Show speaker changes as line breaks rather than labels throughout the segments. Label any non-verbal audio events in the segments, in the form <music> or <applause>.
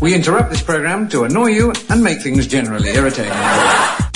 We interrupt this program to annoy you and make things generally irritating.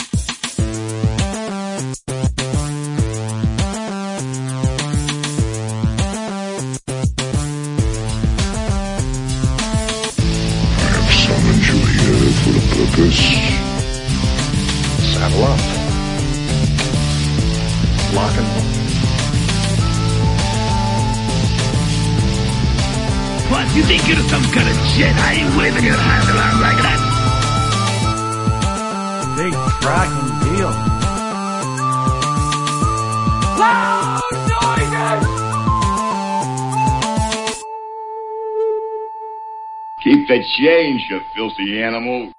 Change, you filthy animal.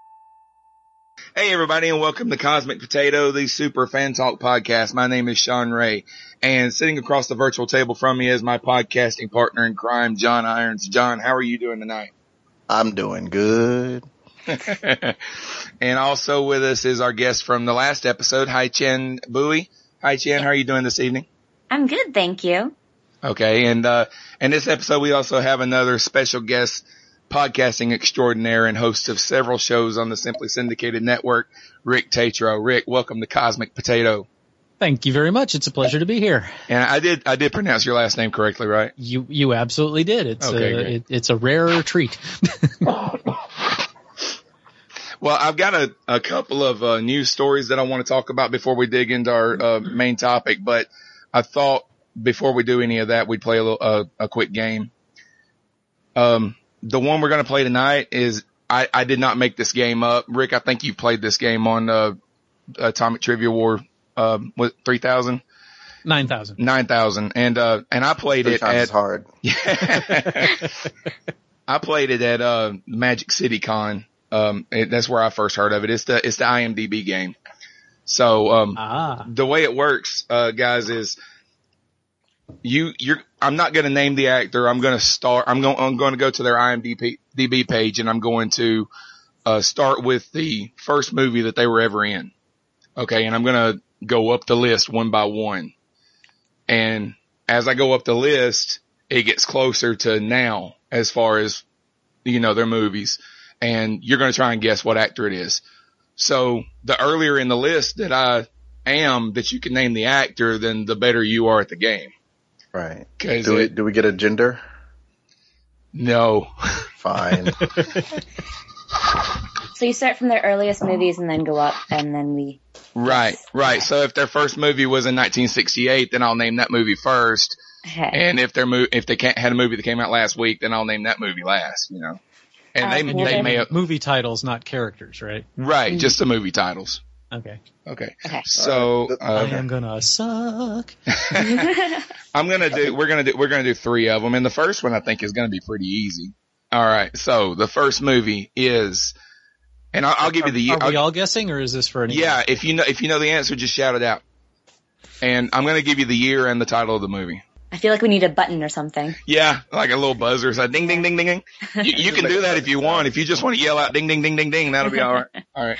Hey everybody and welcome to Cosmic Potato, the Super Fan Talk podcast. My name is Sean Ray and sitting across the virtual table from me is my podcasting partner in crime, John Irons. John, how are you doing tonight?
I'm doing good. <laughs>
and also with us is our guest from the last episode, Hai Chen Bowie. Hi Chen, how are you doing this evening?
I'm good, thank you.
Okay, and uh, in this episode we also have another special guest, podcasting extraordinaire and host of several shows on the Simply Syndicated Network, Rick Tatro. Rick, welcome to Cosmic Potato.
Thank you very much. It's a pleasure to be here.
And I did I did pronounce your last name correctly, right?
You you absolutely did. It's
Okay,
a it, it's a rare treat. <laughs>
Well, I've got a, a couple of uh, news stories that I want to talk about before we dig into our uh, main topic, but I thought before we do any of that, we'd play a little uh, a quick game. Um, the one we're going to play tonight is I, I did not make this game up. Rick, I think you played this game on uh, Atomic Trivia War. Uh, what three thousand?
Nine thousand.
Nine thousand, and uh, and I played
Three
it
times
at
as hard. <laughs> <laughs>
I played it at uh Magic City Con. Um, it, that's where I first heard of it. It's the it's the IMDb game. So um,
Ah,
the way it works, uh, guys, is you you're. I'm not going to name the actor. I'm going to start. I'm going. I'm going to go to their IMDb page, and I'm going to uh, start with the first movie that they were ever in. Okay, and I'm going to go up the list one by one. And as I go up the list, it gets closer to now as far as you know their movies, and you're going to try and guess what actor it is. So the earlier in the list that I am that you can name the actor, then the better you are at the game.
Right.
'Cause
Do we,
it-
do we get a gender?
no,
Fine. <laughs>
So you start from their earliest movies and then go up, and then we.
right, right. So if their first movie was in 1968, then I'll name that movie first.
Okay.
And if their mo- if they can't, had a movie that came out last week, then I'll name that movie last. You know, and
Uh,
they they may have,
movie titles, not characters, right?
right just the movie titles.
Okay.
Okay,
Okay.
so
I
uh,
am gonna suck. <laughs> <laughs>
I'm gonna do. We're gonna do. We're gonna do three of them, and the first one I think is gonna be pretty easy. All right. So the first movie is, and I'll, I'll give you the.
Are
I'll-
we all guessing, or is this for any?
yeah, if you know if you know the answer, just shout it out. And I'm gonna give you the year and the title of the movie.
I feel like we need a button or something.
Yeah, like a little buzzer, so ding ding ding ding ding. You, you <laughs> can do that if you want. If you just want to yell out ding ding ding ding ding, that'll be all right. All right.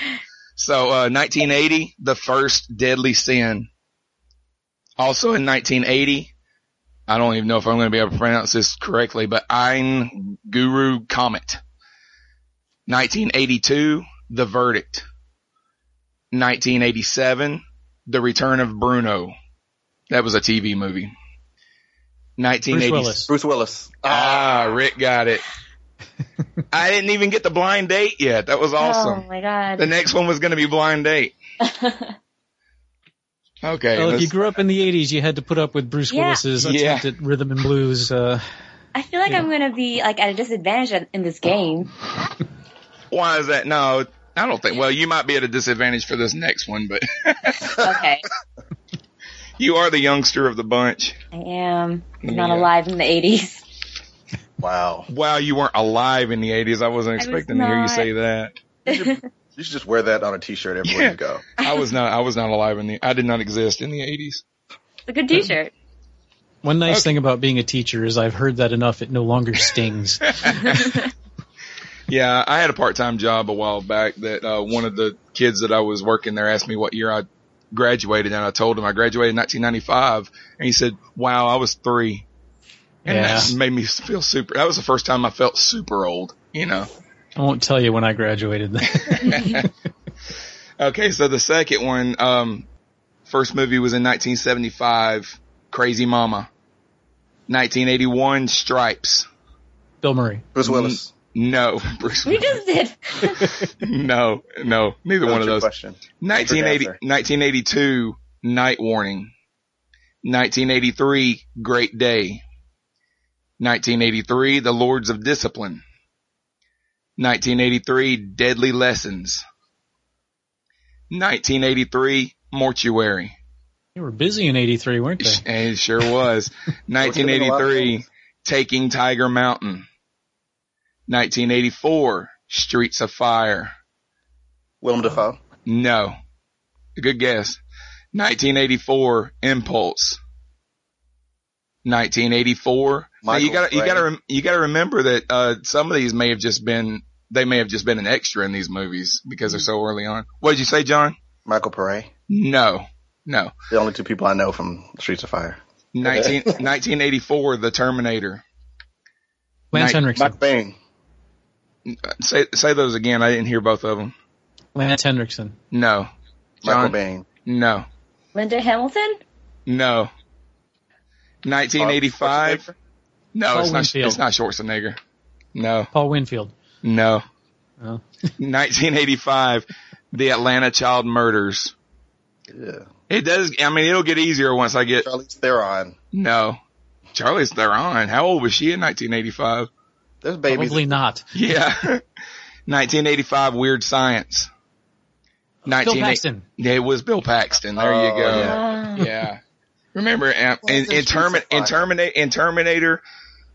So, uh, 1980, the first deadly sin. Also in 1980, I don't even know if I'm going to be able to pronounce this correctly, but Ein Guru kommt. 1982, The Verdict. 1987, The Return of Bruno. That was a TV movie.
Bruce Willis.
Bruce Willis.
Ah, Rick got it. <laughs> I didn't even get the blind date yet. That was awesome.
Oh my god.
The next one was going to be blind date. <laughs> Okay.
Well, if you grew up in the '80s, you had to put up with Bruce
Yeah.
Willis's
Yeah.
at rhythm and blues. Uh,
I feel like I'm gonna be like at a disadvantage in- in this game. <laughs>
why is that? No, I don't think. Well, you might be at a disadvantage for this next one, but
Okay.
you are the youngster of the bunch.
I am not
Yeah.
alive in the 80s.
Wow.
Wow, you weren't alive in the 80s. I wasn't
I was
expecting to hear you say that. <laughs>
You should just wear that on a t-shirt everywhere
Yeah.
you go.
I was not, I was not alive in the, I did not exist in the 80s.
It's a good t-shirt.
one nice
Okay.
thing about being a teacher is I've heard that enough; it no longer stings. <laughs> <laughs>
Yeah, I had a part-time job a while back that, uh, one of the kids that I was working there asked me what year I graduated and I told him I graduated in 1995 and he said, wow, I was three. And
Yeah.
that made me feel super, that was the first time I felt super old, you know?
I won't tell you when I graduated. <laughs>
Okay, so the second one, um, first movie was in 1975, Crazy Mama. 1981, Stripes.
Bill Murray.
Bruce Willis.
No, <laughs> Bruce.
We just did. <laughs>
No, no, neither
That
one of those.
Question.
1980, 1982, Night Warning. 1983, Great Day. 1983, The Lords of Discipline. 1983, Deadly Lessons. 1983, Mortuary.
They were busy in '83, weren't they?
And <laughs> it sure was. <laughs> 1983, Taking Tiger Mountain. 1984, Streets of Fire.
Willem Dafoe.
No. Good guess. 1984, Impulse. 1984. Now you gotta, you gotta, you gotta remember that, uh, some of these may have just been, they may have just been an extra in these movies because they're so early on. What did you say, John?
Michael Pare.
No. No.
The only two people I know from Streets of Fire.
19, <laughs> 1984, The Terminator.
Lance
Night-
Henriksen.
Mike Bain.
Say, say those again. I didn't hear both of them.
Lance Henriksen.
No.
Michael
John?
Bain.
No.
Linda Hamilton?
No. 1985.
Schwarzenegger?
No,
Paul
it's not.
Winfield.
It's not Schwarzenegger. No,
Paul Winfield.
no.
Oh. <laughs>
1985, The Atlanta Child Murders.
Yeah.
It does. I mean, it'll get easier once I get.
Charlize Theron.
No, Charlie's Theron. How old was she in 1985?
There's babies.
Probably not.
Yeah. <laughs> 1985, Weird Science.
Bill Paxton.
It was Bill Paxton. There you
Oh,
go.
yeah.
Yeah. Remember, um,
Well,
in,
the
in, Termi-
Streets of
in,
Fire.
Terminator, in Terminator,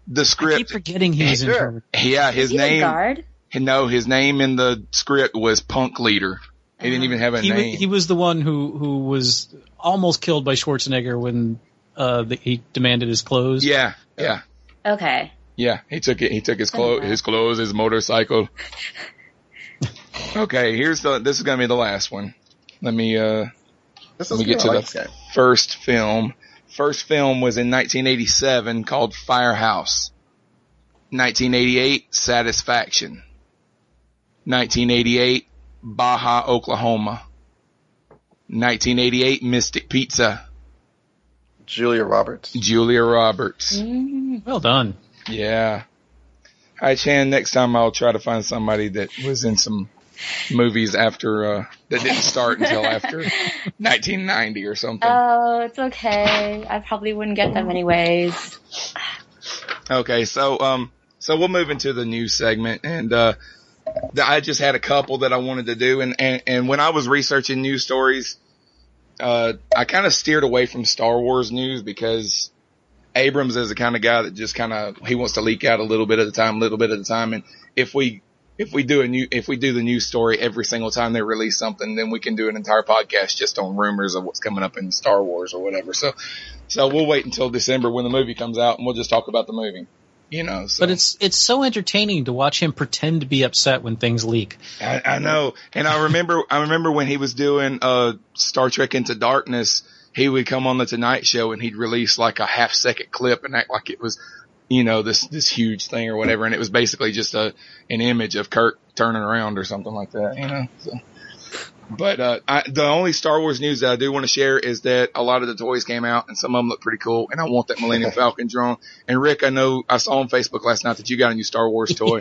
the
I keep
script,
forgetting he was in Terminator.
yeah, his
he
name,
guard?
no, his name in the script was Punk Leader. He didn't even have a
He, wa-
name.
he was the one who who was almost killed by Schwarzenegger when uh, the, he demanded his clothes.
yeah, yeah,
Okay.
yeah. He took it. He took his clothes,
Okay.
his clothes, his motorcycle. <laughs> okay, here's the. This is gonna be the last one. Let me uh
This
let me get to
I
the
like
first film. First film was in 1987 called Firehouse. 1988 Satisfaction. 1988 Baja, Oklahoma. 1988 Mystic Pizza.
Julia Roberts.
Julia Roberts.
Mm.
Well done.
Yeah. Hi Chan, next time I'll try to find somebody that was in some movies after, uh, that didn't start until <laughs> after 1990 or something.
Oh, it's okay. I probably wouldn't get them anyways.
Okay, so um, so we'll move into the news segment, and uh, I just had a couple that I wanted to do, and and, and when I was researching news stories, uh, I kind of steered away from Star Wars news because Abrams is the kind of guy that just kind of he wants to leak out a little bit at a time, a little bit at a time, and if we if we do a new if we do the news story every single time they release something, then we can do an entire podcast just on rumors of what's coming up in Star Wars or whatever. So so we'll wait until December when the movie comes out and we'll just talk about the movie. You know, so
But it's it's so entertaining to watch him pretend to be upset when things leak.
I, I know. And I remember I remember when he was doing uh Star Trek Into Darkness, he would come on the Tonight Show and he'd release like a half second clip and act like it was you know, this this huge thing or whatever, and it was basically just a an image of Kirk turning around or something like that, you know. So. But uh, I, the only Star Wars news that I do want to share is that a lot of the toys came out, and some of them look pretty cool. And I want that Millennium <laughs> Falcon drone. And Rick, I know I saw on Facebook last night that you got a new Star Wars toy.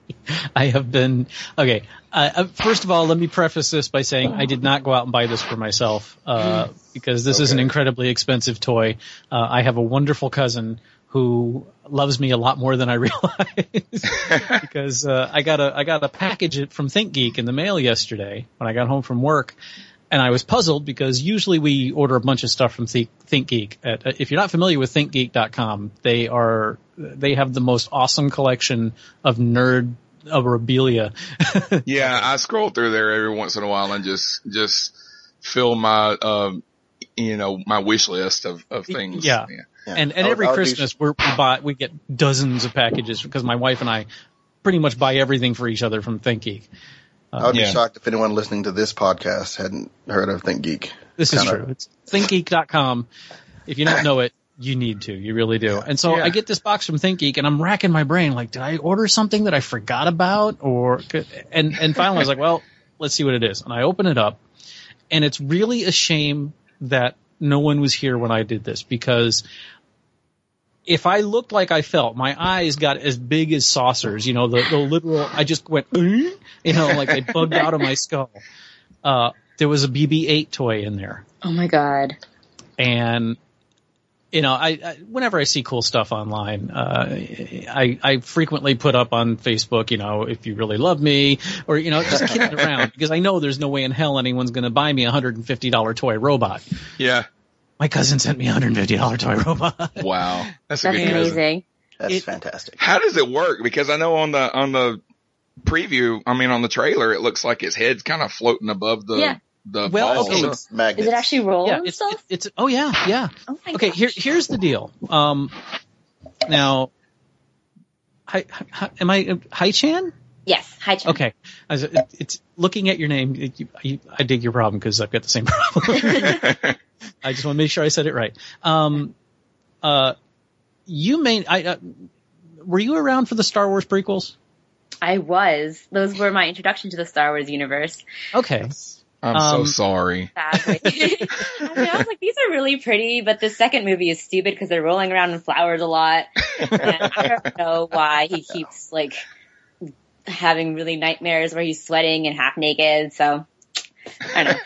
<laughs>
I have been okay. Uh, uh, first of all, let me preface this by saying I did not go out and buy this for myself uh, because this is an incredibly expensive toy. Uh, I have a wonderful cousin who loves me a lot more than I <laughs> realize <laughs> because uh, I got a I got a package from ThinkGeek in the mail yesterday when I got home from work. And I was puzzled because usually we order a bunch of stuff from Think, ThinkGeek. At, uh, if you're not familiar with ThinkGeek.com, they are they have the most awesome collection of nerd memorabilia. <laughs>
Yeah, I scroll through there every once in a while and just just fill my um you know my wish list of of things.
Yeah.
Yeah.
And and
I would-
every
I would do-
Christmas we're, we buy we get dozens of packages because my wife and I pretty much buy everything for each other from ThinkGeek.
Uh, I would
Yeah.
be shocked if anyone listening to this podcast hadn't heard of Think Geek.
This is
Kinda-
true. It's thinkgeek.com. If you don't know it, You need to. You really do. And so
Yeah.
I get this box from ThinkGeek and I'm racking my brain like, did I order something that I forgot about or, and, and finally I was like, well, let's see what it is. And I open it up and it's really a shame that no one was here when I did this because if I looked like I felt, my eyes got as big as saucers, you know, the, the literal, I just went, you know, like they bugged out of my skull. Uh, there was a BB-8 toy in there
Oh my god.
and you know, I, I whenever I see cool stuff online, uh, I I frequently put up on Facebook, you know, if you really love me, or you know, just kidding around because I know there's no way in hell anyone's going to buy me a hundred and fifty dollar toy robot.
Yeah.
My cousin sent me a hundred and fifty dollar toy robot. <laughs>
Wow. That's a
That's
good cousin.
amazing.
That's
It-
fantastic.
How does it work? Because I know on the on the preview, I mean on the trailer, it looks like his head's kind of floating above the
Yeah.
the
Well, okay.
So-
magnets.
Is it actually rolling
yeah, it's,
stuff?
it's it's oh yeah yeah.
oh
Okay,
gosh.
here here's the deal. Um, now, hi, hi, am I Hi Chan?
Yes. Hi, Chen.
Okay, I was- it, it's looking at your name. It, you, you, I dig your problem because I've got the same <laughs> problem. <laughs> I just want to make sure I said it right. Um, uh, you may. I uh, were you around for the Star Wars prequels?
I was. Those were my introduction to the Star Wars universe.
Okay,
I'm so
Um,
sorry.
I, <laughs> mean, I was like, these are really pretty, but the second movie is stupid because they're rolling around in flowers a lot. And I don't know why he keeps like having really nightmares where he's sweating and half naked. So I don't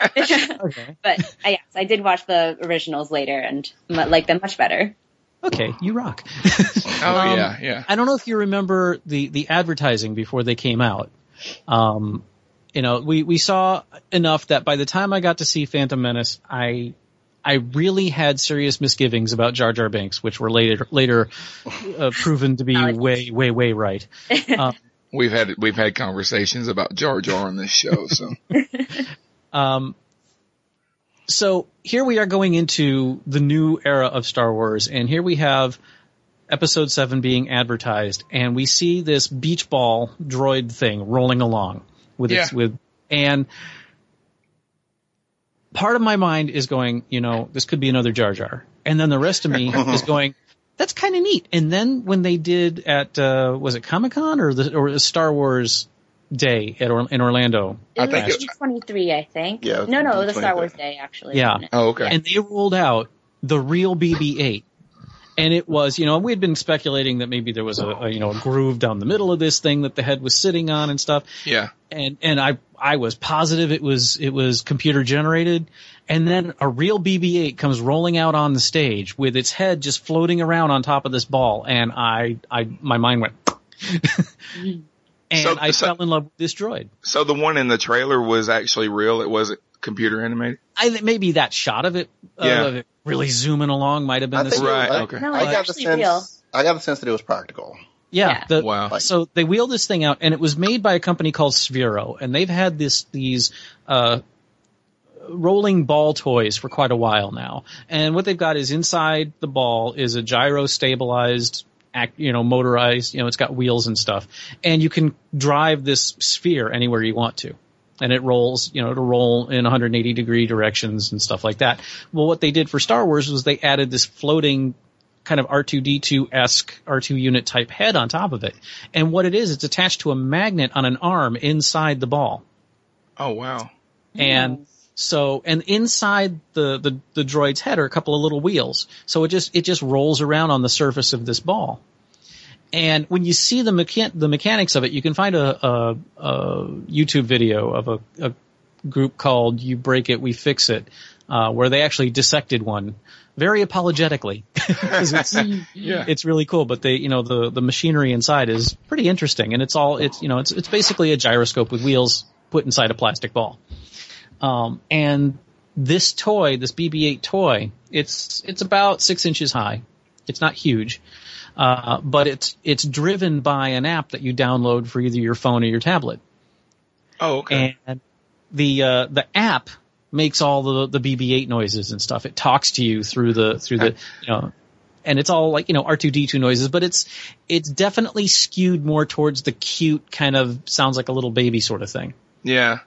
know. <laughs>
okay,
but uh, yes, I did watch the originals later and m- like them much better.
okay. You rock. <laughs>
Oh
Um,
yeah, yeah.
I don't know if you remember the the advertising before they came out. Um, you know, we we saw enough that by the time I got to see Phantom Menace, I I really had serious misgivings about Jar Jar Binks, which were later later uh, proven to be way way way right. <laughs> Um,
We've had we've had conversations about Jar Jar on this show, so <laughs>
Um, so here we are going into the new era of Star Wars, and here we have Episode Seven being advertised, and we see this beach ball droid thing rolling along with its with, and part of my mind is going, you know, this could be another Jar Jar, and then the rest of me <laughs> is going. That's kind of neat. And then when they did at uh, was it Comic Con or the or the Star Wars Day at or, in Orlando,
I
It
think
was
it-
D23, I think.
Yeah,
No, no, the Star Wars
day.
Day actually.
Yeah.
oh okay.
and they rolled out the real BB-8. And it was, you know, we had been speculating that maybe there was a, a, you know, a groove down the middle of this thing that the head was sitting on and stuff.
yeah.
And, and I, I was positive it was, it was computer generated. And then a real BB-8 comes rolling out on the stage with its head just floating around on top of this ball. And I, I, my mind went, <laughs> mm. and
So-
I
so-
fell in love with this droid.
So the one in the trailer was actually real. It wasn't computer animated.
I think maybe that shot of it, uh, of it really zooming along might have been
I
the
think
Right,
I,
okay.
No,
I
it's
got the
actually
sense.
real.
I got the sense that it was practical.
Yeah.
Yeah.
The,
Wow.
So they wheeled this thing out, and it was made by a company called Sphero, and they've had this these uh, rolling ball toys for quite a while now. And what they've got is inside the ball is a gyro stabilized. Act, you know, motorized, you know, it's got wheels and stuff. And you can drive this sphere anywhere you want to. And it rolls, you know, it'll roll in 180 degree directions and stuff like that. Well, what they did for Star Wars was they added this floating kind of R2D2-esque R2 unit type head on top of it. And what it is, it's attached to a magnet on an arm inside the ball.
Oh wow.
And so, and inside the, the, the droid's head are a couple of little wheels. So it just, it just rolls around on the surface of this ball. And when you see the mechan- the mechanics of it, you can find a, a, a YouTube video of a, a group called "You Break It, We Fix It," uh, where they actually dissected one very apologetically <laughs> 'Cause it's <laughs>
Yeah.
it's really cool. But they, you know, the the machinery inside is pretty interesting, and it's all it's you know it's it's basically a gyroscope with wheels put inside a plastic ball. Um, and this toy, this BB-8 toy, it's it's about six inches high. It's not huge, uh, but it's it's driven by an app that you download for either your phone or your tablet.
Oh okay.
And the uh, the app makes all the the BB-8 noises and stuff. It talks to you through the through the you know, and it's all like you know R2D2 noises, but it's it's definitely skewed more towards the cute kind of sounds like a little baby sort of thing.
yeah.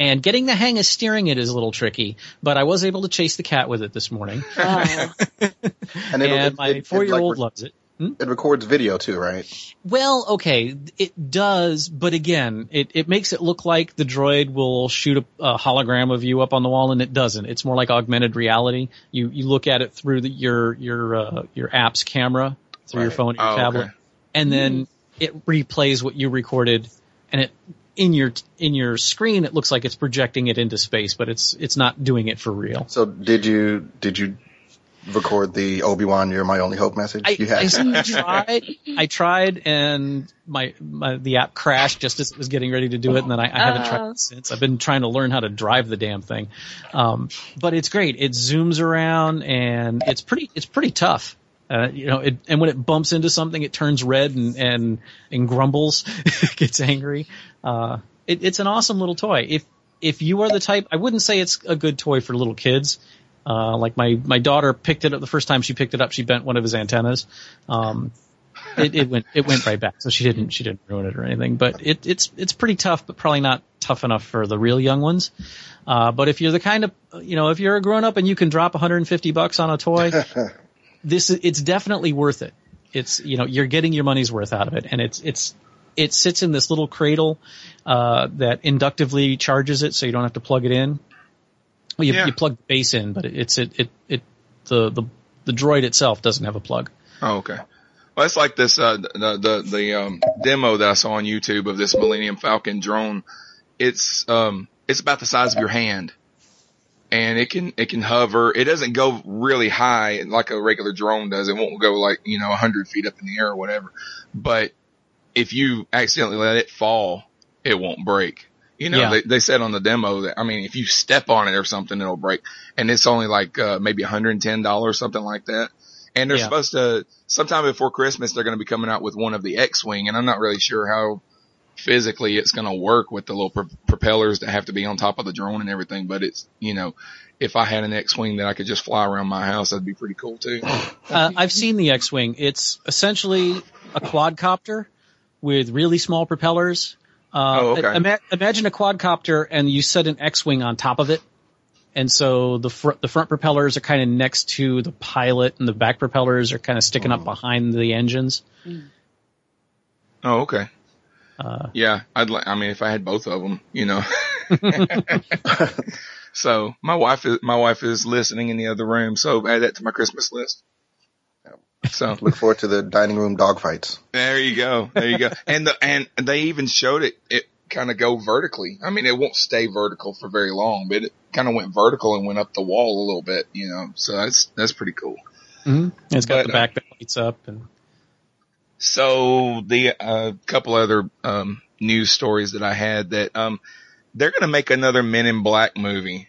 And getting the hang of steering it is a little tricky, but I was able to chase the cat with it this morning. <laughs>
Oh. <laughs>
And, it'll-
and
it-
my
it- it,
four year old
like,
loves it.
It records video too, right?
Well, okay, it does, but again, it, it makes it look like the droid will shoot a, a hologram of you up on the wall, and it doesn't. It's more like augmented reality. You you look at it through the, your your uh, your app's camera through your phone or your
Oh,
tablet,
okay.
and then it replays what you recorded, and it in your in your screen it looks like it's projecting it into space, but it's it's not doing it for real.
So did you did you record the Obi Wan "You're My Only Hope" message?
I,
you had
I <laughs> tried. I tried, and my, my the app crashed just as it was getting ready to do it, and then I, I haven't tried
Oh.
since. I've been trying to learn how to drive the damn thing, um, but it's great. It zooms around, and it's pretty. It's pretty tough. Uh, you know, it, and when it bumps into something, it turns red and and and grumbles, <laughs> gets angry. Uh, it, it's an awesome little toy. If if you are the type, I wouldn't say it's a good toy for little kids. Uh, like my, my daughter picked it up the first time she picked it up, she bent one of his antennas. Um, it, it went, it went right back. So she didn't, she didn't ruin it or anything, but it, it's, it's pretty tough, but probably not tough enough for the real young ones. Uh, but if you're the kind of, you know, if you're a grown up and you can drop 150 bucks on a toy, <laughs> this, it's definitely worth it. It's, you know, you're getting your money's worth out of it and it's, it's, it sits in this little cradle, uh, that inductively charges it so you don't have to plug it in. Well, you,
Yeah.
you plug the base in, but it's it it it the the the droid itself doesn't have a plug.
Oh, okay. Well, it's like this, uh, the, the, the, um, demo that I saw on YouTube of this Millennium Falcon drone. It's, um, it's about the size of your hand and it can, it can hover. It doesn't go really high like a regular drone does. It won't go like, you know, a hundred feet up in the air or whatever. But if you accidentally let it fall, it won't break. You know,
Yeah.
they, they said on the demo that, I mean, if you step on it or something, it'll break. And it's only like, uh, maybe $110, something like that. And they're
Yeah.
supposed to, sometime before Christmas, they're going to be coming out with one of the X-Wing. And I'm not really sure how physically it's going to work with the little pro- propellers that have to be on top of the drone and everything. But it's, you know, if I had an X-Wing that I could just fly around my house, that'd be pretty cool too. <laughs>
Uh, I've seen the X-wing. It's essentially a quadcopter with really small propellers. Uh,
Oh, okay.
ima- imagine a quadcopter and you set an X-wing on top of it. And so the fr- the front propellers are kind of next to the pilot and the back propellers are kind of sticking up behind the engines.
Oh, okay.
Uh,
Yeah, I'd like. I mean, if I had both of them, you know. <laughs> <laughs> so my wife is my wife is listening in the other room, so add that to my Christmas list. So <laughs>
Look forward to the dining room dog fights.
there you go, there you go, and the and they even showed it. It kind of go vertically. I mean, it won't stay vertical for very long, but it kind of went vertical and went up the wall a little bit, you know. So that's that's pretty cool.
mhm. It's got
But,
the
uh,
back that lights up and
So the uh, couple other um, news stories that I had that um, they're going to make another Men in Black movie,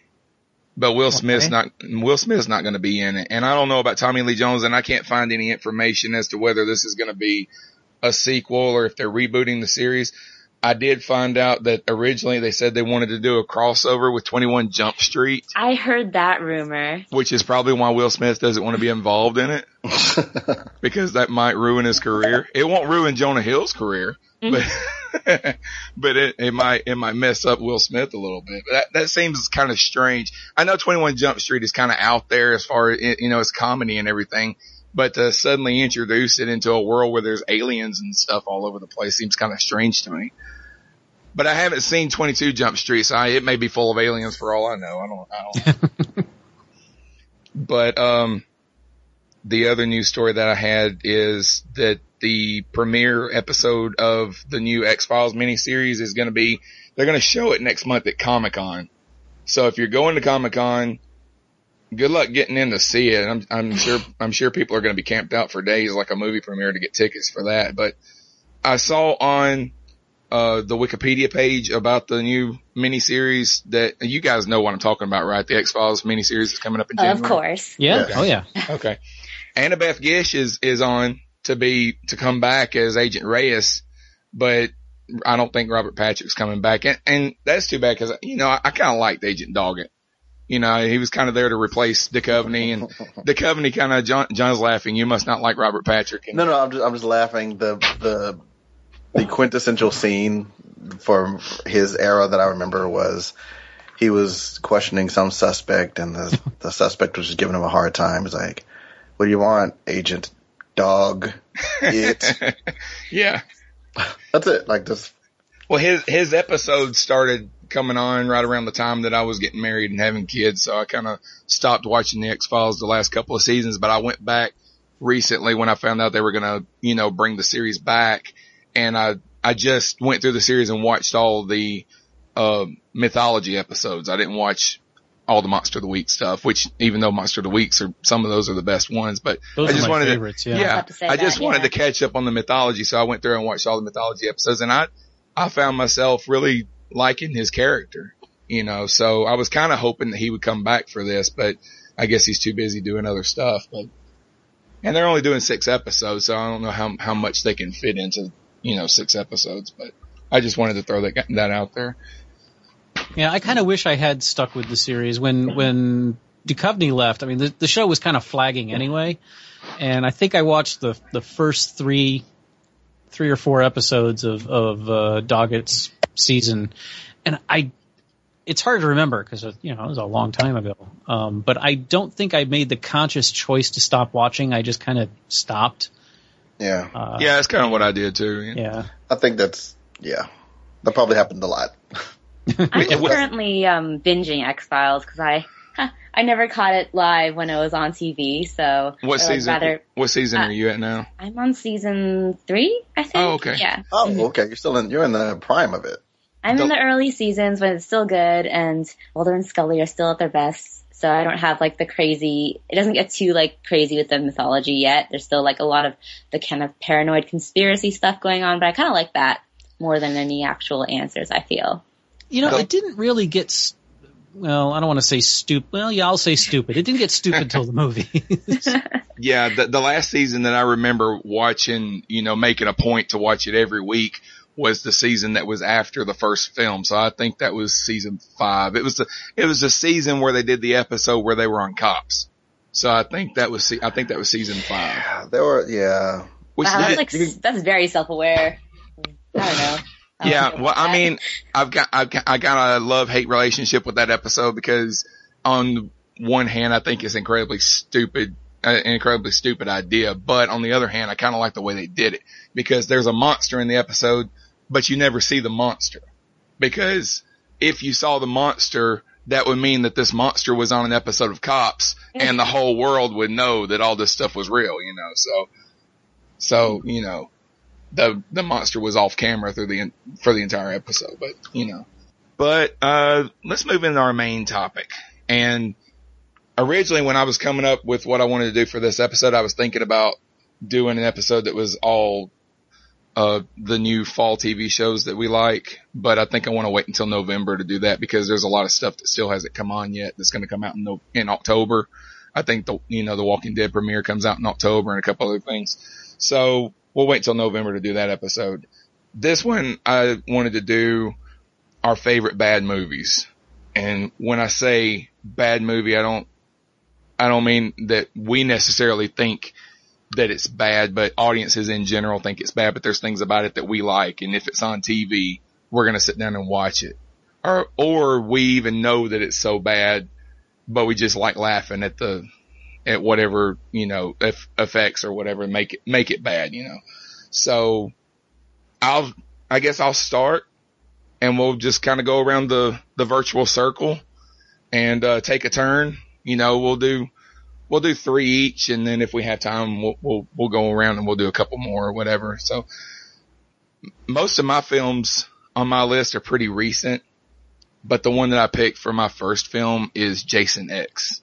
but Will Smith's not Will Smith's not going to be in it, and I don't know about Tommy Lee Jones, and I can't find any information as to whether this is going to be a sequel or if they're rebooting the series. I did find out that originally they said they wanted to do a crossover with 21 Jump Street,
I heard that rumor.
which is probably why Will Smith doesn't want to be involved in it <laughs> because that might ruin his career. It won't ruin Jonah Hill's career, but <laughs> but it, it might it might mess up Will Smith a little bit. But that that seems kind of strange. I know Twenty One Jump Street is kind of out there as far as you know, it's comedy and everything. But to suddenly introduce it into a world where there's aliens and stuff all over the place seems kind of strange to me. But I haven't seen 22 Jump Street, so I, it may be full of aliens for all I know. I don't, I don't. <laughs> but, um, the other news story that I had is that the premiere episode of the new X-Files miniseries is going to be, they're going to show it next month at Comic-Con. So if you're going to Comic-Con, good luck getting in to see it. I'm, I'm <laughs> sure, I'm sure people are going to be camped out for days like a movie premiere to get tickets for that. But I saw on, uh, the Wikipedia page about the new miniseries that you guys know what I'm talking about, right? The X-Files miniseries is coming up in January.
Of course.
yeah,
Yeah.
oh yeah.
Okay. Annabeth Gish is, is on to be, to come back as Agent Reyes, but I don't think Robert Patrick's coming back. And, and that's too bad because, you know, I, I kind of liked Agent Doggett. You know, he was kind of there to replace Duchovny and <laughs> Duchovny kind of, John, John's laughing. You must not like Robert Patrick. And,
No, no, I'm just I'm just laughing. The the the quintessential scene for his era that I remember was he was questioning some suspect, and the the suspect was just giving him a hard time. He's like, "What do you want, Agent Dog?" It. <laughs>
yeah.
That's it. Like this.
Well, his his episode started coming on right around the time that I was getting married and having kids, so I kind of stopped watching the X Files the last couple of seasons. But I went back recently when I found out they were gonna, you know, bring the series back, and I I just went through the series and watched all the uh, mythology episodes. I didn't watch all the Monster of the Week stuff, which even though Monster of the Weeks are some of those are the best ones, but
Those
I
are
just
my
wanted
favorites,
to,
yeah.
I
yeah,
about to
I just
that,
wanted
yeah.
to catch up on the mythology, so I went through and watched all the mythology episodes, and I I found myself really liking his character, you know. So I was kind of hoping that he would come back for this, but I guess he's too busy doing other stuff. But and they're only doing six episodes, so I don't know how how much they can fit into you know six episodes. But I just wanted to throw that that out there.
Yeah, I kind of wish I had stuck with the series when when Duchovny left. I mean, the, the show was kind of flagging anyway, and I think I watched the the first three three or four episodes of of uh, Doggett's season, and I. It's hard to remember because you know it was a long time ago. Um, but I don't think I made the conscious choice to stop watching. I just kind of stopped.
Yeah.
Uh,
yeah, that's kind of what I did too.
Yeah.
I think that's yeah. That probably happened a lot. <laughs> <laughs>
I'm currently um, binging X Files because I <laughs> I never caught it live when it was on TV. So
What season?
Rather,
What season
uh,
are you at now?
I'm on season three, I think.
Oh, okay.
Yeah.
Oh, okay. You're still in. You're in the prime of it.
I'm
The-
in the early seasons when it's still good and Mulder and Scully are still at their best. So I don't have like the crazy, it doesn't get too like crazy with the mythology yet. There's still like a lot of the kind of paranoid conspiracy stuff going on, but I kind of like that more than any actual answers, I feel.
You know,
Go.
it didn't really get. s- Well, I don't want to say stupid. Well, yeah, I'll say stupid. It didn't get stupid until the movie. <laughs>
Yeah, the, the last season that I remember watching, you know, making a point to watch it every week was the season that was after the first film. So I think that was season five. It was the, it was the season where they did the episode where they were on cops. So I think that was, se- I think that was season five.
Yeah, There were yeah.
Which
Wow,
that-
that's like, that's very self-aware. I don't know.
Yeah, well, I mean, I've got, I've got, I got a love hate relationship with that episode because on one hand, I think it's incredibly stupid, uh, an incredibly stupid idea, but on the other hand, I kind of like the way they did it because there's a monster in the episode, but you never see the monster. Because if you saw the monster, that would mean that this monster was on an episode of Cops <laughs> and the whole world would know that all this stuff was real, you know, so, so, you know, the the monster was off camera through the for the entire episode, but you know. But uh let's move into our main topic. And originally when I was coming up with what I wanted to do for this episode, I was thinking about doing an episode that was all uh the new fall TV shows that we like, but I think I want to wait until November to do that because there's a lot of stuff that still hasn't come on yet that's going to come out in no, in October. I think the you know the Walking Dead premiere comes out in October and a couple other things. So we'll wait till November to do that episode. This one I wanted to do our favorite bad movies. And when I say bad movie, I don't, I don't mean that we necessarily think that it's bad, but audiences in general think it's bad, but there's things about it that we like. And if it's on TV, we're going to sit down and watch it. Or, or we even know that it's so bad, but we just like laughing at the, at whatever, you know, eff- effects or whatever make it, make it bad, you know. So I'll, I guess I'll start and we'll just kind of go around the, the virtual circle and, uh, take a turn. You know, we'll do, we'll do three each. And then if we have time, we'll, we'll, we'll go around and we'll do a couple more or whatever. So most of my films on my list are pretty recent, but the one that I picked for my first film is Jason X.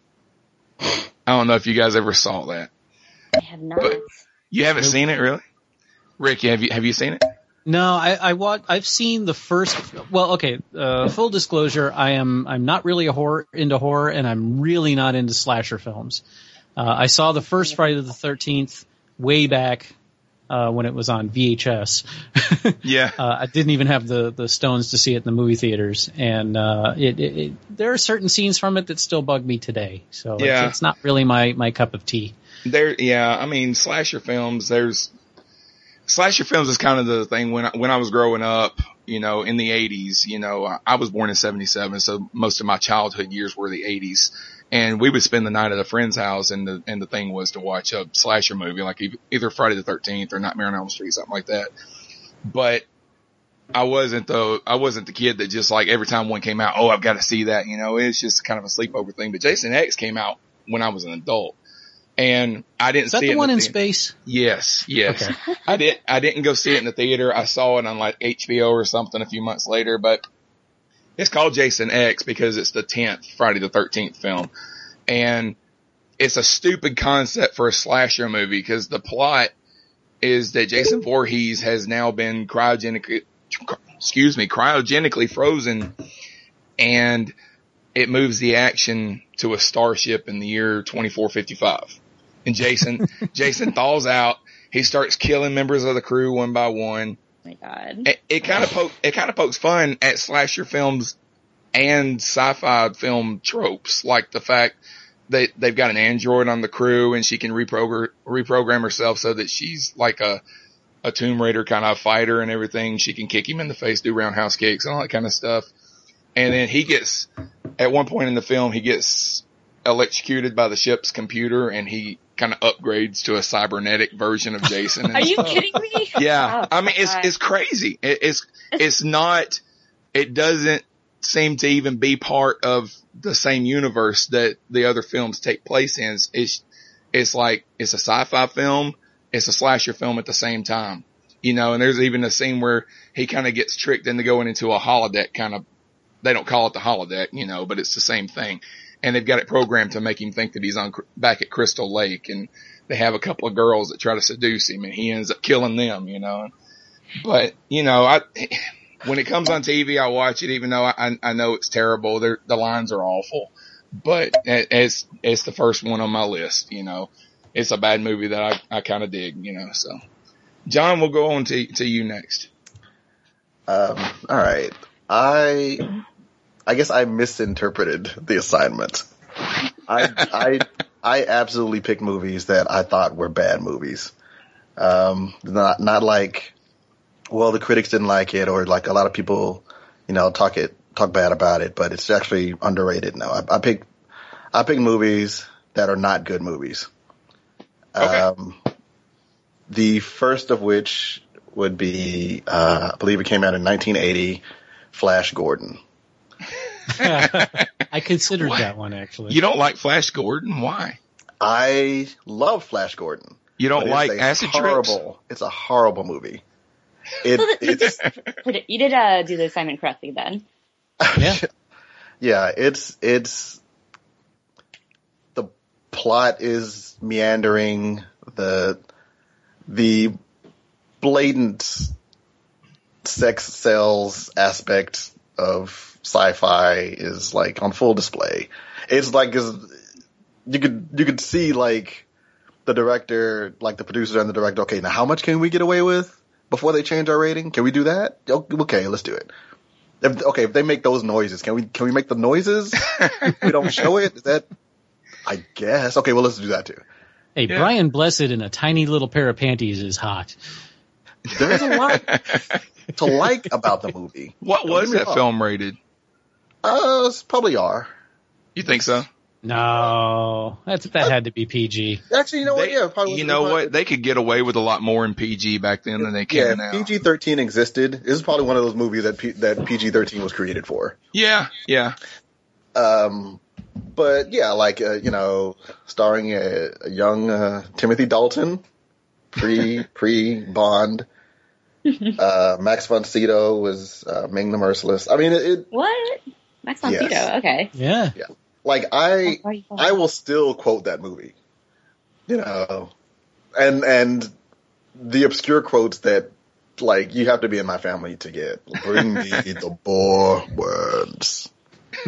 I don't know if you guys ever saw that.
I have not.
But- You haven't seen it really? Rick, have you, have you seen it?
No, I, I want. I've seen the first. Well, okay. Uh, full disclosure: I am. I'm not really a horror into horror, and I'm really not into slasher films. Uh, I saw the first Friday the Thirteenth way back uh, when it was on VHS. <laughs>
Yeah.
uh, I didn't even have the the stones to see it in the movie theaters, and uh, it, it, it there are certain scenes from it that still bug me today. So it's-
Yeah.
it's, not really my my cup of tea.
There, yeah, I mean, slasher films, there's, slasher films is kind of the thing when I, when I was growing up, you know, in the 80s, you know, I- I was born in 77, so most of my childhood years were the 80s. And we would spend the night at a friend's house and the, and the thing was to watch a slasher movie, like either Friday the 13th or Nightmare on Elm Street, something like that. But I wasn't the, I wasn't the kid that just like every time one came out, oh, I've got to see that, you know, it's just kind of a sleepover thing. But Jason X came out when I was an adult. And I didn't
Is that
see
the
it
one in
theater.
space?
Yes, yes. I did. I didn't go see it in the theater. I saw it on like HBO or something a few months later, but it's called Jason X because it's the 10th Friday the 13th film. And it's a stupid concept for a slasher movie because the plot is that Jason Voorhees has now been cryogenically, excuse me, cryogenically frozen and it moves the action to a starship in the year 2455 and Jason, <laughs> Jason thaws out. He starts killing members of the crew one by one.
My god.
It, it kind of <sighs> poke, it kind of pokes fun at slasher films and sci-fi film tropes, like the fact that they've got an android on the crew and she can reprogram, reprogram herself so that she's like a, a Tomb Raider kind of fighter and everything. She can kick him in the face, do roundhouse kicks and all that kind of stuff. And then he gets, at one point in the film, he gets electrocuted by the ship's computer and he kind of upgrades to a cybernetic version of Jason. <laughs> and
Are you
stuff.
kidding me? <laughs>
Yeah.
Oh,
I mean, it's,
God.
it's crazy. It, it's, it's not, it doesn't seem to even be part of the same universe that the other films take place in. It's, it's like, it's a sci-fi film. It's a slasher film at the same time, you know, and there's even a scene where he kind of gets tricked into going into a holodeck kind of, they don't call it the holodeck, you know, but it's the same thing. And they've got it programmed to make him think that he's on back at Crystal Lake and they have a couple of girls that try to seduce him and he ends up killing them, you know. But, you know, I, <sighs> when it comes on TV, I watch it even though I, I know it's terrible. They're, the lines are awful, but it- it's, it's the first one on my list, you know. It's a bad movie that I, I kind of dig, you know, so. John, we'll go on to, to you next.
Um, all right. I I guess I misinterpreted the assignment. I I I absolutely picked movies that I thought were bad movies. Um, not not like, well, the critics didn't like it, or like a lot of people, you know, talk it talk bad about it, but it's actually underrated. No, I, I picked I picked movies that are not good movies.
Okay.
Um, the first of which would be, uh, I believe it came out in 1980, Flash Gordon. <laughs>
I considered
What?
that one actually.
You don't like Flash Gordon? Why?
I love Flash Gordon.
You don't
but it's
like
a
acid trips?
horrible, It's a horrible movie. It,
So that- you
it's, <laughs>
just you did uh, do the assignment correctly then.
Yeah. <laughs>
yeah, it's, it's, the plot is meandering, the, the blatant sex sells aspect of sci-fi is like on full display. It's like, is you could, you could see like the director, like the producer and the director, okay, now how much can we get away with before they change our rating? Can we do that? Okay, let's do it. If, okay, if they make those noises, can we can we make the noises? <laughs> we don't show it. Is that? I guess. Okay, well let's do that too.
Hey,
Yeah.
Brian Blessed in a tiny little pair of panties is hot.
There's a lot to like about the movie.
What
Don't
was
get
that film rated?
Uh, probably are.
You think so?
No, that's that had to be PG.
Actually, you know what?
They-
Yeah, probably.
you know what? They could get away with a lot more in PG back then than they
Yeah,
can now.
PG thirteen existed. This is probably one of those movies that P- that PG thirteen was created for.
Yeah, yeah.
Um, but yeah, like uh, you know, starring a, a young uh, Timothy Dalton, pre <laughs> pre Bond. Uh, Max von Sydow was uh, Ming the Merciless. I mean, it, it
What? Max von
Yes.
Sydow. Okay.
Yeah. Yeah.
like I
Why are you calling
I will still quote that movie. You know, and and the obscure quotes that like you have to be in my family to get. Bring me <laughs> the boar words.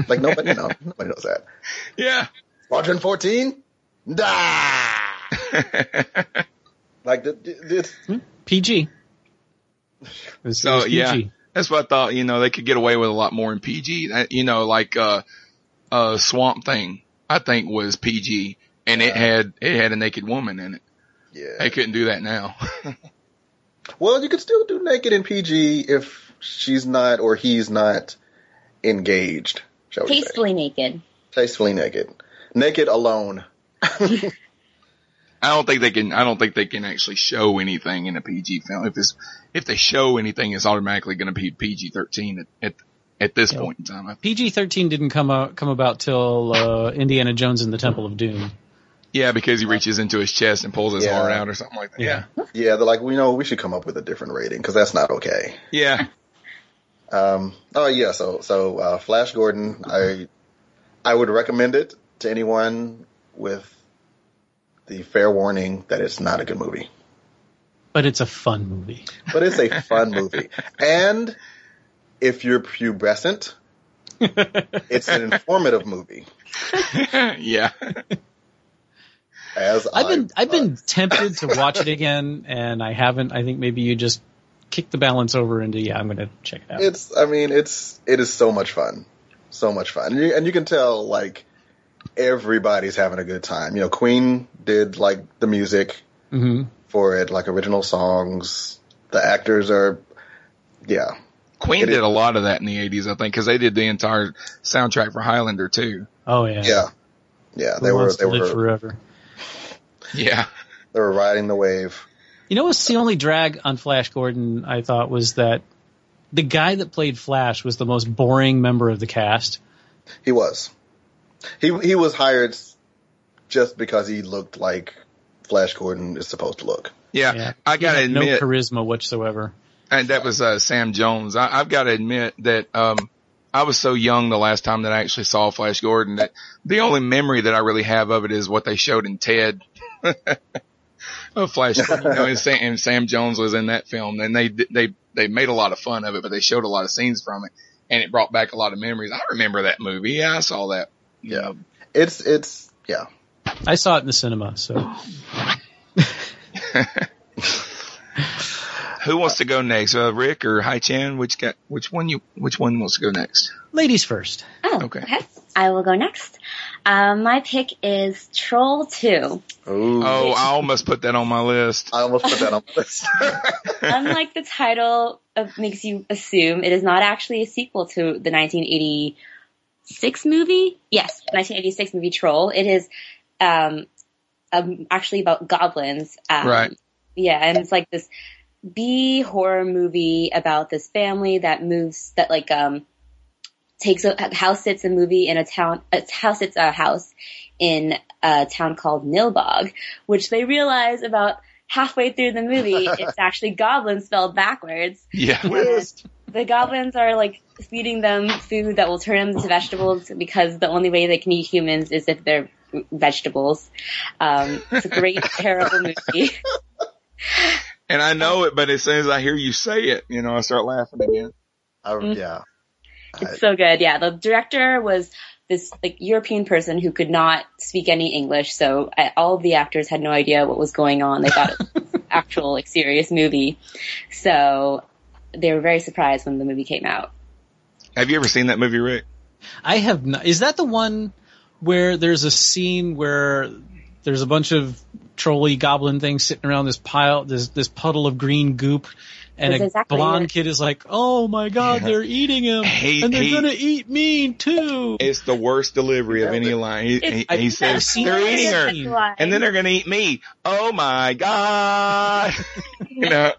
Like nobody know nobody knows that.
Yeah.
Squadron fourteen. <laughs> Da. Like the, the, hmm? <laughs> it's
PG.
So,
PG.
yeah. That's what I thought, you know, they could get away with a lot more in PG. You know, like, uh, uh, Swamp Thing, I think was PG and it had, it had a naked woman in it.
yeah.
They couldn't do that now. <laughs>
Well, you could still do naked in PG if she's not or he's not engaged. Shall we say?
Tastefully naked.
Tastefully naked. Naked alone. <laughs>
I don't think they can. I don't think they can actually show anything in a PG film. If it's if they show anything, it's automatically going to be PG thirteen at, at at this
Yeah.
point in time.
PG thirteen didn't come out come about till uh, Indiana Jones and the Temple of Doom.
Yeah, because he reaches into his chest and pulls his
Yeah.
heart out or something like that. Yeah,
Yeah, they're like, we know we should come up with a different rating because that's not okay.
yeah. <laughs>
Um, oh yeah, so so uh, Flash Gordon, I I would recommend it to anyone with the fair warning that it's not a good movie,
But it's a fun movie.
but it's a fun movie, and if you're pubescent, <laughs> it's an informative movie. <laughs>
yeah.
As
I've been
I,
I've been tempted to watch it again, and I haven't. I think maybe you just kick the balance over into yeah, I'm going to check it out.
It's I mean it's it is so much fun, so much fun, and you, and you can tell like everybody's having a good time. You know, Queen did like the music
hmm
for it, like original songs. The actors are, yeah,
Queen
It
did
is-
a lot of that in the eighties, I think, because they did the entire soundtrack for Highlander too.
Oh yeah,
yeah, yeah.
Who
They were
wants
they
to live
were
forever.
Yeah.
they were riding the wave.
You know what's the only drag on Flash Gordon? I thought was that the guy that played Flash was the most boring member of the cast.
He was, he he was hired just because he looked like Flash Gordon is supposed to look.
Yeah.
Yeah,
I gotta
had no charisma whatsoever.
and that was uh, Sam Jones. I, I've got to admit that um, I was so young the last time that I actually saw Flash Gordon that the only memory that I really have of it is what they showed in Ted. <laughs> of Flash you know, and Sam, and Sam Jones was in that film, and they they they made a lot of fun of it, but they showed a lot of scenes from it, and it brought back a lot of memories. I remember that movie. Yeah, I saw that. You
Yeah. It's it's yeah.
I saw it in the cinema, so <laughs>
Who wants to go next? Uh, Rick or Hai Chan? Which got, which one you which one wants to go next?
ladies first.
Oh,
Okay.
okay. I will go next. Um, my pick is Troll 2.
Ooh.
Oh, I almost put that on my list.
I almost put that on the list. <laughs>
Unlike the title of, makes you assume, it is not actually a sequel to the 1986 movie. Yes, 1986 movie Troll. It is um, um, actually about goblins. Um,
Right.
Yeah, and it's like this B horror movie about this family that moves that like um takes a house sits a movie in a town a house sits a house in a town called Nilbog, which they realize about halfway through the movie <laughs> it's actually goblins spelled backwards.
Yeah.
The goblins are like feeding them food that will turn them into vegetables because the only way they can eat humans is if they're vegetables. Um, it's a great, <laughs> terrible movie.
And I know it, but as soon as I hear you say it, you know, I start laughing again.
I, yeah.
It's so good. Yeah, the director was this like European person who could not speak any English, so uh, all of the actors had no idea what was going on. They thought it was an <laughs> actual like serious movie, so they were very surprised when the movie came out.
Have you ever seen that movie, Rick?
I have not. Is that the one where there's a scene where there's a bunch of trolley goblin things sitting around this pile, this this puddle of green goop, and
That's
a
exactly
blonde
it.
kid is like, "Oh my god, they're eating him,
He-
and they're
he-
gonna eat me too."
It's the worst delivery of any line. He, he, he
I've
says,
seen
they're eating her. And then they're going to eat me. Oh my God. <laughs> you know,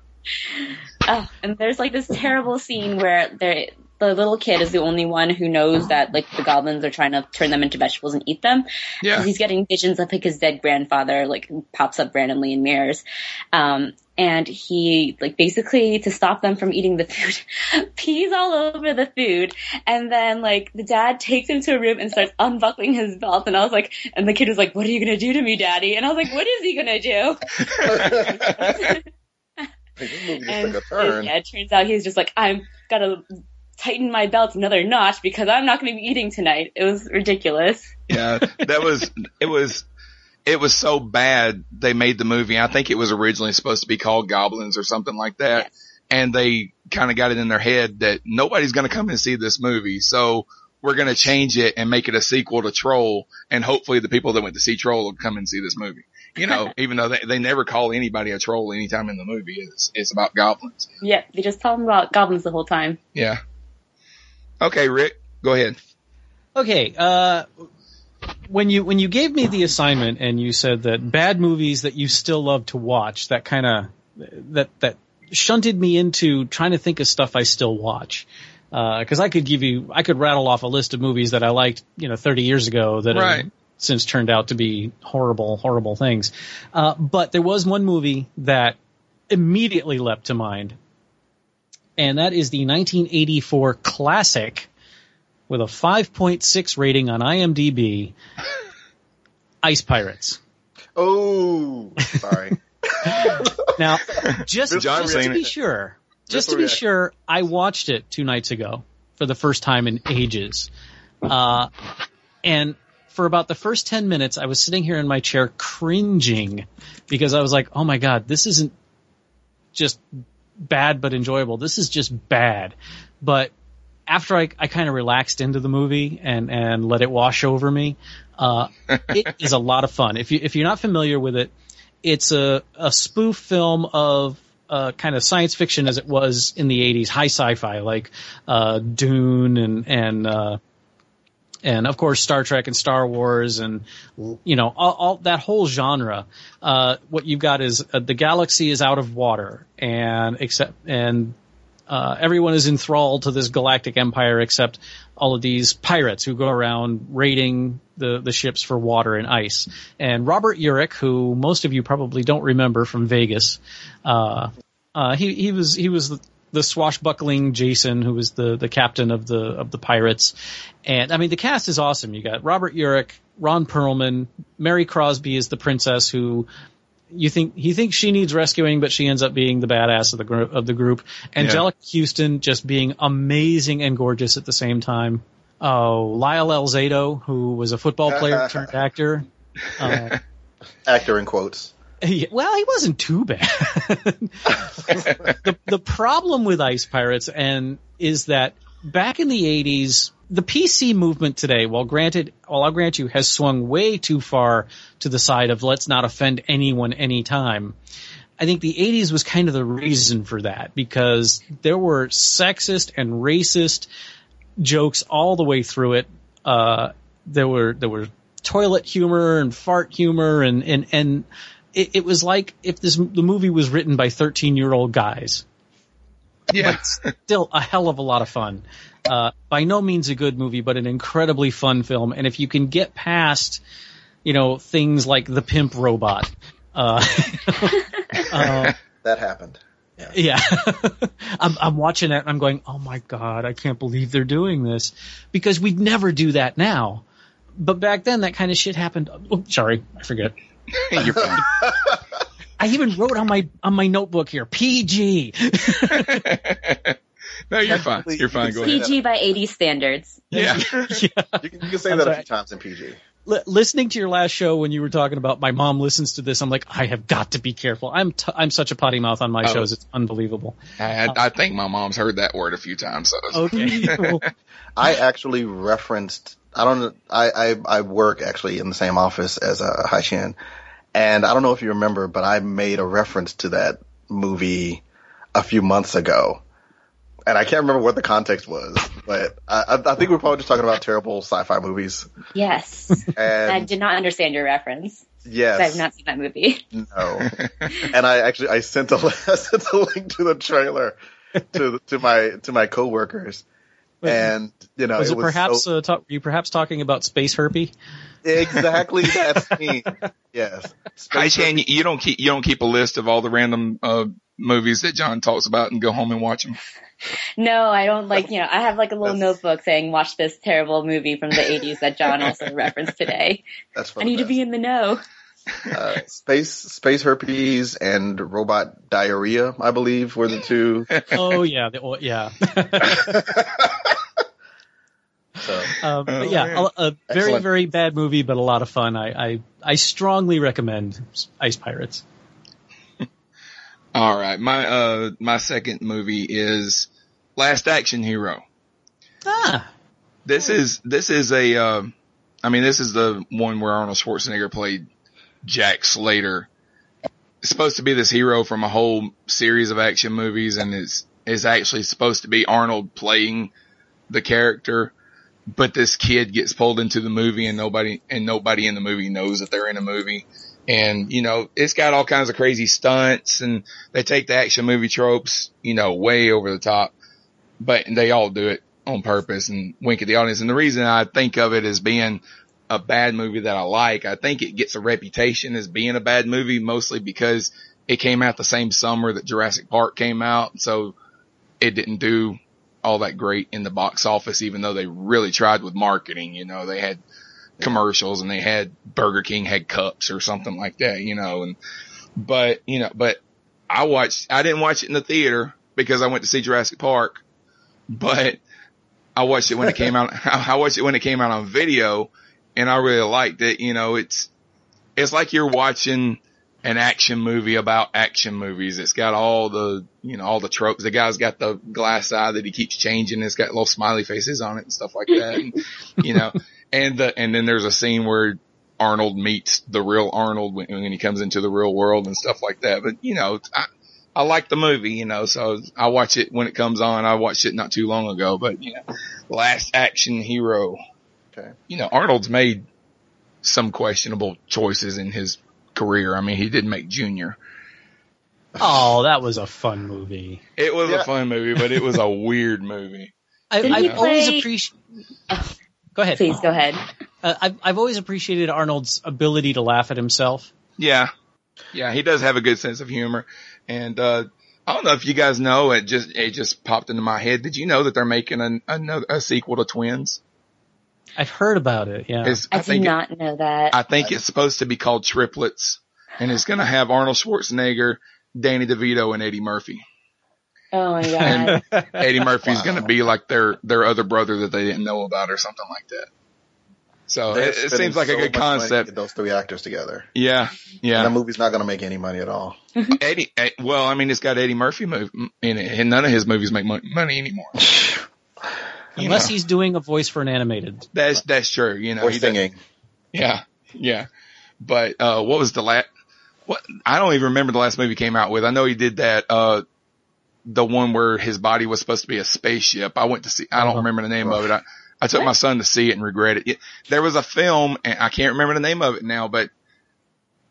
Oh, and there's like this terrible scene where there the little kid is the only one who knows that like the goblins are trying to turn them into vegetables and eat them.
yeah.
'Cause he's getting visions of like his dead grandfather, like pops up randomly in mirrors. Um, and he like basically to stop them from eating the food, <laughs> pees all over the food. And then like the dad takes him to a room and starts unbuckling his belt. And I was like, and the kid was like, what are you going to do to me, daddy? And I was like, what is he going to do? <laughs> <laughs>
This movie just
And
took a turn.
it, yeah, it turns out he's just like, I'm gotta tighten my belt another notch because I'm not going to be eating tonight. It was ridiculous.
yeah. That was, it was, it was so bad they made the movie. I think it was originally supposed to be called Goblins or something like that.
Yes.
And they kind of got it in their head that nobody's going to come and see this movie. So we're going to change it and make it a sequel to Troll. And hopefully the people that went to see Troll will come and see this movie. You know, <laughs> even though they, they never call anybody a troll anytime in the movie, it's, it's about goblins.
Yep, they just tell them about goblins the whole time.
Yeah. Okay, Rick, go ahead.
Okay, uh, when you when you gave me the assignment and you said that bad movies that you still love to watch, that kind of that that shunted me into trying to think of stuff I still watch. Because I could give you, I could rattle off a list of movies that I liked, you know, 30 years ago that
Right.
Have since turned out to be horrible, horrible things. Uh, but there was one movie that immediately leapt to mind, and that is the 1984 classic with a 5.6 rating on IMDb, <laughs> Ice Pirates.
Oh, sorry. <laughs>
Now, just, just to be
it.
sure, just
Visceral
to be
reaction.
sure, I watched it two nights ago for the first time in ages. Uh, and for about the first 10 minutes, I was sitting here in my chair cringing because I was like, oh my God, this isn't just bad but enjoyable. This is just bad. But after I, I kind of relaxed into the movie and, and let it wash over me, uh, it is a lot of fun. If you, if you're not familiar with it, it's a, a spoof film of uh, kind of science fiction as it was in the 80s, high sci-fi like uh, Dune and and uh, and of course Star Trek and Star Wars and you know all, all that whole genre. Uh, what you've got is uh, the galaxy is out of water and except and uh, everyone is enthralled to this galactic empire except all of these pirates who go around raiding the, the ships for water and ice. And Robert Urich, who most of you probably don't remember from Vegas, uh, uh, he, he was, he was the, swashbuckling Jason, who was the, the captain of the, of the pirates. And I mean, the cast is awesome. You got Robert Urich, Ron Perlman, Mary Crosby is the princess who you think he thinks she needs rescuing, but she ends up being the badass of the group. Of the group, Anjelica Huston just being amazing and gorgeous at the same time. Oh, Lyle Alzado, who was a football player turned actor. <laughs> Uh,
Actor in quotes.
Yeah, well, he wasn't too bad. the the problem with Ice Pirates and is that back in the '80s, the PC movement today, while granted, while I'll grant you, has swung way too far to the side of let's not offend anyone anytime. I think the 80s was kind of the reason for that because there were sexist and racist jokes all the way through it. Uh, there were there were toilet humor and fart humor and and and it, it was like if this the movie was written by 13 year old guys
Yeah.
still a hell of a lot of fun. Uh, by no means a good movie, but an incredibly fun film. And if you can get past, you know, things like the pimp robot, uh, <laughs> uh,
That happened.
yeah, <laughs> I'm, I'm watching it and I'm going, oh my god, I can't believe they're doing this because we'd never do that now. But back then, that kind of shit happened. Oh, sorry, I forget. <laughs>
You're fine.
I even wrote on my on my notebook here, PG. <laughs>
no, you're fine. You're fine. Go ahead.
PG by 80 standards.
Yeah. <laughs>
You can, you can say
I'm
that a few times in PG.
Li- listening to your last show when you were talking about my mom listens to this, I'm like, I have got to be careful. I'm t- I'm such a potty mouth on my
Oh.
shows, it's unbelievable.
I, I think my mom's heard that word a few times. So.
Okay, Well,
I actually referenced. I don't. I I, I work actually in the same office as uh, Haishin, and I don't know if you remember, but I made a reference to that movie a few months ago, and I can't remember what the context was, but I, I think we're probably just talking about terrible sci-fi movies.
Yes. I did not understand your reference.
yes,
I've not seen that movie.
no, and I actually I sent a <laughs> I sent a link to the trailer to to my to my coworkers, and you know
was
it
it
was
perhaps
so,
uh, talk, were you perhaps talking about space herpy?
Exactly, <laughs> that's me. Yes.
Hi, Shane. You, you don't keep you don't keep a list of all the random uh, movies that John talks about and go home and watch them.
No, I don't like, you know, I have like a little
That's-
notebook saying, watch this terrible movie from the 80s that John <laughs> also referenced today.
That's
I
the
need to be in the know.
uh, space space herpes and robot diarrhea. I believe were the two. <laughs>
Oh yeah, the, yeah.
So
Um, but
Oh,
yeah, a, a very
Excellent.
very bad movie, but a lot of fun. I I, I strongly recommend Ice Pirates.
All right, my uh my second movie is Last Action Hero.
Ah,
This is this is a uh, I mean this is the one where Arnold Schwarzenegger played Jack Slater It's supposed to be this hero from a whole series of action movies and it's is actually supposed to be Arnold playing the character. But this kid gets pulled into the movie and nobody, and nobody in the movie knows that they're in a movie. And, you know, it's got all kinds of crazy stunts and they take the action movie tropes, you know, way over the top, but they all do it on purpose and wink at the audience. And the reason I think of it as being a bad movie that I like, I think it gets a reputation as being a bad movie mostly because it came out the same summer that Jurassic Park came out. So it didn't do all that great in the box office, even though they really tried with marketing. You know, they had commercials and they had Burger King had cups or something like that, you know, and, but, you know, but I watched, I didn't watch it in the theater because I went to see Jurassic Park, but I watched it when it came out. <laughs> I watched it when it came out on video and I really liked it. You know, it's, it's like you're watching an action movie about action movies. It's got all the, you know, all the tropes. The guy's got the glass eye that he keeps changing. It's got little smiley faces on it and stuff like that. And, <laughs> you know, and the, and then there's a scene where Arnold meets the real Arnold when, when he comes into the real world and stuff like that. But, you know, I, I like the movie, you know, so I watch it when it comes on. I watched it not too long ago, but, you know, Last Action Hero.
Okay.
You know, Arnold's made some questionable choices in his career. I mean, he did make Junior.
Oh, that was a fun movie.
It was
Yeah.
a fun movie, but it was a <laughs> weird movie.
I,
I
always
appreciate.
appreciated. <sighs> Go ahead.
Please go ahead.
Uh, I've I've always appreciated Arnold's ability to laugh at himself.
Yeah. Yeah, he does have a good sense of humor. And, uh, I don't know if you guys know, it just, it just popped into my head. Did you know that they're making an, another, a sequel to Twins?
I've heard about it. Yeah.
It's-
I,
I
did
think, it-
not know that.
I think it's supposed to be called Triplets and it's going to have Arnold Schwarzenegger, Danny DeVito and Eddie Murphy.
oh my god.
Eddie Murphy's
Wow.
going to be like their, their other brother that they didn't know about or something like that. So
They're
it, it seems like a good
much money to
concept.
get those three actors together.
Yeah. Yeah.
And the movie's not going to make any money at all.
Eddie, eh, well, I mean, it's got Eddie Murphy move in it, and none of his movies make money anymore. <laughs> You
Unless
know,
he's doing a voice for an animated.
that's that's true. You know,
Or
he does-
singing.
Yeah, yeah. But uh, what was the last? What I don't even remember the last movie he came out with. I know he did that. Uh, the one where his body was supposed to be a spaceship. I went to see. I don't
Uh-huh.
remember the name of it. I, I took my son to see it and regret it. it. There was a film, and I can't remember the name of it now, but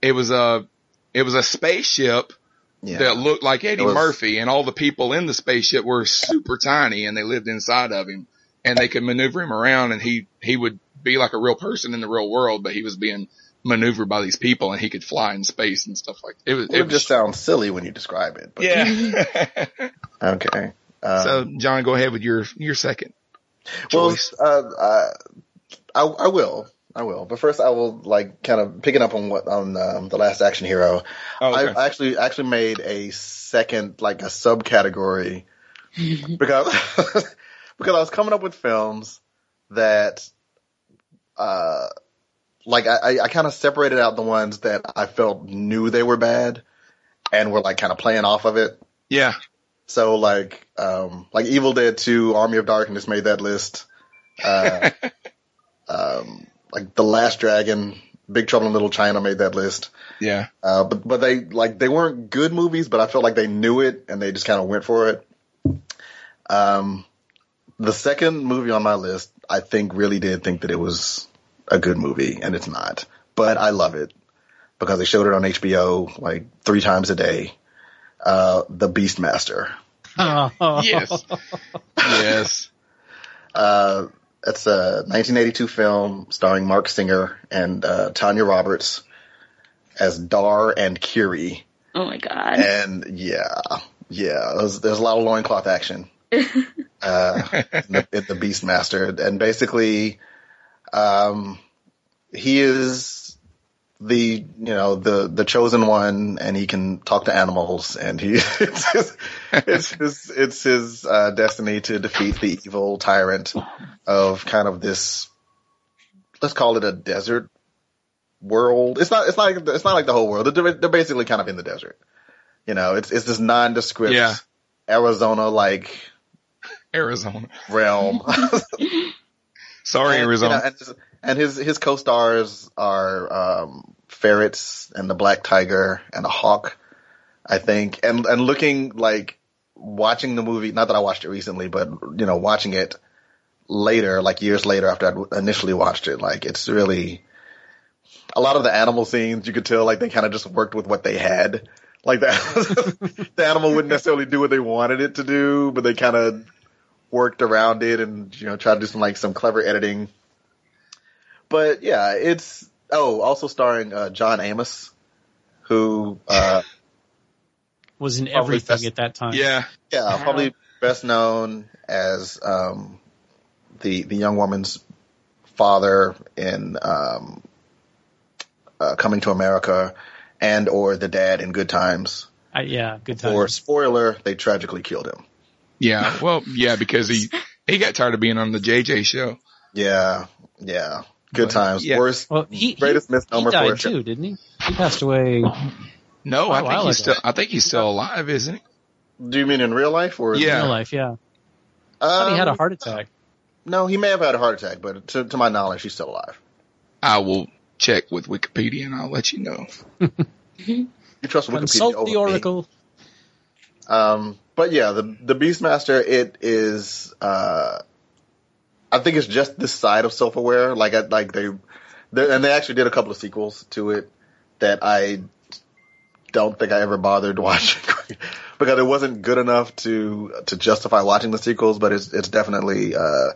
it was a it was a spaceship
Yeah.
that looked like Eddie
was-
Murphy, and all the people in the spaceship were super tiny, and they lived inside of him, and they could maneuver him around, and he he would be like a real person in the real world, but he was being maneuvered by these people, and he could fly in space and stuff like it was.
It,
It was
just sounds silly when you describe it. But
yeah. <laughs>
Okay. Um,
so John, go ahead with your your second
well, uh, uh, I, I will. I will. But first, I will like kind of picking up on what on um, the last action hero.
Oh, okay.
I actually actually made a second like a subcategory <laughs> because <laughs> because I was coming up with films that uh like I, I- I kind of separated out the ones that I felt knew they were bad and were like kind of playing off of it.
yeah.
So like um like Evil Dead 2, Army of Darkness made that list. Uh <laughs> um like The Last Dragon, Big Trouble in Little China made that list.
Yeah.
Uh but but they like they weren't good movies, but I felt like they knew it and they just kind of went for it. Um the second movie on my list, I think really did think that it was a good movie and it's not. But I love it because they showed it on HBO like 3 times a day. Uh The Beastmaster. <laughs>
Yes. yes.
Uh, it's a 1982 film starring Marc Singer and uh, Tanya Roberts as Dar and Kiri.
oh my god.
And yeah, yeah, there's, there's a lot of loincloth action <laughs> uh, in, the, in the Beastmaster. And basically, um, he is the you know the the chosen one, and he can talk to animals, and he <laughs> it's his it's his it's his uh, destiny to defeat the evil tyrant of kind of this let's call it a desert world. It's not it's not it's not like the whole world. They're, they're basically kind of in the desert. You know, it's it's this nondescript
Yeah.
Arizona like
Arizona.
realm. <laughs>
Sorry,
And, you
Arizona.
know, and, his- his co-stars are um, ferrets and the black tiger and a hawk, I think. And and looking like watching the movie, not that I watched it recently, but you know, watching it later, like years later after I initially watched it, like it's really a lot of the animal scenes you could tell like they kind of just worked with what they had. Like that, <laughs> the animal wouldn't necessarily do what they wanted it to do, but they kind of worked around it and you know tried to do some like some clever editing. But yeah, it's oh also starring uh, John Amos, who uh,
Was in everything
best-
at that time.
Yeah.
yeah
Wow.
probably best known as um, the the young woman's father in um, uh, Coming to America, and or the dad in Good Times.
I, yeah, good Times.
Or spoiler, they tragically killed him.
Yeah. Well, yeah, because he, he got tired of being on the JJ show.
Yeah, yeah. Good
But,
times.
yeah.
Worst,
Well, he, he,
greatest
he
misnomer for a
died
show.
too, didn't he? He passed away.
No,
Quite
I
a
think he's
ago.
still, I think he's still alive, isn't he?
Do you mean in real life or?
Yeah.
In real life, yeah.
Um,
thought he had a heart attack.
No, he may have had a heart attack, but to, to my knowledge, he's still alive.
I will check with Wikipedia and I'll let you know.
You trust Wikipedia
Consult
over
the
me.
oracle.
Um, but yeah, the the Beastmaster, it is. Uh, I think it's just this side of self aware. Like, I, like they, they, and they actually did a couple of sequels to it that I don't think I ever bothered <laughs> watching because it wasn't good enough to to justify watching the sequels. But it's it's definitely uh,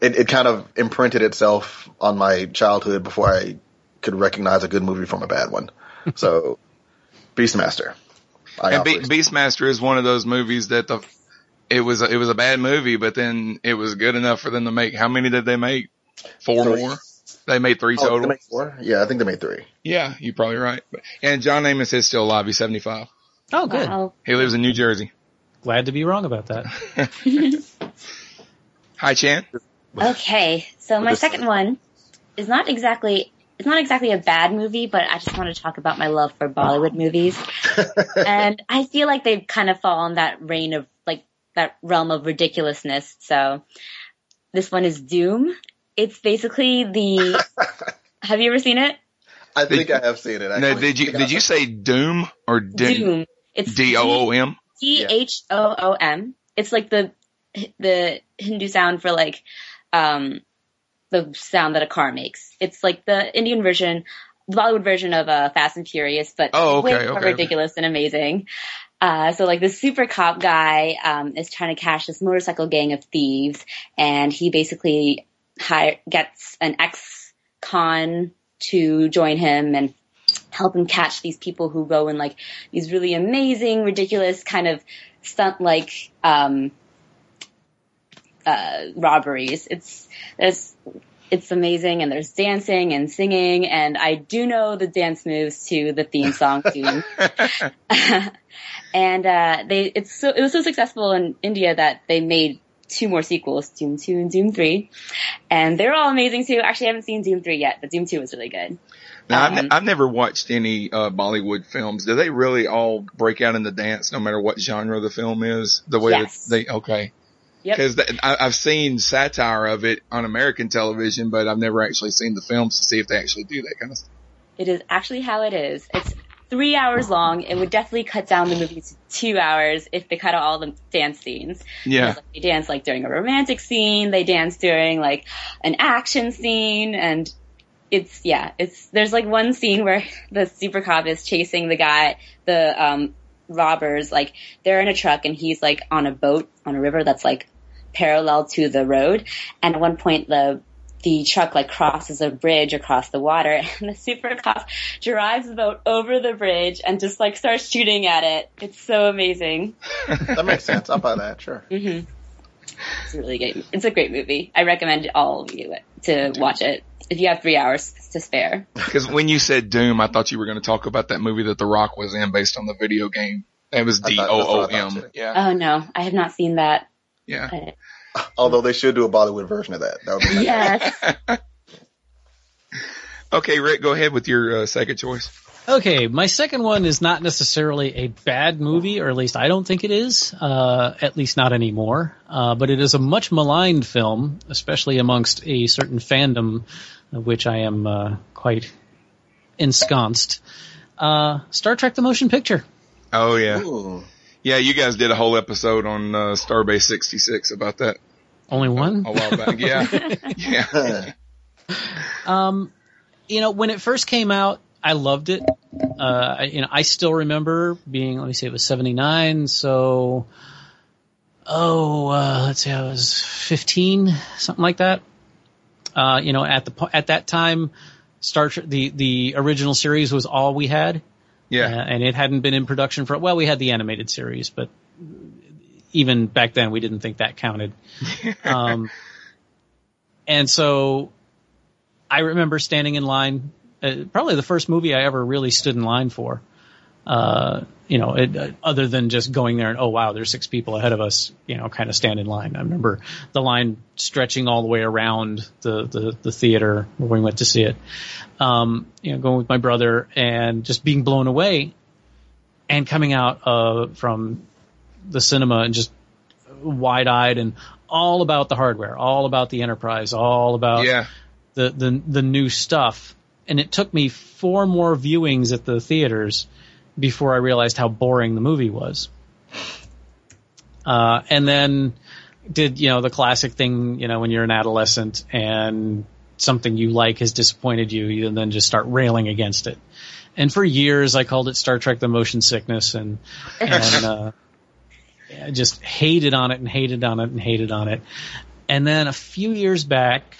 it it kind of imprinted itself on my childhood before I could recognize a good movie from a bad one. So, <laughs> Beastmaster. I
And Be- Beastmaster is one of those movies that the, it was, a, it was a bad movie, but then it was good enough for them to make, how many did they make? Four
Three.
more? They made three
Oh,
total.
they make four? Yeah, I think they made three.
Yeah, you're probably right. And John Amos is still alive. He's 75.
Oh, good.
Wow.
He lives in New Jersey.
Glad to be wrong about that. <laughs> <laughs>
Hi, Chan.
Okay, so my second one is not exactly it's not exactly a bad movie, but I just want to talk about my love for Bollywood movies. <laughs> and I feel like they've kind of fallen that reign of like that realm of ridiculousness. So this one is Dhoom. It's basically the <laughs> Have you ever seen it?
I think I have seen it.
No, did you, did you say Doom or Doom?
Doom. It's
D-O-O-M?
D H O O M. It's like the the Hindu sound for like um the sound that a car makes. It's like the Indian version, the Bollywood version of uh, Fast and Furious, but
Oh, okay,
way more
okay, okay.
ridiculous and amazing. Uh, so like the super cop guy um, is trying to catch this motorcycle gang of thieves, and he basically hire, gets an ex-con to join him and help him catch these people who go in like these really amazing, ridiculous kind of stunt like um, uh, robberies. It's there's it's amazing and there's dancing and singing and I do know the dance moves to the theme song tune. <laughs> <laughs> and uh, they it's so it was so successful in India that they made two more sequels, Dhoom 2 and Dhoom 3. And they're all amazing too. Actually, I haven't seen Dhoom 3 yet, but Dhoom 2 was really good.
Now, I've,
Um,
ne- I've never watched any uh, Bollywood films. Do they really all break out in the dance, no matter what genre the film is? The way
Yes.
that they okay,
Yep.
because I've seen satire of it on American television, but I've never actually seen the films to see if they actually do that kind of stuff.
It is actually how it is. It's three hours long. It would definitely cut down the movie to two hours if they cut out all the dance scenes.
Yeah,
like, they dance like during a romantic scene. They dance during like an action scene, and it's yeah, it's there's like one scene where <laughs> the super cop is chasing the guy, the um robbers. Like they're in a truck and he's like on a boat on a river that's like parallel to the road. And at one point the the truck like crosses a bridge across the water <laughs> and the super cop drives the boat over the bridge and just like starts shooting at it. It's so amazing. <laughs>
That makes sense. I'll buy that. Sure.
hmm It's a really great. It's a great movie. I recommend all of you to watch it if you have three hours to spare. <laughs>
because when you said Doom, I thought you were going to talk about that movie that The Rock was in based on the video game. It was
I
D
thought-
O
that's
O
what I thought
M.
too.
Yeah,
Oh no, I have not seen that.
yeah.
but- <laughs>
Although they should do a Bollywood version of that. That would be nice.
Yes. <laughs>
Okay, Rick, go ahead with your uh, second choice.
Okay, my second one is not necessarily a bad movie, or at least I don't think it is. Uh, at least not anymore. Uh, but it is a much maligned film, especially amongst a certain fandom, of which I am uh, quite ensconced. Uh, Star Trek: The Motion Picture.
Oh yeah,
Ooh.
Yeah. You guys did a whole episode on uh, Starbase '66 about that
Only one.
a while back. <laughs> Yeah, yeah. <laughs>
Um, you know, when it first came out, I loved it. Uh, I, you know, I still remember being, let me see, it was 79, so, oh, uh, let's see, I was 15, something like that. Uh, you know, at the, at that time, Star Trek, the, the original series was all we had.
Yeah.
Uh, and it hadn't been in production for, well, we had the animated series, but even back then we didn't think that counted. <laughs> um, and so I remember standing in line, uh, probably the first movie I ever really stood in line for. Uh, you know, it, other than just going there and, oh wow, there's six people ahead of us, you know, kind of stand in line. I remember the line stretching all the way around the, the, the theater where we went to see it. Um, you know, going with my brother and just being blown away and coming out, uh, from the cinema and just wide eyed and all about the hardware, all about the enterprise, all about
Yeah.
the, the the new stuff. And it took me four more viewings at the theaters before I realized how boring the movie was. Uh, and then did you know the classic thing you know when you're an adolescent and something you like has disappointed you, you then just start railing against it. And for years, I called it Star Trek: The Motion Sickness, and and <laughs> uh, I just hated on it and hated on it and hated on it. And then a few years back,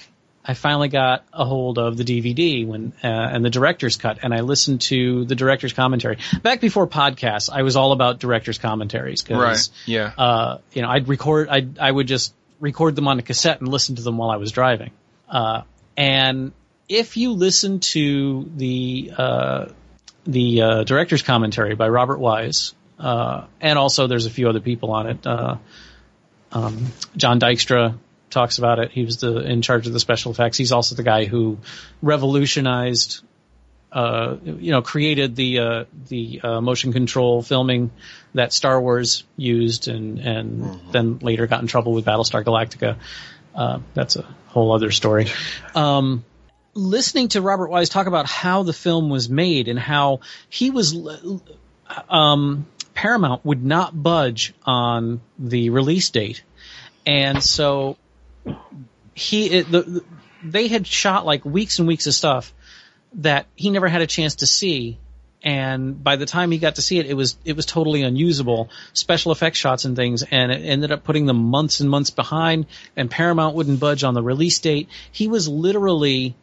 I finally got a hold of the DVD when uh, and the director's cut, and I listened to the director's commentary. Back before podcasts, I was all about director's commentaries because
Right. Yeah.
uh, you know, I'd record, I I would just record them on a cassette and listen to them while I was driving. Uh, and if you listen to the uh, the uh, director's commentary by Robert Wise, uh, and also there's a few other people on it. Uh, um, John Dykstra talks about it. He was the in charge of the special effects. He's also the guy who revolutionized uh, you know, created the uh, the uh, motion control filming that Star Wars used, and and then later got in trouble with Battlestar Galactica. Uh, that's a whole other story. Um, listening to Robert Wise talk about how the film was made and how he was, um, Paramount would not budge on the release date, and so he the, they had shot like weeks and weeks of stuff that he never had a chance to see. And by the time he got to see it it was it was totally unusable special effects shots and things. And it ended up putting them months and months behind. And Paramount wouldn't budge on the release date. He was literally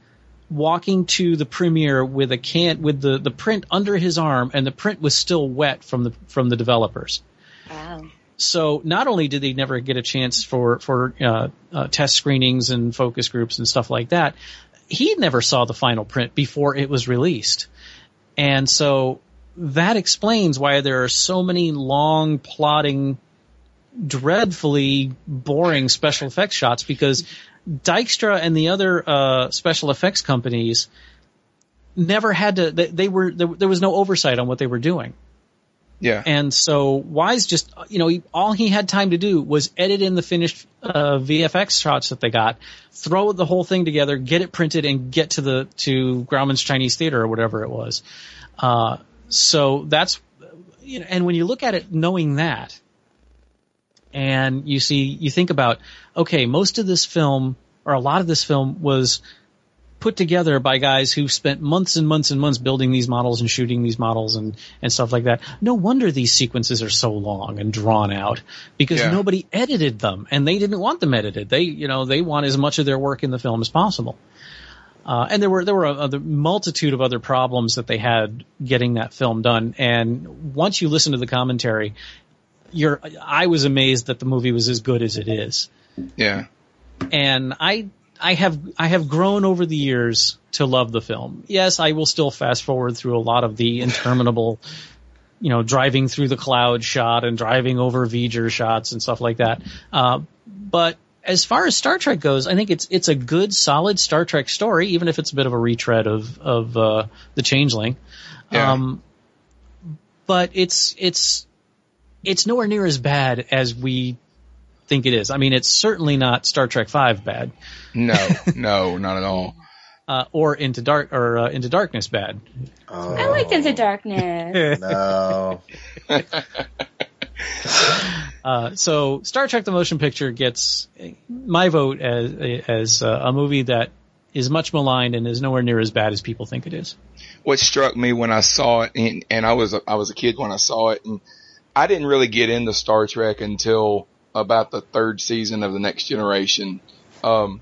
walking to the premiere with a can with the the print under his arm. And the print was still wet from the from the developers.
Wow.
So not only did they never get a chance for for uh, uh, test screenings and focus groups and stuff like that, he never saw the final print before it was released, and so that explains why there are so many long plotting, dreadfully boring special effects shots because Dykstra and the other uh, special effects companies never had to. They, they were there, there was no oversight on what they were doing.
Yeah.
And so Wise just, you know, he, all he had time to do was edit in the finished uh, VFX shots that they got, throw the whole thing together, get it printed, and get to the to Grauman's Chinese Theater or whatever it was. Uh, so that's, you know, and when you look at it, knowing that, and you see, you think about, okay, most of this film or a lot of this film was put together by guys who spent months and months and months building these models and shooting these models and, and stuff like that. No wonder these sequences are so long and drawn out because
Yeah.
nobody edited them and they didn't want them edited. They, you know, they want as much of their work in the film as possible. Uh, and there were there were a, a multitude of other problems that they had getting that film done. And once you listen to the commentary, you're I was amazed that the movie was as good as it is
Yeah.
and I I have I have grown over the years to love the film. Yes, I will still fast forward through a lot of the interminable, you know, driving through the cloud shot and driving over V'ger shots and stuff like that. Uh, but as far as Star Trek goes, I think it's it's a good, solid Star Trek story, even if it's a bit of a retread of of uh, the Changeling.
Yeah.
Um, but it's it's it's nowhere near as bad as we think it is. I mean, it's certainly not Star Trek Five bad.
No, <laughs> no, not at all.
uh, or Into Dark or uh, Into Darkness bad.
Oh,
I liked Into Darkness. <laughs>
No. <laughs>
Uh, so Star Trek: The Motion Picture gets my vote as as uh, a movie that is much maligned and is nowhere near as bad as people think it is.
what struck me when I saw it, and, and I was a, I was a kid when I saw it, and I didn't really get into Star Trek until about the third season of the Next Generation. Um,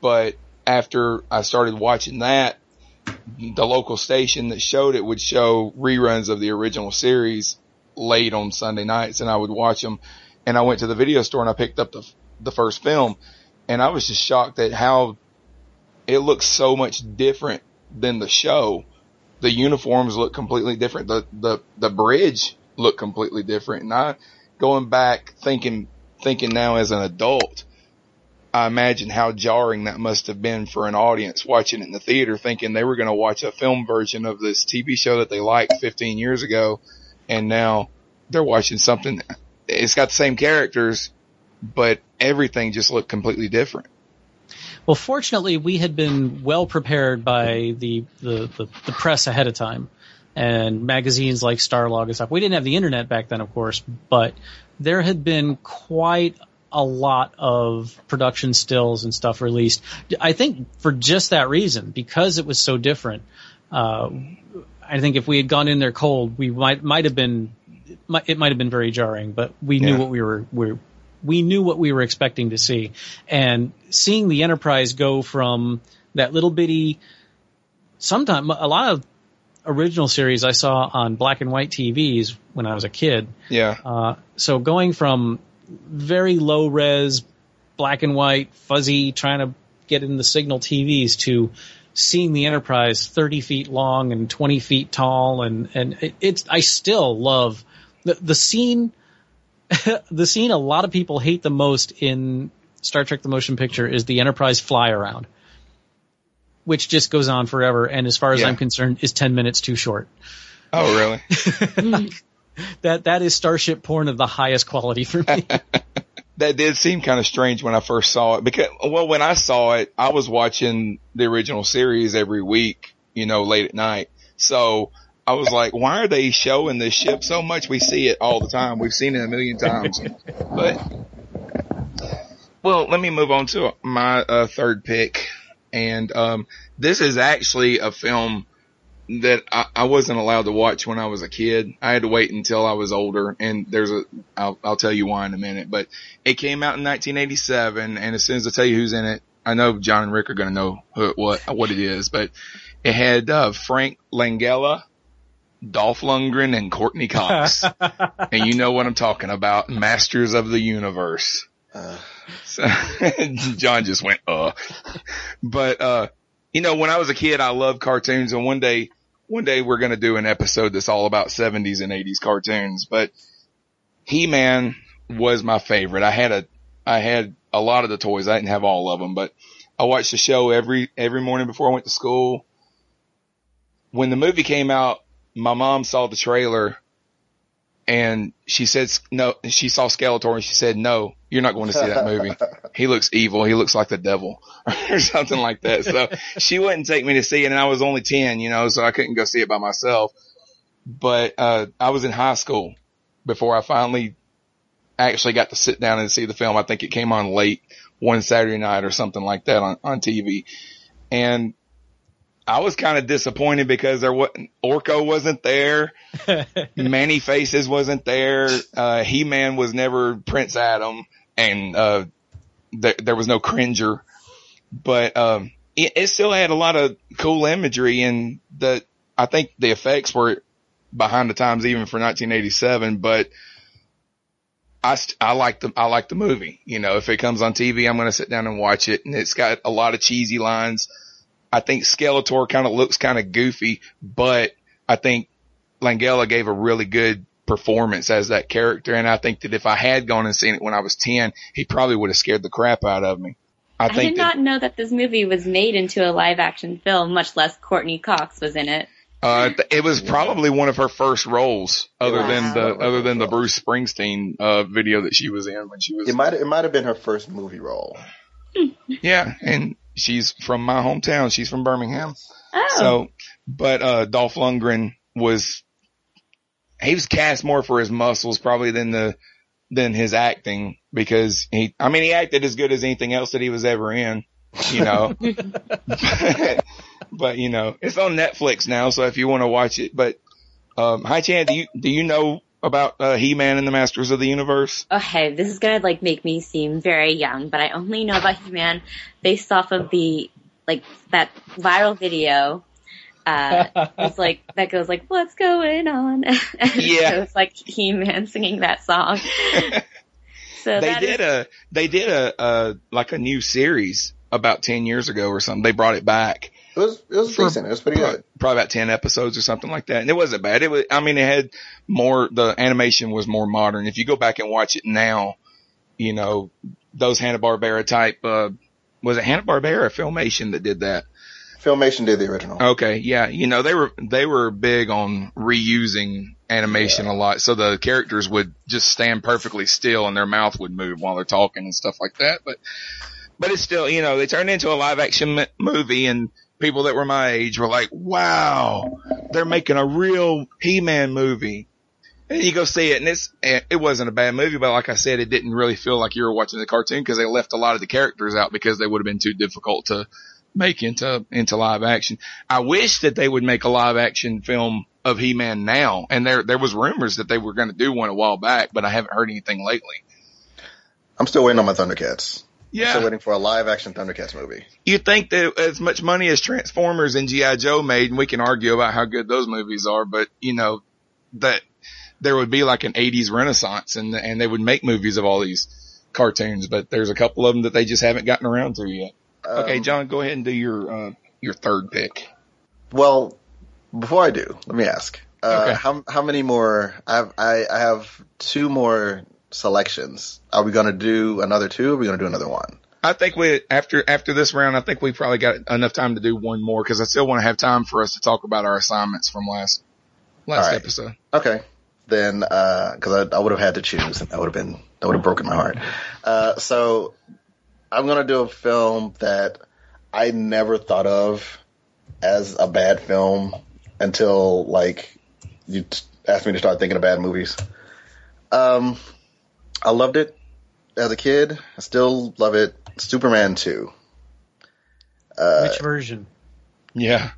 but after I started watching that, the local station that showed it would show reruns of the original series late on Sunday nights, and I would watch them. And I went to the video store and I picked up the the first film, and I was just shocked at how it looks so much different than the show. The uniforms look completely different. The the the bridge looked completely different. And I going back thinking thinking now as an adult, I imagine how jarring that must have been for an audience watching it in the theater, thinking they were going to watch a film version of this TV show that they liked 15 years ago, and now they're watching something. It's got the same characters, but everything just looked completely different.
Well, fortunately, we had been well prepared by the, the, the, the press ahead of time and magazines like Starlog and stuff. We didn't have the internet back then, of course, but there had been quite a lot of production stills and stuff released. I think for just that reason, because it was so different. Uh, I think if we had gone in there cold, we might might have been it might have been very jarring, but we knew what we were we we knew what we were expecting to see, and seeing the Enterprise go from that little bitty, sometime a lot of original series I saw on black and white TVs when I was a kid.
Yeah.
Uh, so going from very low res, black and white, fuzzy, trying to get in the signal TVs to seeing the Enterprise 30 feet long and 20 feet tall, and and it, it's I still love the the scene. <laughs> the scene a lot of people hate the most in Star Trek: The Motion Picture is the Enterprise fly around, which just goes on forever, and as far as
Yeah.
I'm concerned, is 10 minutes too short.
Oh, really? <laughs>
That that is Starship porn of the highest quality for me. <laughs>
that did seem kind of strange when I first saw it because, well, when I saw it, I was watching the original series every week, you know, late at night. So I was like, why are they showing this ship so much? We see it all the time. We've seen it a million times, but well, let me move on to my uh, third pick. And, um, this is actually a film that I, I wasn't allowed to watch when I was a kid. I had to wait until I was older, and there's a I'll, I'll tell you why in a minute. But it came out in 1987, and as soon as I tell you who's in it, I know John and Rick are going to know who, what what it is. But it had uh, Frank Langella, Dolph Lundgren, and Courteney Cox, <laughs> and you know what I'm talking about, Masters of the Universe. So, <laughs> John just went, uh. But, uh, you know, when I was a kid, I loved cartoons and one day, one day we're going to do an episode that's all about 70s and 80s cartoons, but He-Man was my favorite. I had a, I had a lot of the toys. I didn't have all of them, but I watched the show every, every morning before I went to school. When the movie came out, my mom saw the trailer and she said no. She saw Skeletor and she said, "No, you're not going to see that movie. <laughs> He looks evil. He looks like the devil, <laughs> or something like that." So she wouldn't take me to see it, and I was only ten, you know, so I couldn't go see it by myself. But uh, I was in high school before I finally actually got to sit down and see the film. I think it came on late one Saturday night or something like that on on TV, and I was kind of disappointed because there wasn't Orko wasn't there. <laughs> Man-E-Faces wasn't there. Uh, He-Man was never Prince Adam and, uh, there, there was no Cringer, but, um, it, it still had a lot of cool imagery and the, I think the effects were behind the times even for 1987, but I, st- I like the, I like the movie. You know, if it comes on TV, I'm going to sit down and watch it and it's got a lot of cheesy lines. I think Skeletor kind of looks kind of goofy, but I think Langella gave a really good performance as that character. And I think that if I had gone and seen it when I was 10, he probably would have scared the crap out of me. I
I,
think
did
that,
not know that this movie was made into a live action film, much less Courteney Cox was in it.
uh, it was probably one of her first roles other
Wow.
than the, other than the Bruce Springsteen, uh, video that she was in when she was,
It might it might have been her first movie role.
yeah. And she's from my hometown. She's from Birmingham.
Oh,
So, but uh, Dolph Lundgren was he was cast more for his muscles probably than the than his acting because he I mean he acted as good as anything else that he was ever in, you know. but, <laughs> <laughs> but you know it's on Netflix now, so if you want to watch it, but um, hi Chan, do you do you know about uh, He Man and the Masters of the Universe?
okay. This is gonna like make me seem very young, but I only know about He-Man based off of the like that viral video. Uh, <laughs> it's like that goes like, "What's going on?" <laughs> And
Yeah.
so it's like He-Man singing that song. <laughs> so
they did
is-
a they did a, a like a new series about ten years ago or something. They brought it back.
It was it was decent. It was pretty good.
probably about 10 episodes or something like that. And it wasn't bad. It was, I mean, it had more, the animation was more modern. If you go back and watch it now, you know, those Hanna-Barbera type, uh, was it Hanna-Barbera or Filmation that did that?
Filmation did the original.
Okay. Yeah. You know, they were, they were big on reusing animation a lot. So the characters would just stand perfectly still and their mouth would move while they're talking and stuff like that. But, but it's still, you know, they turned into a live action movie and people that were my age were like, wow, they're making a real He-Man movie. And you go see it and it's, eh, it wasn't a bad movie, but like I said, it didn't really feel like you were watching the cartoon because they left a lot of the characters out because they would have been too difficult to make into, into live action. I wish that they would make a live action film of He-Man now. And there, there was rumors that they were going to do one a while back, but I haven't heard anything lately.
I'm still waiting on my Thundercats.
Yeah.
Still waiting for a live action Thundercats movie.
you think that as much money as Transformers and G.I. Joe made, and we can argue about how good those movies are, but you know, that there would be like an 80s renaissance and, and they would make movies of all these cartoons, but there's a couple of them that they just haven't gotten around to yet. okay,
Um,
John, go ahead and do your, uh, your third pick.
Well, before I do, let me ask. Uh,
Okay.
How how many more? I have I, I have two more selections. Are we going to do another two? Or are we going to do another one?
I think we, after, after this round, I think we probably got enough time to do one more because I still want to have time for us to talk about our assignments from last, last
right.
episode.
Okay. Then, because I, I would have had to choose, and that would have been that would have broken my heart. Uh, so I'm gonna do a film that I never thought of as a bad film until like you t- asked me to start thinking of bad movies. Um, I loved it as a kid. I still love it. Superman two. Uh,
Which version?
Yeah.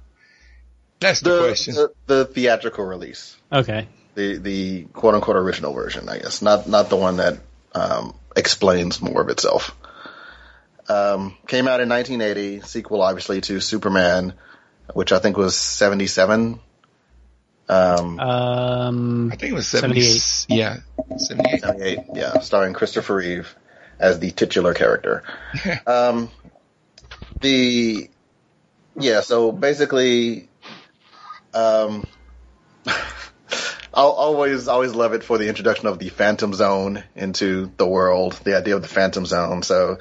That's the,
the,
question.
the the theatrical release.
Okay.
the the quote unquote original version, I guess, not not the one that um, explains more of itself. Um, came out in 1980, sequel obviously to Superman, which I think was 77. Um,
Um,
I think it was 70,
78.
Yeah, 78.
78, yeah, starring Christopher Reeve as the titular character. <laughs> um, the yeah, so basically, um, <laughs> I'll always always love it for the introduction of the Phantom Zone into the world. The idea of the Phantom Zone. So,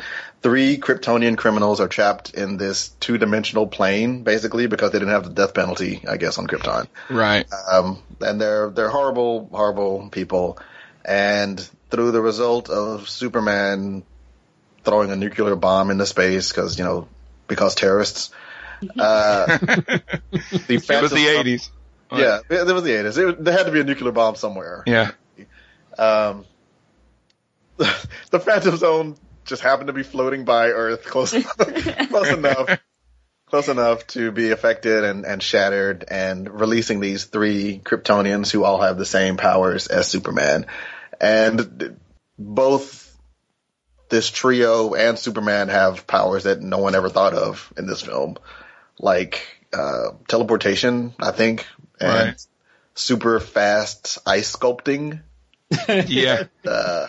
three Kryptonian criminals are trapped in this two dimensional plane, basically because they didn't have the death penalty, I guess, on Krypton
Right.
um, and they're they're horrible, horrible people. And through the result of Superman throwing a nuclear bomb into space, because you know, because terrorists, uh, <laughs> the
It was the 80s.
Yeah, it, it was the eighties. There had to be a nuclear bomb somewhere.
Yeah.
Um, <laughs> the Phantom Zone just happened to be floating by Earth close enough, <laughs> close enough close enough to be affected and, and shattered and releasing these three Kryptonians who all have the same powers as Superman. And both this trio and Superman have powers that no one ever thought of in this film. Like uh, teleportation, I think, and
Right.
super fast ice sculpting <laughs>
Yeah.
uh,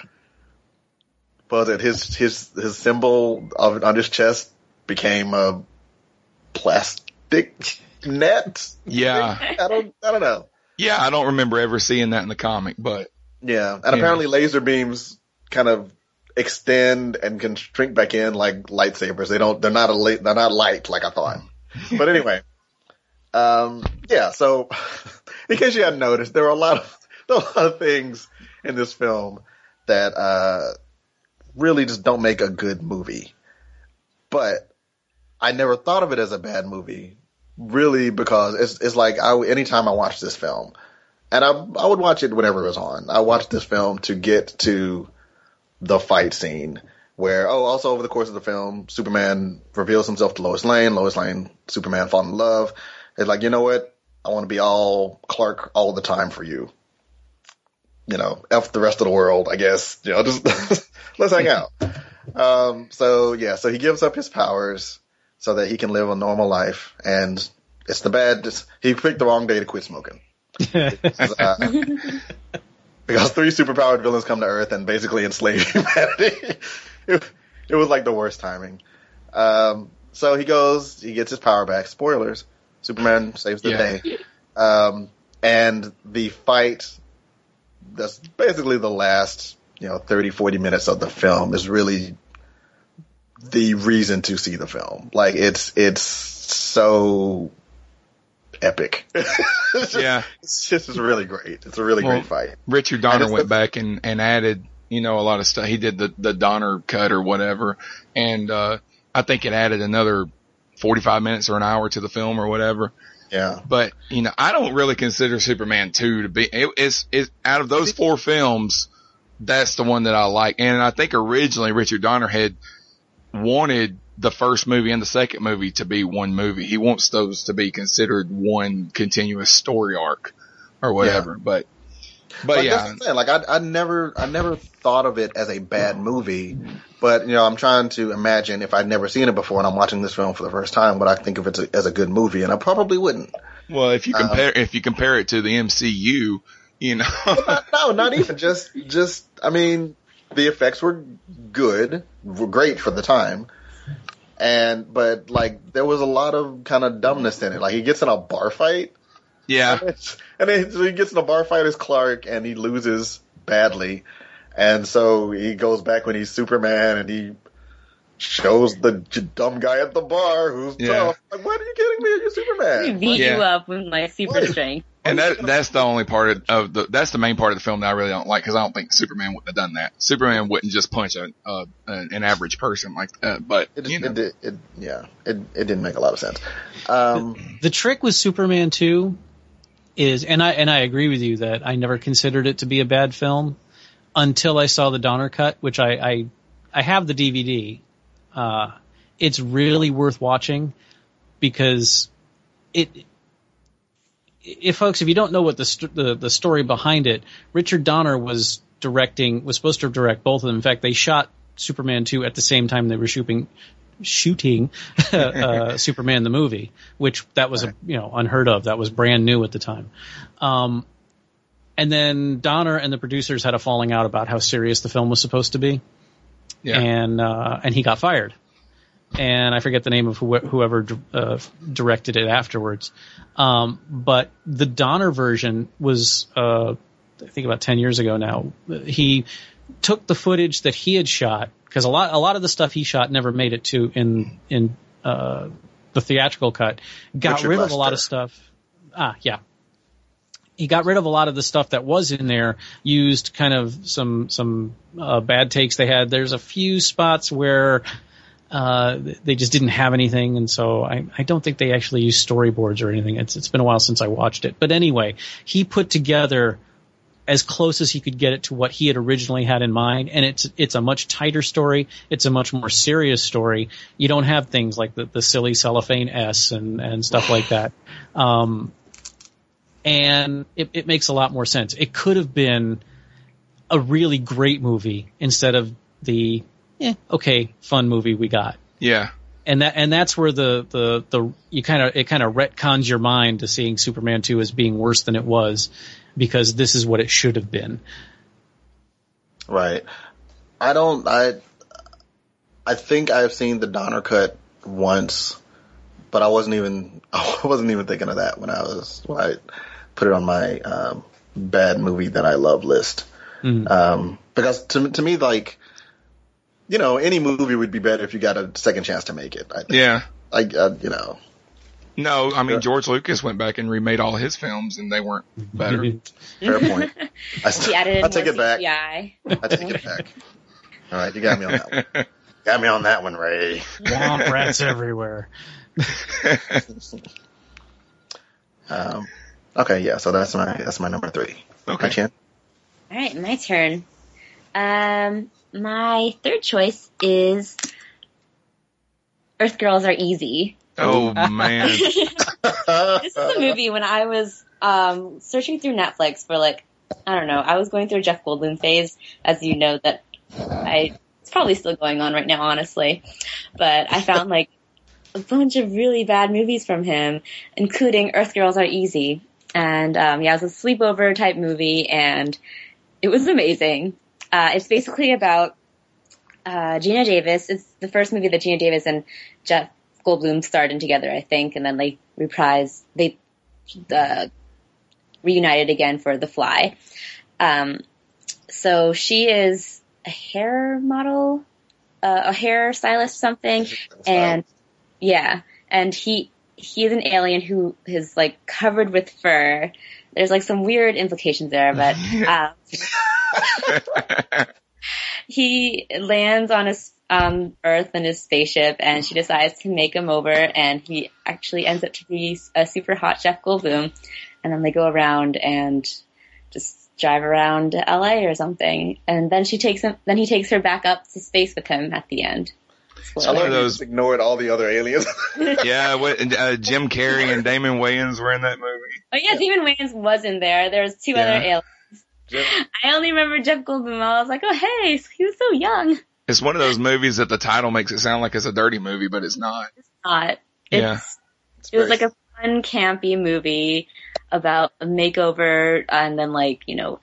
was it his his his symbol of on his chest became a plastic net?
Yeah.
I don't I don't know.
Yeah. I don't remember ever seeing that in the comic, but
Yeah, and apparently laser beams kind of extend and can shrink back in like lightsabers. They don't. They're not a. la- They're not light like I thought. <laughs> But anyway, um, yeah. So <laughs> in case you hadn't noticed, there were a lot of there <laughs> were a lot of things in this film that uh, really just don't make a good movie. But I never thought of it as a bad movie, really, because it's it's like I anytime I watch this film, and I I would watch it whenever it was on. I watched this film to get to the fight scene where oh also over the course of the film, Superman reveals himself to Lois Lane. Lois Lane, Superman fall in love. It's like you know what, I want to be all Clark all the time for you. You know, f the rest of the world. I guess you know just <laughs> let's hang <laughs> out. Um, so yeah, so he gives up his powers so that he can live a normal life, and it's the bad. It's, he picked the wrong day to quit smoking. <laughs> Uh, because three superpowered villains come to Earth and basically enslave <laughs> humanity. it, it was like the worst timing. Um, so he goes, he gets his power back. Spoilers: Superman saves the
Yeah.
day, um, and the fight. That's basically the last, you know, 30, 40 minutes of the film is really the reason to see the film. Like it's it's so epic. <laughs> it's just,
Yeah.
it's just it's really great. It's a really
Well,
great fight.
Richard Donner went
the-
back and, and added, you know, a lot of stuff. He did the, the Donner cut or whatever. And, uh, I think it added another 45 minutes or an hour to the film or whatever.
Yeah.
But, you know, I don't really consider Superman 2 to be, it, it's, it's out of those four films, that's the one that I like. And I think originally Richard Donner had wanted the first movie and the second movie to be one movie. He wants those to be considered one continuous story arc or whatever. But, but
Like,
yeah.
that's I'm saying. Like I, I never, I never thought of it as a bad movie, but you know, I'm trying to imagine if I'd never seen it before and I'm watching this film for the first time, would I think of it as a good movie? And I probably wouldn't.
Well, if you
Um,
compare if you compare it to the MCU, you know,
Not- no, <laughs> not even just, just. I mean, the effects were good, were great for the time, and but like there was a lot of kind of dumbness in it. Like he gets in a bar fight.
yeah,
And then so he gets in a bar fight as Clark and he loses badly. And so he goes back when he's Superman and he shows the j- dumb guy at the bar who's
Yeah.
tough. Like, what are you kidding me? You're
We
Superman.
beat
Yeah.
you up with my super
What?
strength.
And that that's the only part of, of the that's the main part of the film that I really don't like because I don't think Superman wouldn't have done that. Superman wouldn't just punch a, uh, an average person like that. But
It,
you know,
it, did- it, yeah, it, it didn't make a lot of sense. Um,
the trick with Superman 2 is, and I and I agree with you that I never considered it to be a bad film until I saw the Donner cut, which I I, I have the DVD. Uh, it's really worth watching because it. If folks, if you don't know what the, st- the the story behind it, Richard Donner was directing, was supposed to direct both of them. In fact, they shot Superman 2 at the same time they were shooting shooting <laughs> uh, <laughs> Superman the movie, which that was a, you know unheard of. That was brand new at the time. Um, and then Donner and the producers had a falling out about how serious the film was supposed to be,
yeah,
and uh, and he got fired. And I forget the name of who, whoever uh, directed it afterwards. Um, but the Donner version was, uh, I think about ten years ago now. He took the footage that he had shot because a lot a lot of the stuff he shot never made it to in in uh, the theatrical cut. Got
Richard
rid of a lot of
Lester.
stuff. Ah, yeah. He got rid of a lot of the stuff that was in there. Used kind of some some uh, bad takes they had. There's a few spots where uh, they just didn't have anything, and so I, I don't think they actually used storyboards or anything. It's it's been a while since I watched it, but anyway, he put together as close as he could get it to what he had originally had in mind, and it's it's a much tighter story. It's a much more serious story. You don't have things like the, the silly cellophane S and and stuff like <sighs> that. Um, and it, it makes a lot more sense. It could have been a really great movie instead of the eh, okay fun movie we got
yeah,
and that and that's where the the the you kind of it kind of retcons your mind to seeing Superman 2 as being worse than it was because this is what it should have been.
right. I don't. I. I think I've seen the Donner cut once, but I wasn't even. <laughs> I wasn't even thinking of that when I was when I put it on my um, bad movie that I love list. Um, because to to me, like, you know, any movie would be better if you got a second chance to make it. I think.
yeah.
I, uh, you know,
No, I mean George Lucas went back and remade all his films, and they weren't better. <laughs>
fair point. <laughs> I,
He added
I take
more
it back.
CGI.
I take it back. <laughs> All right, you got me on that one. Got me on that one, Ray.
Womp rats everywhere.
Um, okay, yeah. So that's my that's my number three.
Okay.
My chin.
All right, my turn. Um, my third choice is Earth Girls Are Easy.
Oh man. <laughs>
this is a movie when I was um, searching through Netflix for like I don't know. I was going through a Jeff Goldblum phase, as you know that I it's probably still going on right now, honestly. But I found like a bunch of really bad movies from him, including Earth Girls Are Easy. And um, yeah, it was a sleepover type movie, and it was amazing. Uh, it's basically about uh, Geena Davis. It's the first movie that Geena Davis and Jeff Goldblum starred in together, I think, and then they reprised, they uh, reunited again for The Fly. Um, so she is a hair model, uh, a hair stylist, something, and yeah, and he he is an alien who is like covered with fur. There's like some weird implications there, but um, <laughs> <laughs> he lands on his um, Earth in his spaceship, and she decides to make him over, and he actually ends up to be a super hot Jeff Goldblum, and then they go around and just drive around LA or something, and then she takes him, then he takes her back up to space with him at the end.
I
Some
love
of those-
ignored all the other aliens. <laughs> <laughs>
yeah, what, uh, Jim Carrey and Damon Wayans were in that movie.
Oh yeah, Damon Wayans was in there. There's two
Yeah.
other aliens. I only remember Jeff Goldblum. I was like, oh hey, he was so young.
It's one of those movies that the title makes it sound like it's a dirty movie, but it's not.
It's not.
Yeah.
It's, it was like a fun, campy movie about a makeover and then like you know,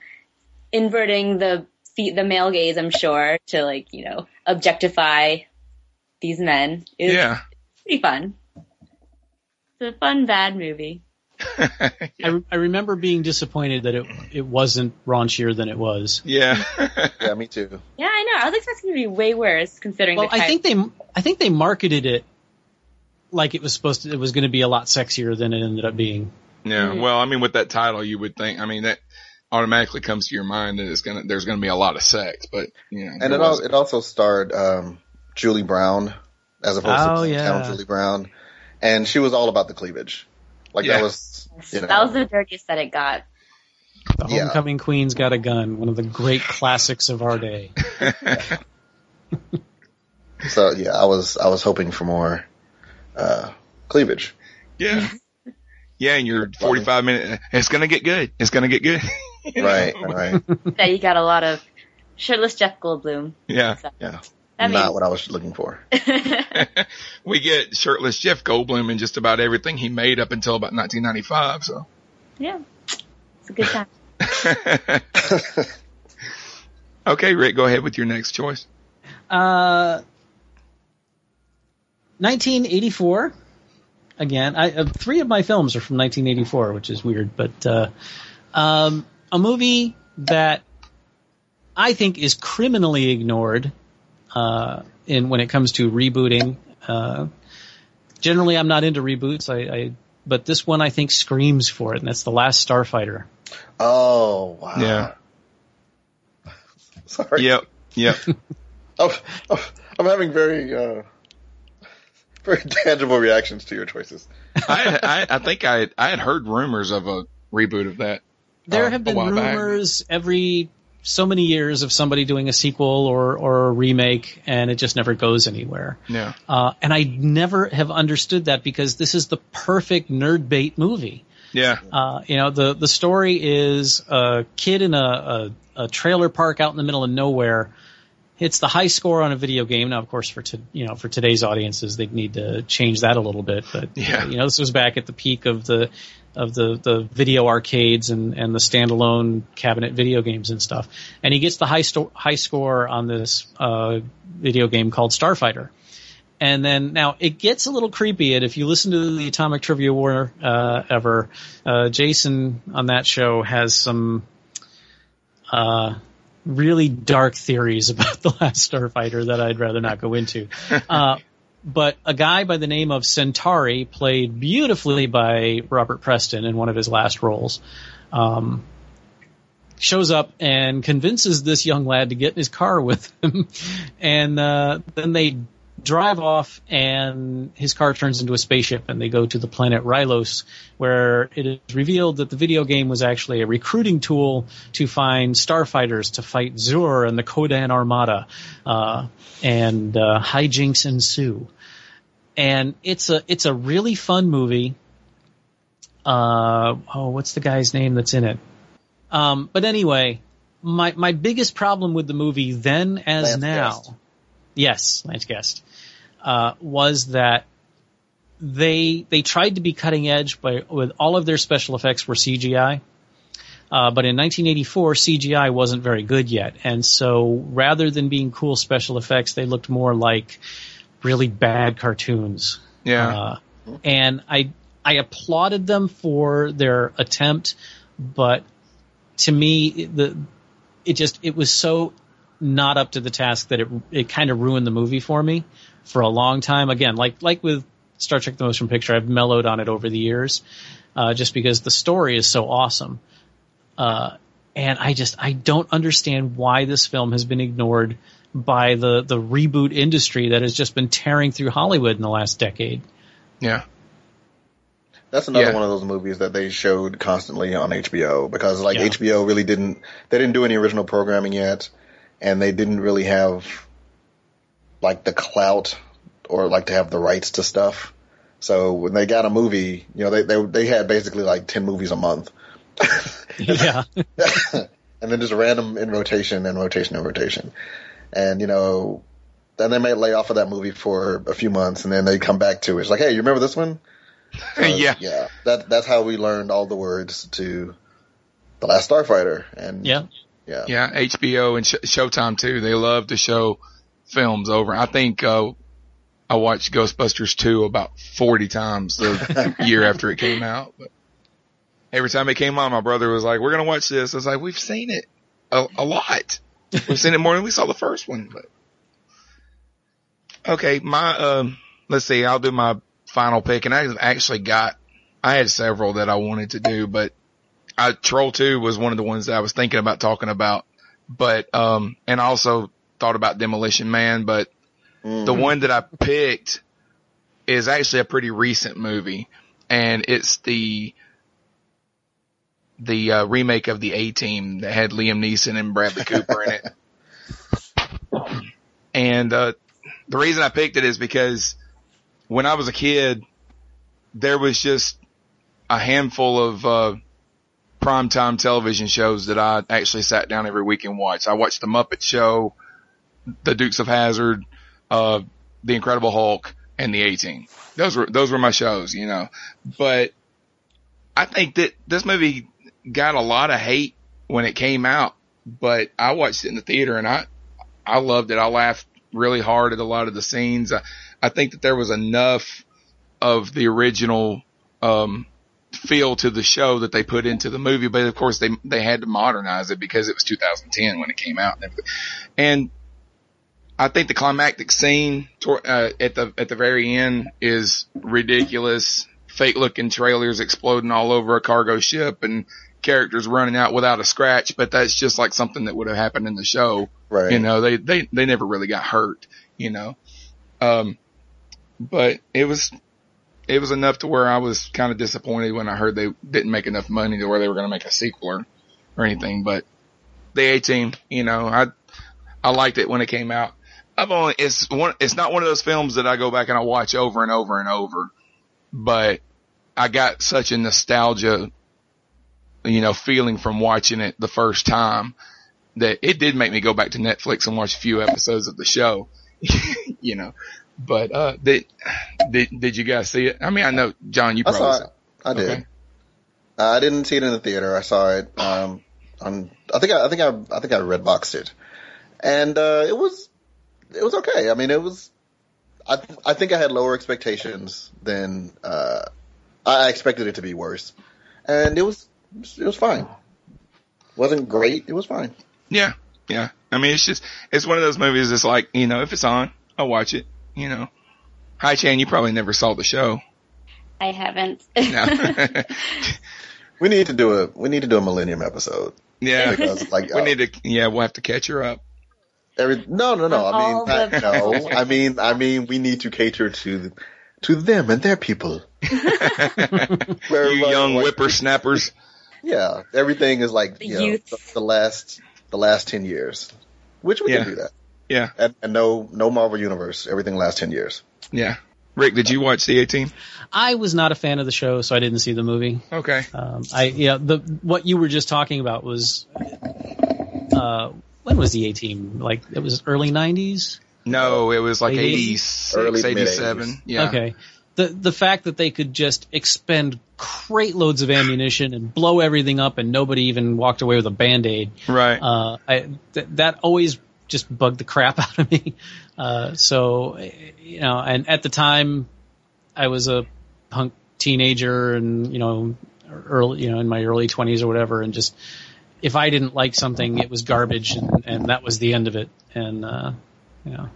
inverting the the the male gaze. I'm sure to like you know objectify these men.
Yeah.
pretty fun. It's a fun bad movie. <laughs>
I, re- I remember being disappointed that it it wasn't raunchier than it was.
Yeah. <laughs>
yeah, me too.
Yeah, I know. I was expecting it to be way worse considering
Well,
the
I think they I think they marketed it like it was supposed to. It was going to be a lot sexier than it ended up being.
Yeah.
Mhm.
Well, I mean, with that title, you would think, I mean, that automatically comes to your mind that it's gonna, there's gonna be a lot of sex, but, you know.
And it, al-
wasn't.
it also starred um, Julie Brown as opposed
Oh,
to
yeah.
Count Julie Brown, and she was all about the cleavage. Like
Yeah.
that was, you know,
that was the dirtiest that it got.
The
Yeah.
Homecoming Queen's Got a Gun, one of the great classics of our day. <laughs> <laughs>
so yeah. I was I was hoping for more uh, cleavage.
yeah. Yeah, and you're 45 minutes, it's gonna get good. It's gonna get good.
Right, <laughs> right.
That you got a lot of shirtless Jeff Goldblum.
Yeah.
So,
Yeah,
that
not
made-
what I was looking for. <laughs> <laughs>
we get shirtless Jeff Goldblum in just about everything he made up until about 1995, so.
yeah, it's a good time. <laughs>
okay, Rick, go ahead with your next choice.
Uh, 1984. Again, I, uh, three of my films are from 1984, which is weird, but uh, um, a movie that I think is criminally ignored uh, in when it comes to rebooting. Uh, generally, I'm not into reboots. I, I but this one I think screams for it, and that's The Last Starfighter.
Oh wow.
Yeah. <laughs>
Sorry.
Yep. Yep.
I'm, <laughs> I'm, I'm having very uh, very tangible reactions to your choices. <laughs>
I, I, I think I, I had heard rumors of a reboot of that.
There
uh,
have been
while back.
rumors every so many years of somebody doing a sequel or or a remake, and it just never goes anywhere.
Yeah.
Uh, and I never have understood that because this is the perfect nerd bait movie.
Yeah.
Uh, you know, the the story is a kid in a, a, a trailer park out in the middle of nowhere hits the high score on a video game. Now, of course, for to, you know for today's audiences, they'd need to change that a little bit. But
Yeah.
you know, this was back at the peak of the of the the video arcades and and the standalone cabinet video games and stuff. And he gets the high sto- high score on this uh, video game called Starfighter. And then now it gets a little creepy. And if you listen to the Atomic Trivia War uh, ever, uh, Jason on that show has some uh, really dark theories <laughs> about the last Starfighter that I'd rather not go into. But a guy by the name of Centauri, played beautifully by Robert Preston in one of his last roles, um, shows up and convinces this young lad to get in his car with him, <laughs> and uh, then they drive off and his car turns into a spaceship and they go to the planet Rylos where it is revealed that the video game was actually a recruiting tool to find starfighters to fight Xur and the Ko-Dan Armada uh, and uh, hijinks ensue and it's a it's a really fun movie uh, oh what's the guy's name that's in it um, but anyway my my biggest problem with the movie then as
Lance
now
Guest.
yes Lance Guest uh, was that they they tried to be cutting edge by with all of their special effects were CGI. Uh, but in 1984, CGI wasn't very good yet, and so rather than being cool special effects, they looked more like really bad cartoons.
Yeah.
Uh, and I I applauded them for their attempt, but to me the it just it was so not up to the task that it it kind of ruined the movie for me for a long time. Again, like like with Star Trek: The Motion Picture, I've mellowed on it over the years, uh, just because the story is so awesome. Uh, and I just I don't understand why this film has been ignored by the the reboot industry that has just been tearing through Hollywood in the last decade.
Yeah.
That's another
Yeah.
one of those movies that they showed constantly on HBO because like
Yeah.
HBO really didn't they didn't do any original programming yet and they didn't really have like the clout or like to have the rights to stuff. So when they got a movie, you know, they they they had basically like 10 movies a month. <laughs>
yeah, <laughs>
and then just random in rotation and rotation and rotation. And you know, then they may lay off of that movie for a few months and then they come back to it. It's like, "Hey, you remember this one?" So, <laughs>
yeah.
yeah. That that's how we learned all the words to the Last Starfighter. And
yeah.
yeah,
Yeah, HBO and Sh- Showtime too. They love to show films over. I think uh, I watched Ghostbusters 2 about 40 times the <laughs> year after it came out. But every time it came on, my brother was like, "We're gonna watch this." I was like, "We've seen it a, a lot. We've seen it more than we saw the first one." But okay, my um, let's see. I'll do my final pick, and I actually got. I had several that I wanted to do, but I, Troll 2 was one of the ones that I was thinking about talking about, but, um, and I also thought about Demolition Man, but the one that I picked is actually a pretty recent movie and it's the, the, uh, remake of the A-Team that had Liam Neeson and Bradley Cooper in it. And, uh, the reason I picked it is because when I was a kid, there was just a handful of, uh, primetime television shows that I actually sat down every week and watched. I watched The Muppet Show, The Dukes of Hazzard, uh, The Incredible Hulk, and The A-Team. Those were, those were my shows, you know, but I think that this movie got a lot of hate when it came out, but I watched it in the theater and I, I loved it. I laughed really hard at a lot of the scenes. I, I think that there was enough of the original, um, feel to the show that they put into the movie, but of course they they had to modernize it because it was 2010 when it came out. and everything. And I think the climactic scene uh, at the at the very end is ridiculous. Fake looking trailers exploding all over a cargo ship and characters running out without a scratch, but that's just like something that would have happened in the show.
Right.
You know, they they they never really got hurt. You know, um, but it was it was enough to where I was kind of disappointed when I heard they didn't make enough money to where they were going to make a sequel or, or anything. But the A Team, you know, I I liked it when it came out. I've only it's one it's not one of those films that I go back and I watch over and over and over, but I got such a nostalgia, you know, feeling from watching it the first time that it did make me go back to Netflix and watch a few episodes of the show, <laughs> you know. But uh, did did did you guys see it? I mean, I know John, you
I
probably
saw it. I did.
Okay.
Uh, I didn't see it in the theater. I saw it um, on. I think I, I think I I think I red boxed it, and uh, it was it was okay. I mean, it was. I I think I had lower expectations than uh, I expected it to be worse, and it was it was fine. wasn't great. It was fine.
Yeah, yeah. I mean, it's just it's one of those movies. It's like you know, if it's on, I'll watch it. You know. Hi, Chan. You probably never saw the show.
I haven't.
No. <laughs> <laughs>
We need to do a we need to do a Millennium episode.
Yeah.
because like <laughs>
We
uh,
need to, yeah, we'll have to catch her up.
every no no no. I mean
the-
not- no. I mean I mean we need to cater to to them and their people.
You young
like,
whippersnappers.
Yeah, everything is like
The
you know, the, the last the last ten years, which we
Yeah.
can do that.
Yeah.
And, and no no Marvel universe. Everything lasts ten years.
Yeah. Rick, did you watch the A-Team?
I was not a fan of the show, so I didn't see the movie.
Okay.
Um, I yeah, the what you were just talking about was uh, when was the A team? Like it was early '90s.
No, it was like
Late
86,
Early,
87.
mid-eighties.
Yeah.
Okay. The the fact that they could just expend crate loads of ammunition and blow everything up and nobody even walked away with a band aid.
Right.
Uh, I th- that always just bugged the crap <laughs> out of me. Uh, so you know, and at the time, I was a punk teenager, and you know, early, you know, in my early twenties or whatever, and just if I didn't like something, it was garbage, and, and that was the end of it. And uh, you know,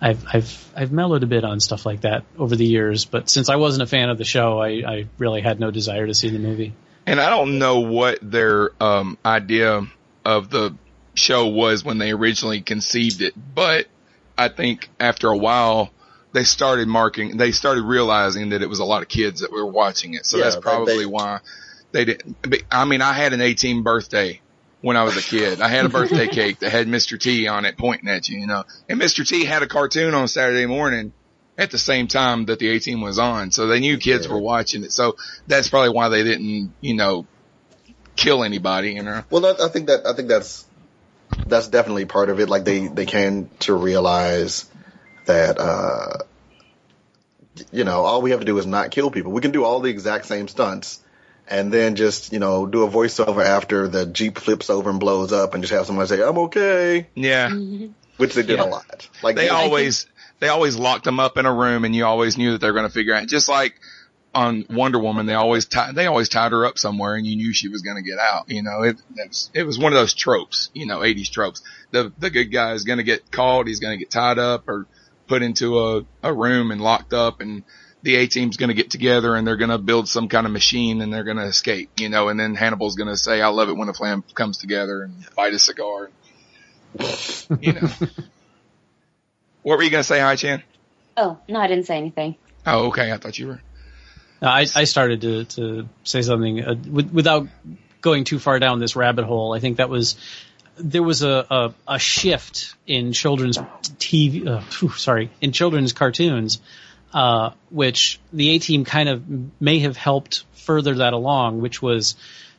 I've I've I've mellowed a bit on stuff like that over the years, but since I wasn't a fan of the show, I, I really had no desire to see the movie.
And I don't know what their um, idea of the show was when they originally conceived it, but I think after a while they started marking, they started realizing that it was a lot of kids that were watching it. So
Yeah,
that's probably
they-
why they didn't. I mean, I had an A-Team birthday when I was a kid. I had a birthday <laughs> cake that had Mr. T on it pointing at you, you know, and Mr. T had a cartoon on Saturday morning at the same time that the A-Team was on. So they knew kids were watching it. So that's probably why they didn't, you know, kill anybody, you know.
Well, that, I think that I think that's that's definitely part of it. Like they they came to realize that uh, you know all we have to do is not kill people. We can do all the exact same stunts. And then just, you know, do a voiceover after the Jeep flips over and blows up and just have somebody say, I'm okay.
Yeah. Mm-hmm.
Which they did
Yeah.
a lot. Like
They always, they always locked them up in a room and you always knew that they're going to figure out, just like on Wonder Woman, they always tied, they always tied her up somewhere and you knew she was going to get out. You know, it, it was, it was one of those tropes, you know, 80s tropes. The, the good guy is going to get called. He's going to get tied up or put into a, a room and locked up and the A team's going to get together and they're going to build some kind of machine and they're going to escape, you know, and then Hannibal's going to say, I love it when a plan comes together and bite a cigar. You know. <laughs> what were you going to say, Hi Chan?
Oh, no, I didn't say anything.
Oh, okay. I thought you were.
Uh, I, I started to, to say something uh, with, without going too far down this rabbit hole. I think that was there was a, a, a shift in children's TV. Uh, phew, sorry, in children's cartoons, uh, which the A Team kind of may have helped further that along, which was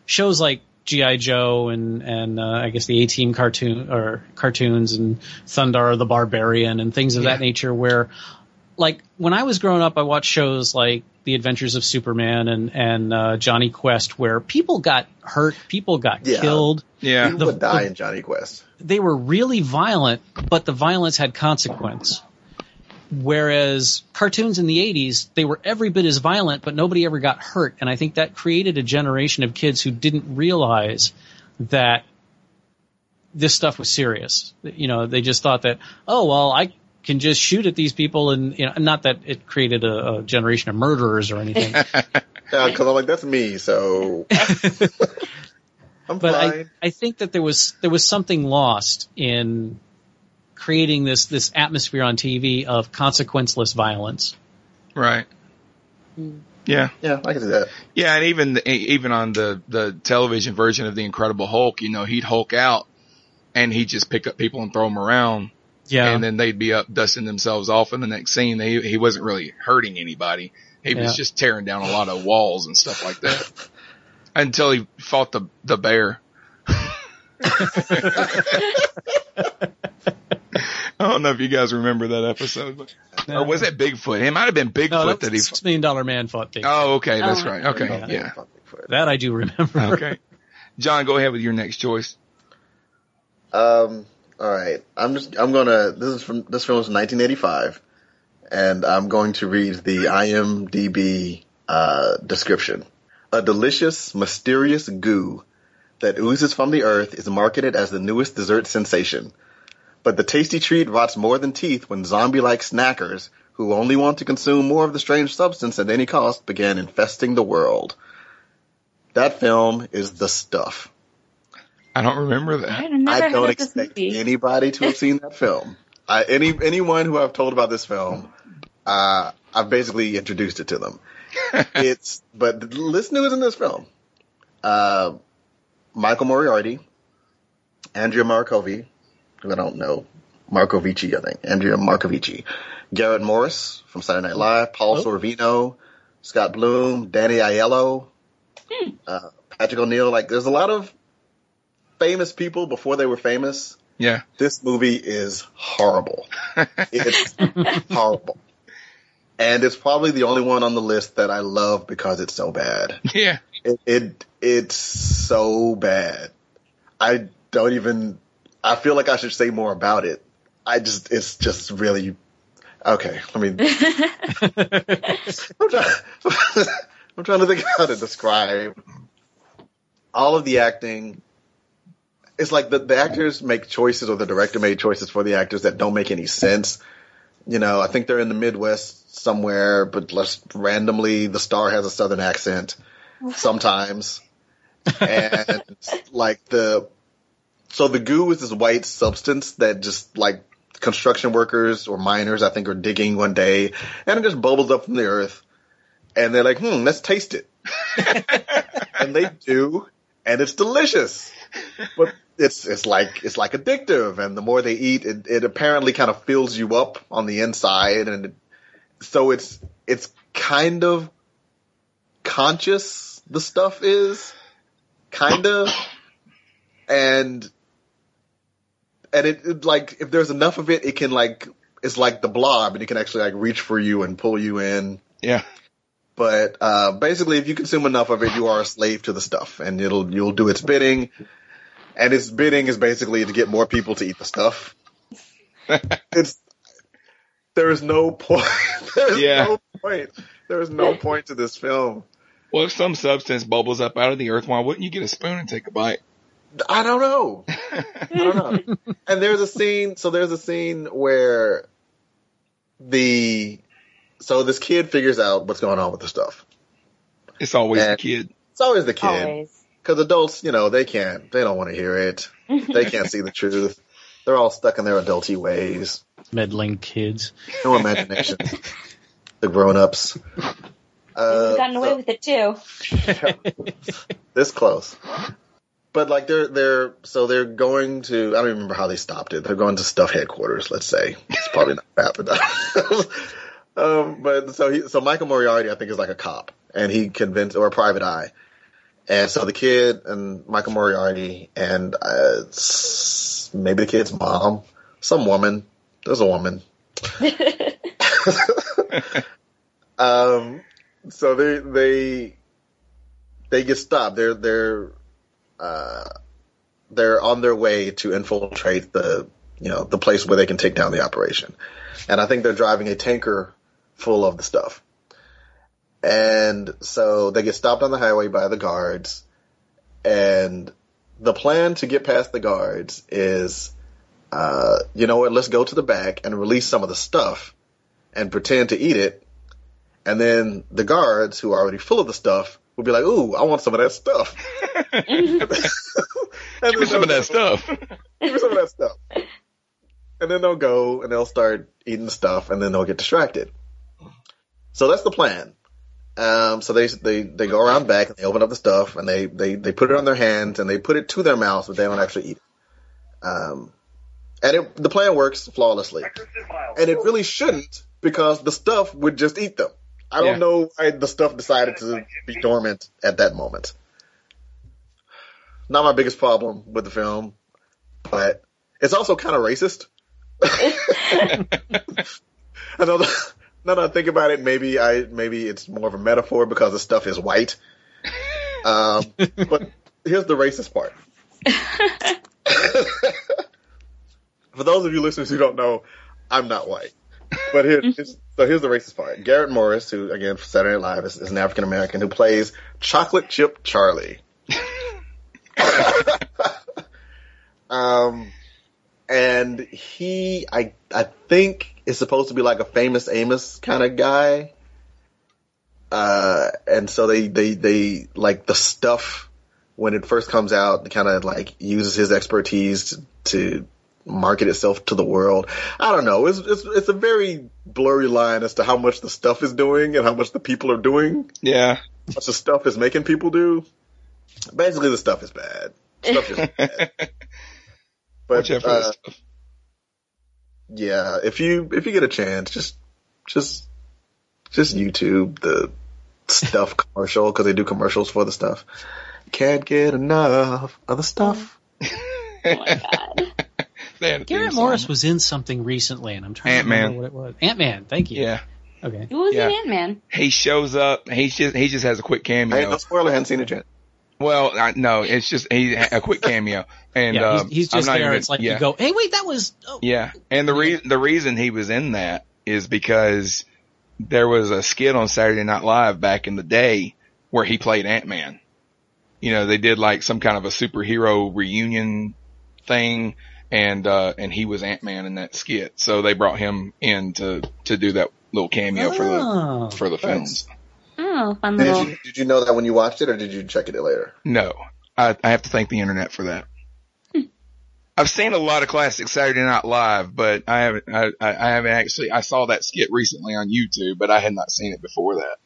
shows like GI Joe and and uh, I guess the A Team cartoon or cartoons and Thundarr the Barbarian and things of that nature, where like when I was growing up, I watched shows like The Adventures of Superman and and uh, Jonny Quest, where people got hurt, people got
Yeah.
killed.
Yeah.
People
the-
would die
the-
in Jonny Quest.
They were really violent, but the violence had consequence. Whereas cartoons in the 80s, they were every bit as violent, but nobody ever got hurt. And I think that created a generation of kids who didn't realize that this stuff was serious. You know, they just thought that, oh, well, I can just shoot at these people and, you know, not that it created a, a generation of murderers or anything. <laughs>
Yeah, because I'm like, that's me, so <laughs> I'm
but I,
fine.
I think that there was there was something lost in creating this this atmosphere on TV of consequenceless violence.
Right. Hmm. Yeah.
yeah, I can see that.
Yeah. And even, the, even on the, the television version of the Incredible Hulk, you know, he'd Hulk out and he'd just pick up people and throw them around.
Yeah,
And then they'd be up dusting themselves off in the next scene. They, he wasn't really hurting anybody. He was just tearing down a lot of walls and stuff like that <laughs> until he fought the, the bear. <laughs> <laughs> I don't know if you guys remember that episode, but,
No.
or was it Bigfoot? It might have been Bigfoot
no,
that
that
he.
Six Million Dollar Man fought Big.
Oh, okay, that's
Oh.
right. Okay,
Yeah.
yeah,
That I do remember. <laughs>
okay. John, go ahead with your next choice.
Um. All right. I'm just. I'm gonna. This is from. This film is 1985, and I'm going to read the IMDb uh, description. A delicious, mysterious goo that oozes from the earth is marketed as the newest dessert sensation. But the tasty treat rots more than teeth when zombie-like snackers, who only want to consume more of the strange substance at any cost, began infesting the world. That film is the stuff.
I don't remember that.
I've never
I don't expect anybody to have seen that <laughs> film. I, any anyone who I've told about this film, uh, I've basically introduced it to them. <laughs> it's but listen to who's in this film: uh, Michael Moriarty, Andrea Markovi, who I don't know, Marcovicci, I think, Andrea Marcovicci, Garrett Morris from Saturday Night Live, Paul
Oh.
Sorvino, Scott Bloom, Danny Aiello, uh, Patrick O'Neal. Like, there's a lot of famous people before they were famous.
Yeah.
This movie is horrible. <laughs> It's horrible. And it's probably the only one on the list that I love because it's so bad.
Yeah.
It, it it's so bad. I don't even. I feel like I should say more about it. I just it's just really okay. Let me. I'm <laughs> trying, I'm trying to think how to describe all of the acting. It's like the, the actors make choices or the director made choices for the actors that don't make any sense. You know, I think they're in the Midwest somewhere, but let's randomly the star has a southern accent sometimes. and like the so the goo is this white substance that just like construction workers or miners I think are digging one day and it just bubbles up from the earth and they're like, hmm, let's taste it. <laughs> and they do, and it's delicious. But it's it's like it's like addictive, and the more they eat, it, it apparently kind of fills you up on the inside, and it, so it's it's kind of conscious. The stuff is kind of, and and it, it like if there's enough of it, it can like it's like the blob, and it can actually like reach for you and pull you in.
Yeah.
But uh, basically, if you consume enough of it, you are a slave to the stuff, and it'll you'll do its bidding. And its bidding is basically to get more people to eat the stuff. <laughs> it's there is no point. <laughs> There is
Yeah.
no point. There is no point to this film.
Well, if some substance bubbles up out of the earth, why wouldn't you get a spoon and take a bite?
I don't know. I don't know. <laughs> And there's a scene. So there's a scene where the so this kid figures out what's going on with the stuff.
It's always the kid.
It's always the kid. Because adults, you know, they can't, they don't want to hear it. They can't see the truth. They're all stuck in their adulty ways.
Meddling kids.
No imagination. <laughs> the grown-ups.
We've
Uh,
gotten away
so-
with it too. <laughs>
this close. But like they're they're so they're going to I don't even remember how they stopped it. They're going to stuff headquarters. Let's say it's probably not that, but <laughs> um, but so he so Michael Moriarty I think is like a cop, and he convinced or a private eye, and so the kid and Michael Moriarty and uh, maybe the kid's mom, some woman. There's a woman. <laughs> <laughs> um, so they they they get stopped. They're they're uh, they're on their way to infiltrate the you know the place where they can take down the operation, and I think they're driving a tanker full of the stuff. And so they get stopped on the highway by the guards, and the plan to get past the guards is, uh, you know what? Let's go to the back and release some of the stuff, and pretend to eat it, and then the guards who are already full of the stuff will be like, "Ooh, I want some of that stuff." <laughs> and
Give me some of that stuff. <laughs>
Give me some of that stuff. And then they'll go and they'll start eating stuff, and then they'll get distracted. So that's the plan. Um, so they they they go around back and they open up the stuff and they they they put it on their hands and they put it to their mouths, but they don't actually eat it. Um, and it, the plan works flawlessly, and it really shouldn't because the stuff would just eat them. I don't
Yeah.
know why the stuff decided to be dormant at that moment. Not my biggest problem with the film, but it's also kind of racist. <laughs> I know. that- Now that I think about it, maybe I maybe it's more of a metaphor because the stuff is white. Um, <laughs> but here's the racist part. <laughs> For those of you listeners who don't know, I'm not white. But here, here's, so here's the racist part. Garrett Morris, who again for Saturday Night Live is, is an African American who plays Chocolate Chip Charlie. <laughs> um, and he, I, I think is supposed to be like a famous Amos kind of guy. Uh, and so they, they, they, like the stuff when it first comes out, kind of like uses his expertise to, to market itself to the world. I don't know. It's, it's it's a very blurry line as to how much the stuff is doing and how much the people are doing.
Yeah.
How much the stuff is making people do. Basically, the stuff is bad. Stuff is <laughs> bad. But
Watch for
uh,
stuff.
yeah, if you if you get a chance, just just just YouTube the stuff <laughs> commercial because they do commercials for the stuff. Can't get enough of the stuff.
Oh my god.
They had
Garrett
song.
Morris was in something recently, and I'm trying
Ant-Man.
to remember what it was. Ant Man. Thank you.
Yeah.
Okay.
Who was
Yeah.
in Ant Man?
He shows up. He's just he just has a quick cameo.
Hey, no spoiler, hadn't seen it yet.
Well, I, no, it's just he a quick cameo, and
yeah,
um,
he's, he's
I'm
just
not
there.
even-
it's like
yeah,
you go, hey, wait, that was. Oh.
yeah. And the reason the reason he was in that is because there was a skit on Saturday Night Live back in the day where he played Ant Man. You know, they did like some kind of a superhero reunion thing, and uh and he was Ant Man in that skit, so they brought him in to to do that little cameo for
Oh.
the for the films.
Oh, fun
Did
little.
you did you know that when you watched it, or did you check it later?
No, I, I have to thank the internet for that. I've seen a lot of classic Saturday Night Live, but I haven't. I, I I haven't actually. I saw that skit recently on YouTube, but I had not seen it before that.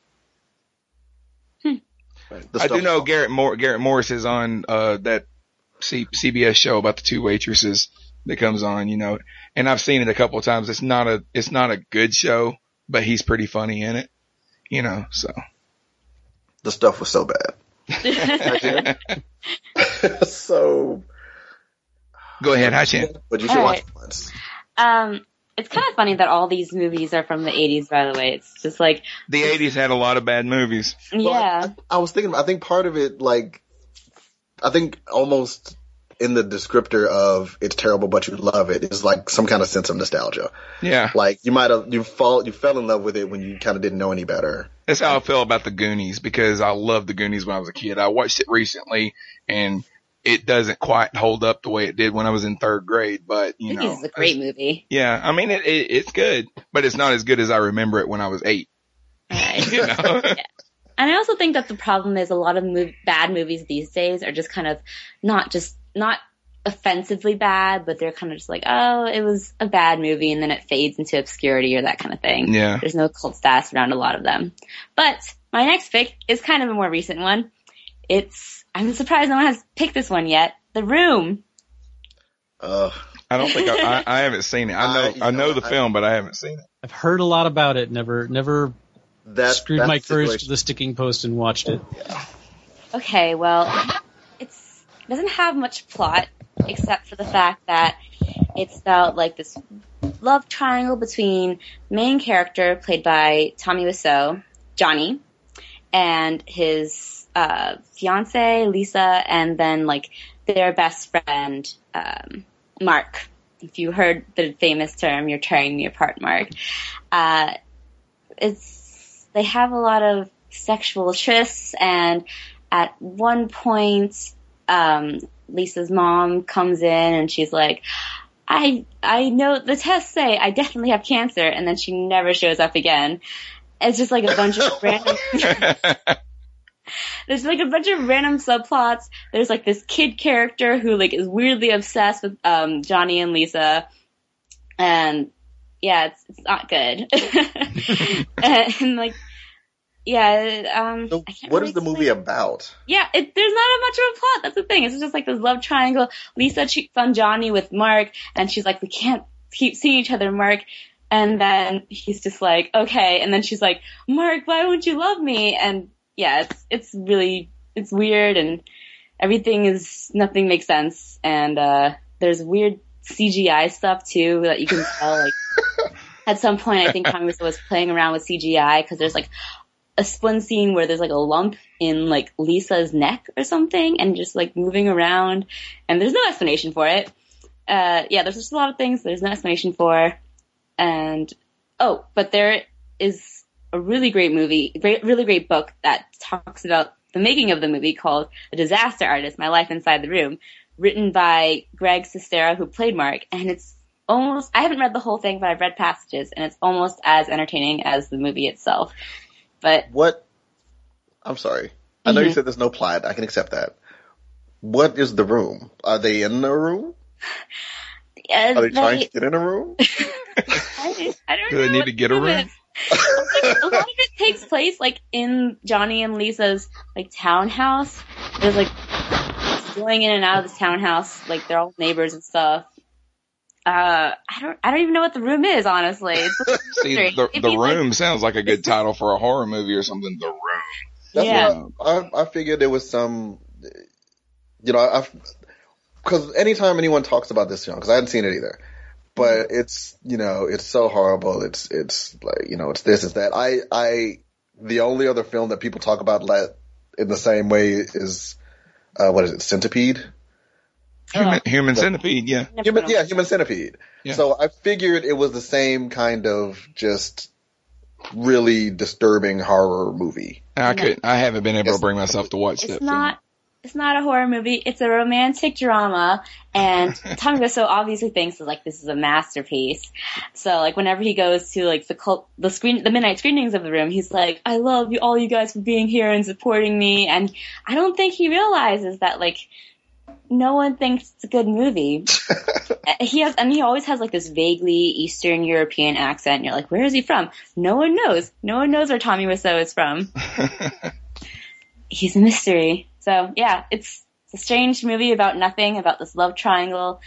The
I do know Garrett Mor- Garrett Morris is on uh, that C- CBS show about the two waitresses that comes on. You know, and I've seen it a couple of times. It's not a it's not a good show, but he's pretty funny in it. You know, so
the stuff was so bad. <laughs> <laughs> so,
go ahead, Hachin.
but you should
All
watch
right.
once.
Um, it's kind of funny that all these movies are from the 80s, by the way. It's just like,
The '80s had a lot of bad movies.
yeah.
I was thinking. I think part of it, like, I think almost in the descriptor of "it's terrible but you love it is like some kind of sense of nostalgia.
Yeah,
Like you might have you fall you fell in love with it when you kind of didn't know any better.
That's how I feel about the Goonies because I loved the Goonies when I was a kid. I watched it recently and it doesn't quite hold up the way it did when I was in third grade, but you
This
know.
is a great movie.
Yeah, I mean it, it it's good, but it's not as good as I remember it when I was eight.
Right. <laughs>
You know? <laughs>
And I also think that the problem is a lot of mov- bad movies these days are just kind of not just not offensively bad, but they're kind of just like, oh, it was a bad movie, and then it fades into obscurity or that kind of thing.
Yeah.
There's no cult status around a lot of them. But my next pick is kind of a more recent one. It's I'm surprised no one has picked this one yet. The Room.
Uh,
I don't think I, I, I haven't seen it. I <laughs> know
I-
I know the
I-
film, but I haven't seen it.
I've heard a lot about it. Never, never
that
screwed
that
my courage to the sticking post and watched it.
Okay, well, it's it doesn't have much plot except for the fact that it's about like this love triangle between main character played by Tommy Wiseau, Johnny, and his uh, fiance Lisa, and then like their best friend um, Mark. If you heard the famous term, "You're tearing me apart," Mark. Uh, it's they have a lot of sexual trysts and at one point, um, Lisa's mom comes in and she's like, I, I know the tests say I definitely have cancer. And then she never shows up again. It's just like a bunch of <laughs> random, <laughs> there's like a bunch of random subplots. There's like this kid character who like is weirdly obsessed with, um, Johnny and Lisa. And yeah, it's, it's not good. and, <laughs> <laughs> and, like, yeah, um,
So what
really
is the movie
explain-
about?
yeah, it, there's not a much of a plot. That's the thing. It's just like this love triangle. Lisa cheats on Johnny with Mark, and she's like, we can't keep seeing each other, Mark. And then he's just like, okay. And then she's like, Mark, why won't you love me? And yeah, it's it's really it's weird, and everything is nothing makes sense. And uh there's weird CGI stuff too that you can tell. Like <laughs> at some point, I think Tommy was playing around with CGI because there's like a one scene where there's like a lump in like Lisa's neck or something and just like moving around and there's no explanation for it. Uh, yeah, there's just a lot of things there's no explanation for. And, oh, but there is a really great movie, great, really great book that talks about the making of the movie called The Disaster Artist, My Life Inside the Room, written by Greg Sestero, who played Mark. And it's almost, I haven't read the whole thing, but I've read passages and it's almost as entertaining as the movie itself. But
What? I'm sorry. I know you
Mhm.
said there's no plot. I can accept that. what is the room? Are they in the room?
Uh,
Are they trying to get in a room? <laughs>
I, I don't
Do they need to get
the
a
room
room?
Like, a lot of it takes place like in Johnny and Lisa's like townhouse. There's like going in and out of this townhouse, like they're all neighbors and stuff. Uh, I don't, I don't even know what the room is, honestly. It's <laughs>
See, the, the
be like-
room sounds like a good title for a horror movie or something. The room.
That's
Yeah.
what I, I figured there was some, you know, I, because anytime anyone talks about this film, because I hadn't seen it either, but it's, you know, it's so horrible. It's, it's like, you know, it's this, it's that. I, I, the only other film that people talk about like, in the same way is, uh, what is it, Centipede?
Human, human centipede, yeah.
Human, yeah, Human Centipede.
Yeah.
So I figured it was the same kind of just really disturbing horror movie.
I could, I haven't been able to bring myself to watch
It's
that
not. It's not a horror movie. It's a romantic drama, and <laughs> Tommy Wiseau obviously thinks like this is a masterpiece. So like whenever he goes to like the cult, the screen, the midnight screenings of the room, he's like, "I love you, all you guys for being here and supporting me." And I don't think he realizes that like no one thinks it's a good movie. <laughs> he has, and he always has like this vaguely Eastern European accent. And you're like, where is he from? No one knows. No one knows where Tommy Wiseau is from <laughs> he's a mystery. So yeah, it's, it's a strange movie about nothing, about this love triangle.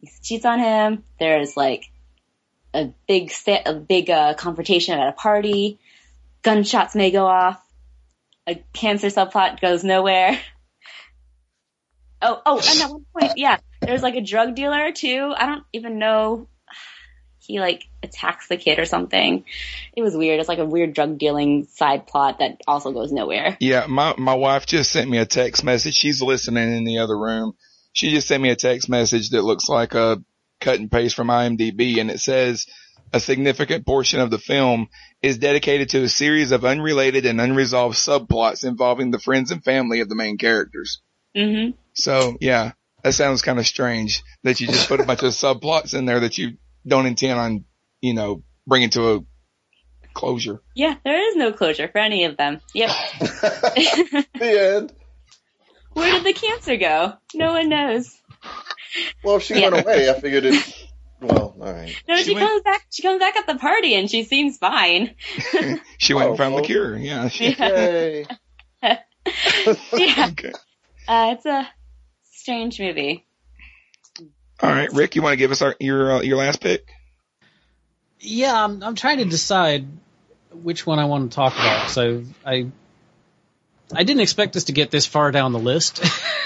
He cheats on him. There's like a big a big uh, confrontation at a party. Gunshots may go off. A cancer subplot goes nowhere. <laughs> Oh, oh, and at one point, yeah, there's like a drug dealer too. I don't even know. He like attacks the kid or something. It was weird. It's like a weird drug dealing side plot that also goes nowhere.
Yeah, my my wife just sent me a text message. She's listening in the other room. She just sent me a text message that looks like a cut and paste from IMDb, and it says a significant portion of the film is dedicated to a series of unrelated and unresolved subplots involving the friends and family of the main characters.
hmm
So yeah, that sounds kind of strange that you just put a bunch of subplots in there that you don't intend on, you know, bringing to a closure.
Yeah, there is no closure for any of them. Yep. <laughs>
the end.
Where did the cancer go? No one knows.
Well, if she
Yeah.
went away, I figured it. Well, all right.
No,
She
she,
went-
comes back. She comes back at the party and she seems fine. <laughs>
She went
Oh,
and found the
well.
cure. Yeah. <laughs>
Yay.
yeah,
okay.
uh, it's a strange movie.
All right, Rick, you want to give us our, your uh, your last pick?
Yeah, I'm, I'm trying to decide which one I want to talk about. So I I didn't expect us to get this far down the list.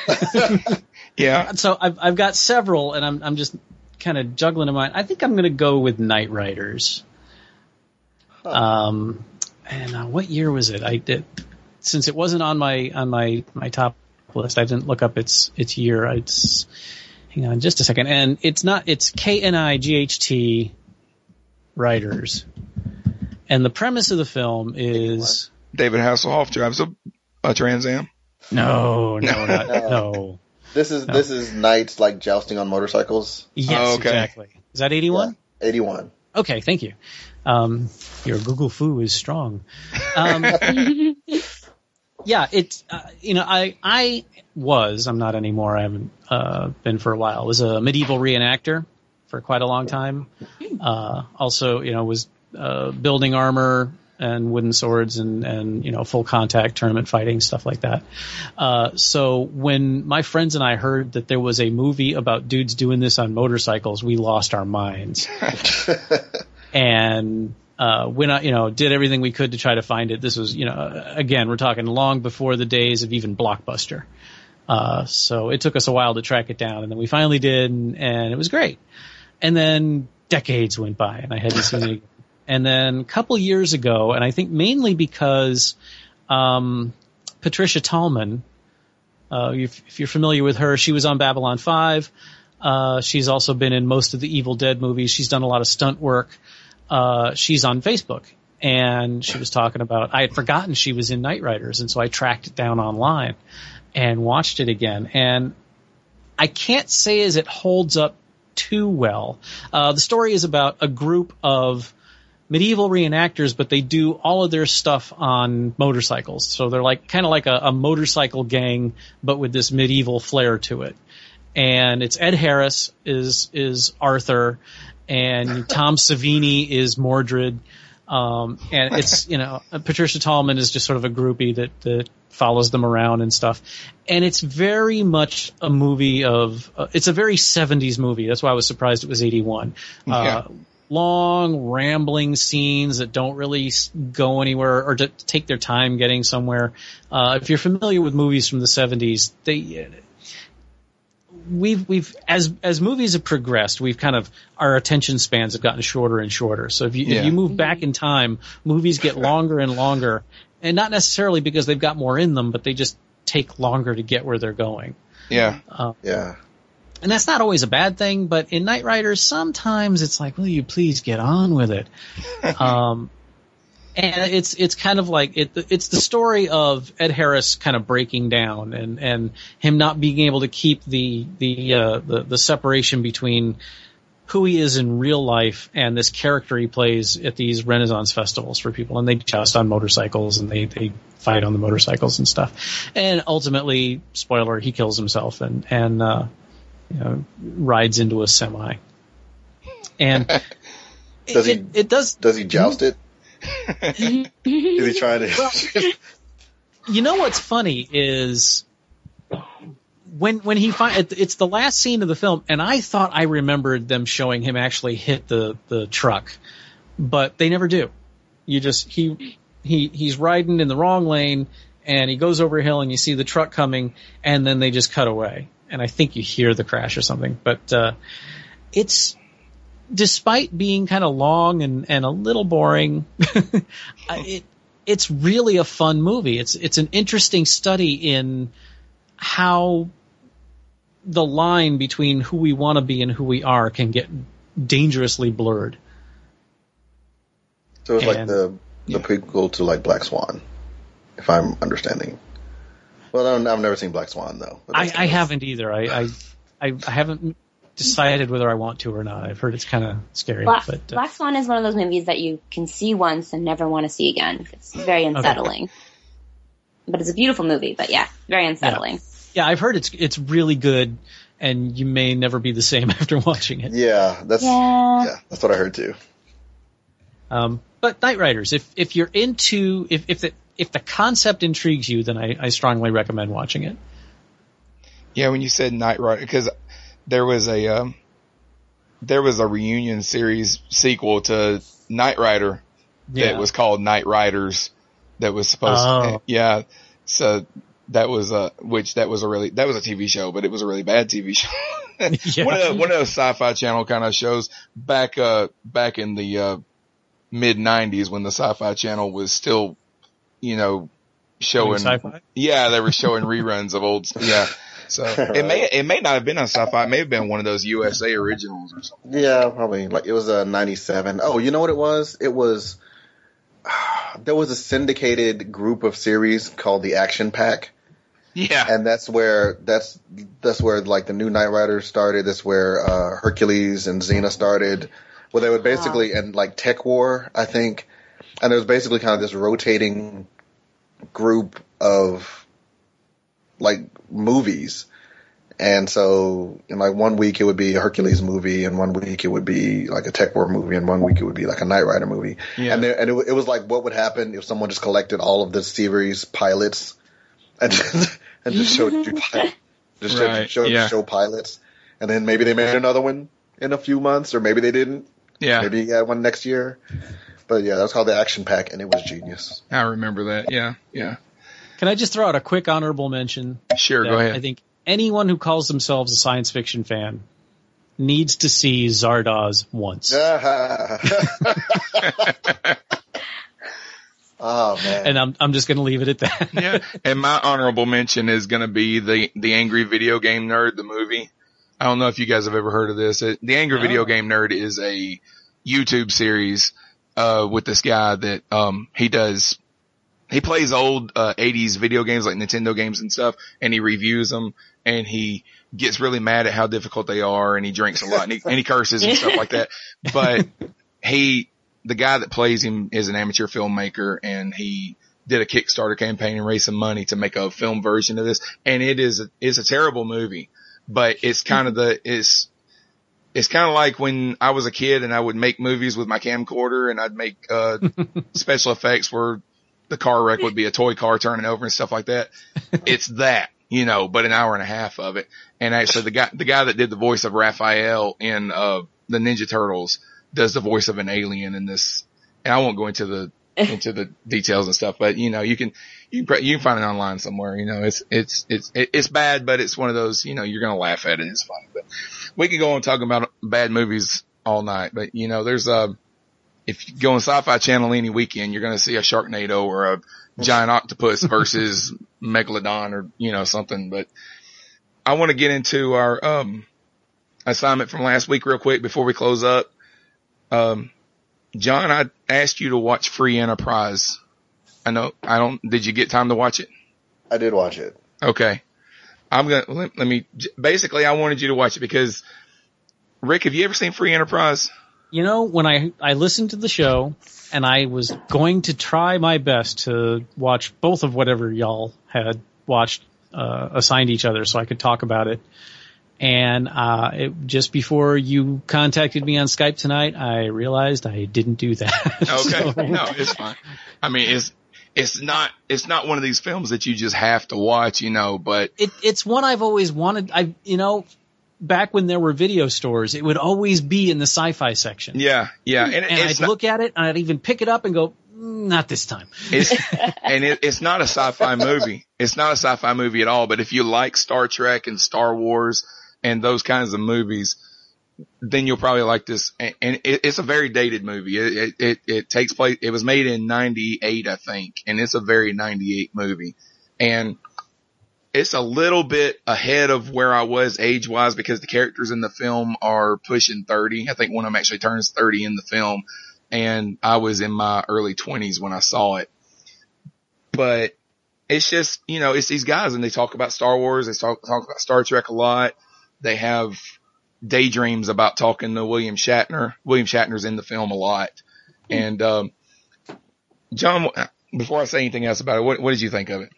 <laughs>
Yeah.
so I've I've got several, and I'm I'm just kind of juggling in mind. I think I'm going to go with Knightriders. Um, and uh, what year was it? I did since it wasn't on my on my my top list. I didn't look up its its year. It's hang on just a second, and it's not. It's K N I G H T Writers, and the premise of the film is
David Hasselhoff drives a, a Trans Am.
no, no, <laughs> not,
No.
no.
This is this is knights like jousting on motorcycles.
Yes,
Oh, okay.
exactly. Is that 81?
Eighty one.
Okay, thank you. Um, your Google fu is strong. Um, <laughs> yeah, it's uh, you know I I was I'm not anymore. I haven't uh, been for a while. Was a medieval reenactor for quite a long time. Uh, also, you know, was uh, building armor and wooden swords and and you know full contact tournament fighting stuff like that. Uh, so when my friends and I heard that there was a movie about dudes doing this on motorcycles, we lost our minds <laughs> and uh, went out, you know, did everything we could to try to find it. This was, you know, again, we're talking long before the days of even Blockbuster. Uh, so it took us a while to track it down, and then we finally did, and, and it was great. And then decades went by, and I hadn't seen it. again. <laughs> And then a couple years ago, and I think mainly because um, Patricia Tallman, uh, if, if you're familiar with her, she was on Babylon 5. Uh, she's also been in most of the Evil Dead movies. She's done a lot of stunt work. Uh, she's on Facebook and she was talking about, I had forgotten she was in Knightriders. And so I tracked it down online and watched it again. And I can't say as it holds up too well. Uh, the story is about a group of medieval reenactors, but they do all of their stuff on motorcycles. So they're like kind of like a, a motorcycle gang, but with this medieval flair to it. And it's Ed Harris is is Arthur, and Tom Savini is Mordred. Um, and it's, you know, Patricia Tallman is just sort of a groupie that, that follows them around and stuff. And it's very much a movie of, uh, it's a very 70s movie. That's why I was surprised it was 81.
Yeah.
Uh, long rambling scenes that don't really go anywhere or to take their time getting somewhere. Uh, if you're familiar with movies from the 70s, they, we've we've as as movies have progressed, we've kind of our attention spans have gotten shorter and shorter. So if you
Yeah.
if you move back in time, movies get longer and longer, and not necessarily because they've got more in them, but they just take longer to get where they're going.
Yeah.
Yeah.
And that's not always a bad thing, but in Knight Rider, sometimes it's like, will you please get on with it? <laughs> um, and it's it's kind of like it, it's the story of Ed Harris kind of breaking down and and him not being able to keep the the uh, the, the separation between who he is in real life and this character he plays at these Renaissance festivals for people, and they joust on motorcycles and they they fight on the motorcycles and stuff, and ultimately, spoiler, he kills himself and and uh, you know, rides into a semi, and <laughs>
Does
it,
he-
it does
Does he joust it? Is he trying to? <laughs>
you know what's funny is when when he find it's the last scene of the film, and I thought I remembered them showing him actually hit the the truck, but they never do. You just he he he's riding in the wrong lane, and he goes over a hill, and you see the truck coming, and then they just cut away, and I think you hear the crash or something, but uh, it's despite being kind of long and, and a little boring, <laughs> it it's really a fun movie. It's it's an interesting study in how the line between who we want to be and who we are can get dangerously blurred.
So it's like
And-
the the prequel to like Black Swan, if I'm understanding. Well, I I've never seen Black Swan though.
I, I haven't either. I I I haven't decided whether I want to or not. I've heard it's kind of scary,
Black,
but uh,
Black Swan is one of those movies that you can see once and never want to see again. It's very unsettling. But it's a beautiful movie, but yeah, very unsettling.
yeah, I've heard it's it's really good, and you may never be the same <laughs> after watching it.
Yeah, that's
Yeah.
yeah, that's what I heard too.
Um, but Knightriders, if if you're into if if the if the concept intrigues you, then I, I strongly recommend watching it.
Yeah, when you said Knight Rider, because there was a um, there was a reunion series sequel to Knight Rider
Yeah.
that was called Knight Riders that was supposed
Oh.
to, yeah. So that was a, which that was a really, that was a TV show, but it was a really bad TV show. <laughs> <laughs>
Yeah.
One of the, one of those sci-fi channel kind of shows back, uh, back in the, uh, mid nineties when the sci-fi channel was still, you know, showing, yeah, they were showing reruns of old, yeah. So <laughs> it may, it may not have been on sci-fi. It may have been one of those USA originals or something.
Yeah, probably like it was a '97. Oh, you know what it was? It was <sighs> there was a syndicated group of series called the Action Pack.
Yeah.
and that's where that's that's where like the new Knight Riders started. That's where uh, Hercules and Xena started. Well, they would basically and like TekWar, I think, and there was basically kind of this rotating group of like movies. And so, in like one week it would be a Hercules movie, and one week it would be like a TekWar movie, and one week it would be like a Knight Rider movie.
Yeah.
And there, and it, it was like what would happen if someone just collected all of the series pilots and just, <laughs> and just showed you <laughs> pilot, just showed,
Right,
showed
yeah.
show pilots, and then maybe they made another one in a few months, or maybe they didn't.
Yeah.
Maybe you had one next year. But yeah, that's called the Action Pack, and it was genius.
I remember that. Yeah. Yeah.
Can I just throw out a quick honorable mention?
Sure. Go ahead.
I think anyone who calls themselves a science fiction fan needs to see Zardoz once. <laughs> <laughs>
oh man!
And I'm I'm just going to leave it at that. <laughs>
yeah. And my honorable mention is going to be the the Angry Video Game Nerd, the movie. I don't know if you guys have ever heard of this. It, the Angry Video Game Nerd is a YouTube series uh with this guy that um he does he plays old uh 80s video games like Nintendo games and stuff and he reviews them and he gets really mad at how difficult they are and he drinks a lot and he, and he curses and stuff like that. But he the guy that plays him is an amateur filmmaker and he did a Kickstarter campaign and raised some money to make a film version of this. And it is, a, it's a terrible movie, but it's kind of the, it's, it's kind of like when I was a kid and I would make movies with my camcorder and I'd make, uh, <laughs> special effects where the car wreck would be a toy car turning over and stuff like that. <laughs> It's that, you know, but an hour and a half of it. And actually the guy, the guy that did the voice of Raphael in, uh, the Ninja Turtles does the voice of an alien in this. And I won't go into the, <laughs> into the details and stuff, but you know, you can, you can, you can find it online somewhere. You know, it's, it's, it's, it's bad, but it's one of those, you know, you're going to laugh at it. It's funny, but we could go on talking about bad movies all night, but you know, there's a, if you go on Sci-Fi Channel any weekend, you're going to see a Sharknado or a giant octopus versus <laughs> Megalodon or, you know, something, but I want to get into our, um, assignment from last week real quick before we close up. Um, John, I asked you to watch Free Enterprise. I know, I don't, did you get time to watch it?
I did watch it.
Okay. I'm gonna, let, let me, basically I wanted you to watch it because Rick, have you ever seen Free Enterprise?
You know, when I I listened to the show and I was going to try my best to watch both of whatever y'all had watched uh, assigned each other, so I could talk about it. And uh, it, just before you contacted me on Skype tonight, I realized I didn't do that. <laughs>
Okay.
So-
no, it's fine. I mean, it's, it's not, it's not one of these films that you just have to watch, you know, but
it, it's one I've always wanted. I, you know, back when there were video stores, it would always be in the sci-fi section.
yeah, yeah. And,
And I'd
not,
look at it and I'd even pick it up and go, "Mm, not this time.
It's, <laughs> and it, it's not a sci-fi movie. It's not a sci-fi movie at all. But if you like Star Trek and Star Wars and those kinds of movies, then you'll probably like this. And, and it, it's a very dated movie. It, it, it, it takes place, it was made in 98, I think, and it's a very 98 movie. And it's a little bit ahead of where I was age wise because the characters in the film are pushing 30. I think one of them actually turns 30 in the film and I was in my early twenties when I saw it. But it's just, you know, it's these guys and they talk about Star Wars. They talk, talk about Star Trek a lot. They have daydreams about talking to William Shatner. William Shatner's in the film a lot. And, um, John, before I say anything else about it, what, what did you think of it?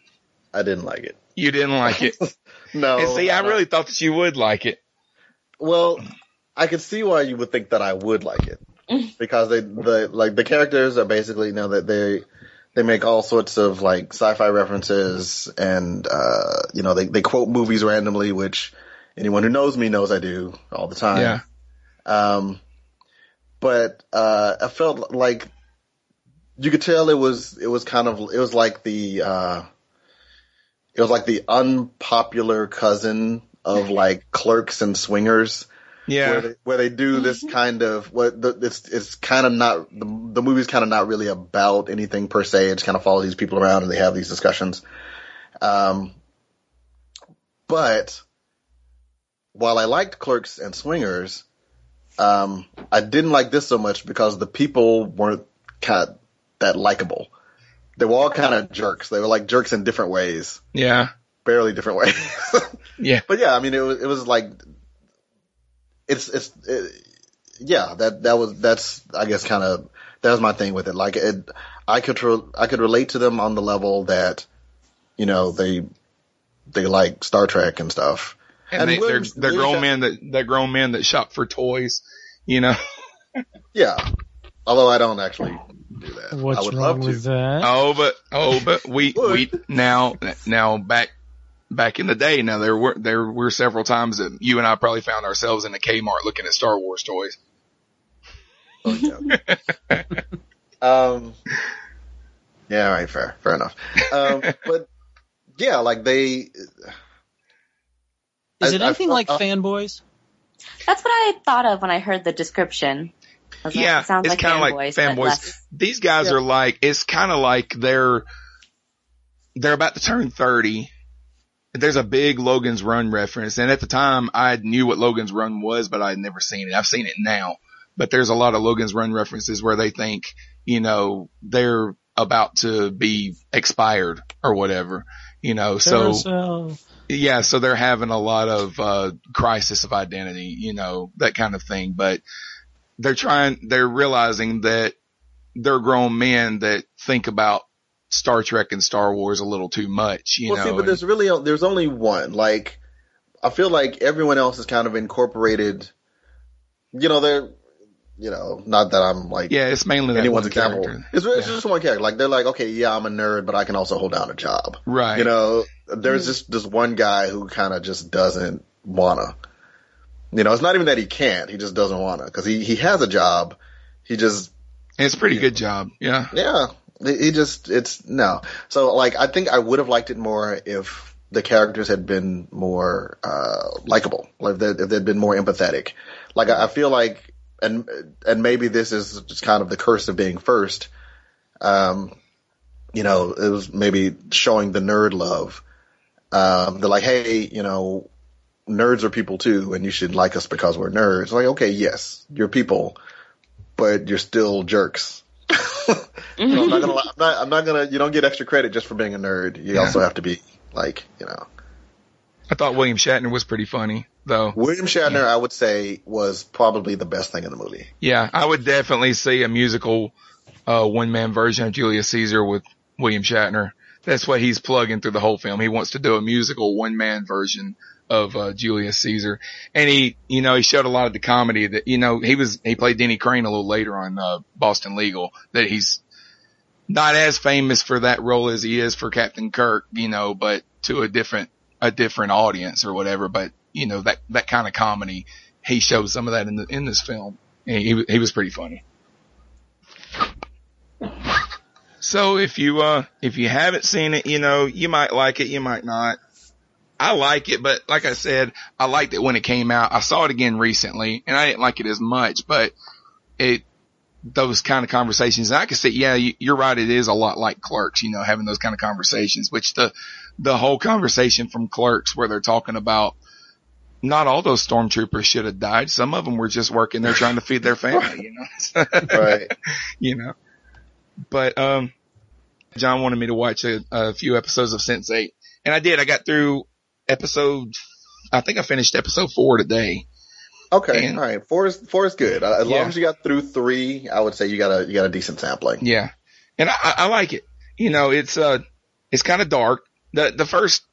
I didn't like it.
You didn't like it. <laughs>
No.
and see, I
no.
really thought that you would like it.
Well, I could see why you would think that I would like it <laughs> because they the like the characters are basically you know that they they make all sorts of like sci-fi references and uh you know they they quote movies randomly which anyone who knows me knows I do all the time.
Yeah.
Um but uh I felt like you could tell it was it was kind of it was like the uh it was like the unpopular cousin of like clerks and swingers
Yeah.
where they, where they do this kind of what the, it's it's kind of not the, the movie's kind of not really about anything per se. It's kind of follows these people around and they have these discussions. Um, but while I liked Clerks and Swingers, um, I didn't like this so much because the people weren't kind of that likable. They were all kind of jerks. They were like jerks in different ways,
Yeah.
barely different ways. <laughs>
Yeah.
But yeah, I mean, it was it was like it's it's it, yeah that that was that's I guess kind of that was my thing with it. Like it, I could re- I could relate to them on the level that you know they they like Star Trek and stuff.
And, they, they're,
William-
they're grown men that, they're grown men that shop for toys, you know? <laughs>
Yeah, although I don't actually do that.
What's
I would
wrong
love to.
with that?
Oh, but oh, but we we now now back back in the day. Now there were there were several times that you and I probably found ourselves in a Kmart looking at Star Wars toys.
Oh, yeah. <laughs> um, yeah, all right, fair, fair enough. Um, <laughs> but yeah, like they.
Is it
I- I
anything
felt-
like
uh,
fanboys?
That's what I thought of when I heard the description. I was like,
Yeah,
it sounds
it's
like
kind of like
fanboys,
fanboys. These guys are like it's kind of like they're they're about to turn thirty. There's a big Logan's Run reference, and at the time I knew what Logan's Run was, but I'd never seen it. I've seen it now, but there's a lot of Logan's Run references where they think you know they're about to be expired or whatever. You know, so
Carousel.
yeah, so they're having a lot of uh crisis of identity, you know, that kind of thing. But they're trying, they're realizing that they're grown men that think about Star Trek and Star Wars a little too much, you
well,
know.
see, but
and-
there's really there's only one. Like, I feel like everyone else is kind of incorporated. You know, they're, you know, not that I'm like
yeah, it's mainly
anyone's
one
example.
character.
It's, it's
Yeah.
just one character. Like they're like, okay, yeah, I'm a nerd, but I can also hold down a job.
Right.
You know, there's mm. just this one guy who kind of just doesn't wanna. You know, it's not even that he can't. He just doesn't wanna because he he has a job. He just
And it's a pretty good job. Yeah.
yeah. He just it's no. So like I think I would have liked it more if the characters had been more uh likable. Like if they if they'd been more empathetic. Like I, I feel like and and maybe this is just kind of the curse of being first. Um you know, it was maybe showing the nerd love. Um they're like, hey, you know, nerds are people too, and you should like us because we're nerds. Like, okay, yes, you're people, but you're still jerks. <laughs> You I'm not gonna. I'm not, I'm not gonna. You don't get extra credit just for being a nerd. You
Yeah.
also have to be like, you know.
I thought William Shatner was pretty funny though.
William Shatner, I would say, was probably the best thing in the movie.
Yeah, I would definitely see a musical uh, one man version of Julius Caesar with William Shatner. That's what he's plugging through the whole film. He wants to do a musical one man version of uh, Julius Caesar. And he, you know, he showed a lot of the comedy that, you know, he was, he played Denny Crane a little later on uh, Boston Legal that he's not as famous for that role as he is for Captain Kirk, you know, but to a different, a different audience or whatever. But, you know, that, that kind of comedy, he showed some of that in the, in this film. And he, he was pretty funny. So if you, uh, if you haven't seen it, you know, you might like it, you might not. I like it, but like I said, I liked it when it came out. I saw it again recently and I didn't like it as much, but it, those kind of conversations, and I can say, yeah, you, you're right. It is a lot like clerks, you know, having those kind of conversations, which the, the whole conversation from clerks where they're talking about not all those stormtroopers should have died. Some of them were just working there trying to feed their <laughs> family, you know,
Right. <laughs>
you know, but, um, John wanted me to watch a, a few episodes of Sense8 and I did. I got through episode, I think I finished episode four today.
Okay.
And-
all right. Four is four is good. As
Yeah.
long as you got through three, I would say you got a you got a decent sampling.
Yeah. And I, I I like it. You know, it's, uh, it's kind of dark. The, the first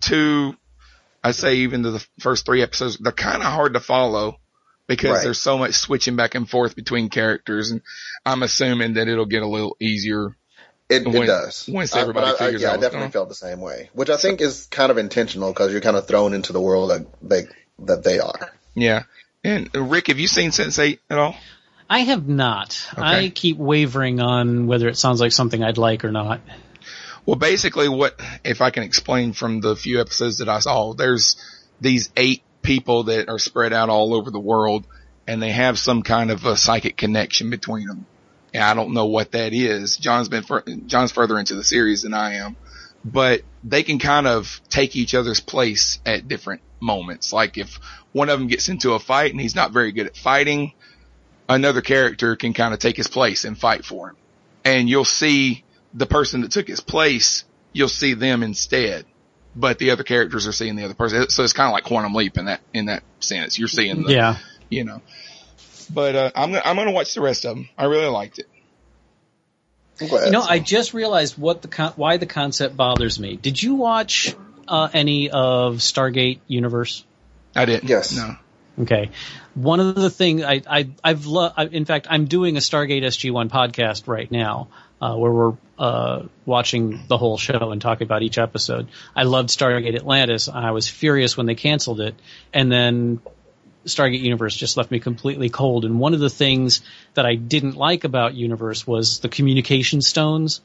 two, I say even the first three episodes, they're kind of hard to follow because
Right.
there's so much switching back and forth between characters. And I'm assuming that it'll get a little easier.
It,
When-
it does.
once everybody
but I, I,
figures
yeah,
out
I definitely felt the same way, which I think is kind of intentional because you're kind of thrown into the world that they that they are.
Yeah. And uh, Rick, have you seen Sense8 at all?
I have not. I keep wavering on whether it sounds like something I'd like or not.
Well, basically what, if I can explain from the few episodes that I saw, there's these eight people that are spread out all over the world and they have some kind of a psychic connection between them. And I don't know what that is. John's been, fur- John's further into the series than I am, but they can kind of take each other's place at different moments. Like if one of them gets into a fight and he's not very good at fighting, another character can kind of take his place and fight for him. And you'll see the person that took his place, you'll see them instead. But the other characters are seeing the other person. So it's kind of like quantum leap in that, in that sense. You're seeing the,
Yeah.
you know, but, uh, I'm, gonna- I'm going to watch the rest of them. I really liked it.
I'm.
You know, I just realized what the con- why the concept bothers me. Did you watch uh, any of Stargate Universe?
I didn't.
Yes.
No.
Okay. One of the things I, I I've lo- I, in fact I'm doing a Stargate SG1 podcast right now uh, where we're uh, watching the whole show and talking about each episode. I loved Stargate Atlantis. I was furious when they canceled it, and then Stargate Universe just left me completely cold. And one of the things that I didn't like about Universe was the communication stones,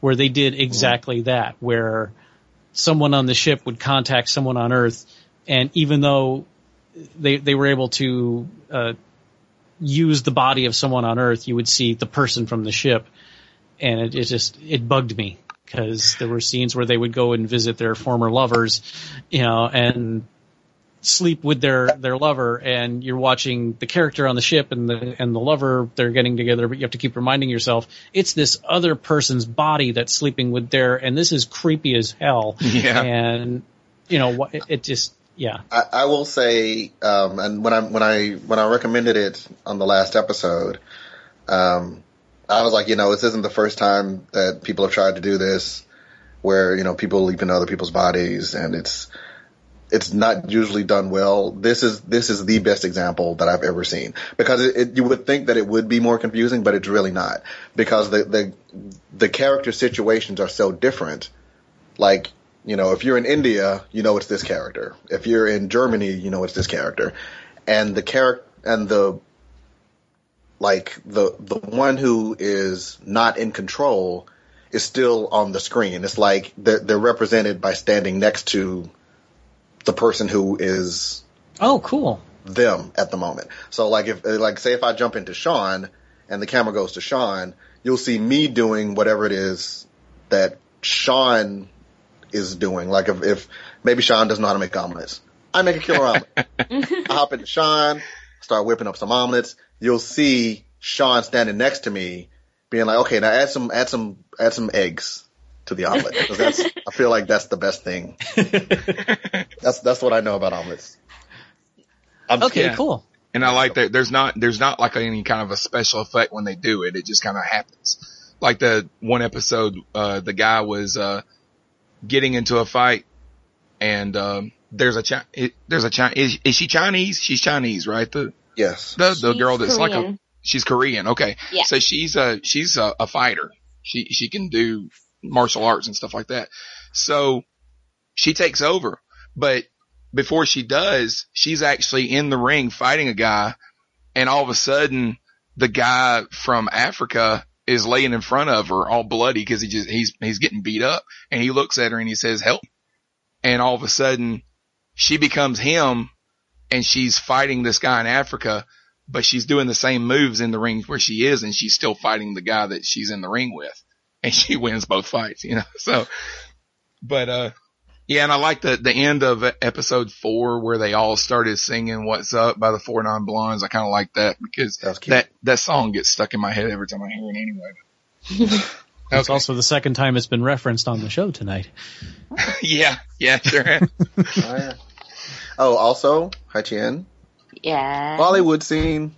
where they did exactly that, where someone on the ship would contact someone on Earth, and even though they they were able to uh, use the body of someone on Earth, you would see the person from the ship, and it, it just it bugged me because there were scenes where they would go and visit their former lovers, you know, and sleep with their their lover, and you're watching the character on the ship and the and the lover they're getting together, but you have to keep reminding yourself it's this other person's body that's sleeping with their, and this is creepy as hell,
Yeah.
and you know what it, it just yeah.
I, I will say, um, and when I when I when I recommended it on the last episode, Um, I was like, you know, this isn't the first time that people have tried to do this, where you know people leap into other people's bodies, and it's it's not usually done well. This is this is the best example that I've ever seen because it, it, you would think that it would be more confusing, but it's really not because the the the character situations are so different. Like you know, if you're in India, you know it's this character. If you're in Germany, you know it's this character, and the character and the like the the one who is not in control is still on the screen. It's like they're, they're represented by standing next to the person who is
Oh, cool.
them at the moment. So like if like say if I jump into Sean and the camera goes to Sean, you'll see me doing whatever it is that Sean is doing. Like if, if maybe Sean doesn't know how to make omelets. I make a killer <laughs> omelet. I hop into Sean, start whipping up some omelets. You'll see Sean standing next to me being like, okay, now add some, add some, add some eggs to the omelet. 'Cause that's, I feel like that's the best thing. <laughs> That's, that's what I know about omelets. I'm
Okay,
Yeah.
cool.
And I like that there's not there's not like any kind of a special effect when they do it. It just kind of happens. Like the one episode, uh, the guy was uh, getting into a fight, and um, there's a Chi- it, there's a Chi- is, is she Chinese? She's Chinese, right? The
Yes.
the the
She's
girl that's like a she's Korean. Okay,
Yeah.
so she's a she's a, a fighter. She she can do martial arts and stuff like that. So she takes over, but before she does, she's actually in the ring fighting a guy, and all of a sudden, the guy from Africa is laying in front of her, all bloody because he just he's he's getting beat up, and he looks at her and he says, "Help!" And all of a sudden, she becomes him, and she's fighting this guy in Africa, but she's doing the same moves in the ring where she is, and she's still fighting the guy that she's in the ring with, <laughs> and she wins both fights, you know. <laughs> So, but uh, yeah, and I like the the end of episode four where they all started singing "What's Up" by the Four Non Blondes. I kind of like that because
That
that that song gets stuck in my head every time I hear it anyway. <laughs>
It's also the second time it's been referenced on the show tonight.
yeah, yeah, sure.
Oh, yeah. Oh, also, Hi Chien.
Yeah.
Bollywood scene.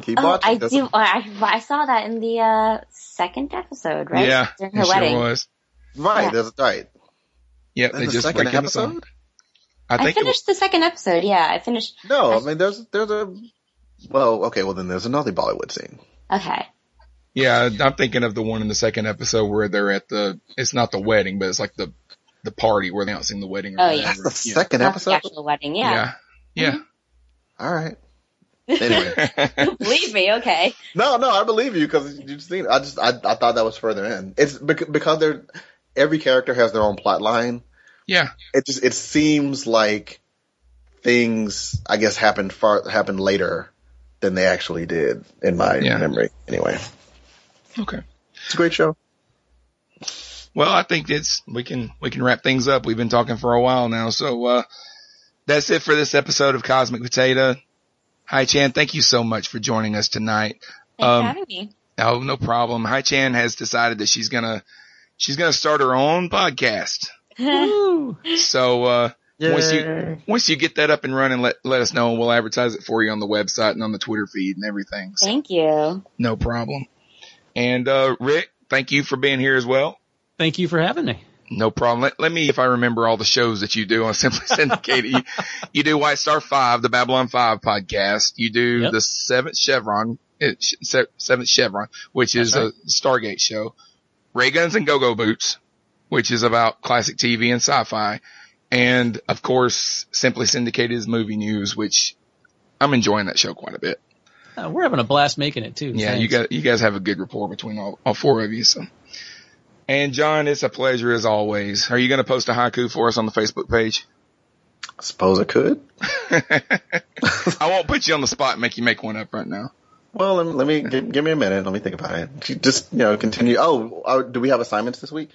Keep
Oh,
watching.
I do. I, I saw that in the uh, second episode, right?
Yeah,
During
it
her
sure
wedding.
was.
Right,
Yeah.
there's right.
Yep,
There's
they
a
just
second
break in the song.
episode.
I
I,
think it was,
finished the second episode. Yeah, I finished.
No, I mean there's there's a. Well, okay, well then there's another Bollywood scene.
Okay.
yeah, I'm thinking of the one in the second episode where they're at the. It's not the wedding, but it's like the the party where they're announcing the wedding. Or
Oh, yeah.
whatever.
That's the second
That's the actual wedding. Yeah.
Yeah,
All right. Anyway,
yeah. <laughs>
Believe me. Okay.
no, no, I believe you because you've seen. It. I just I I thought that was further in. It's because they're every character has their own plot line.
yeah,
It just it seems like things I guess happened far happened later than they actually did in my
Yeah.
memory. Anyway,
okay.
it's a great show.
Well, I think it's we can we can wrap things up. We've been talking for a while now, so uh that's it for this episode of Cosmic Potato. Hi Chan, thank you so much for joining us tonight.
Thanks
Um,
for having me.
Oh, no problem. Hi Chan has decided that she's gonna she's gonna start her own podcast. <laughs> So uh once you once you get that up and running, let let us know and we'll advertise it for you on the website and on the Twitter feed and everything. So,
Thank you.
no problem. And uh Rick, thank you for being here as well.
Thank you for having me.
No problem. Let, let me, if I remember all the shows that you do on Simply <laughs> Syndicated, you, you do White Star 5, the Babylon 5 podcast. You do
Yep.
the seventh Chevron, eh, seventh Chevron, which is
That's
a Stargate show. Ray Guns and Go-Go Boots, which is about classic TV and sci-fi. And of course, Simply Syndicated is movie news, which I'm enjoying that show quite a bit.
Uh, we're having a blast making it too.
Yeah, you guys, you guys have a good rapport between all, all four of you. So, and John, it's a pleasure as always. Are you going to post a haiku for us on the Facebook page?
I suppose I could. <laughs>
I won't put you on the spot and make you make one up right now.
Well, let me, let me give, give me a minute. Let me think about it. Just you know, continue. Oh, uh, do we have assignments this week?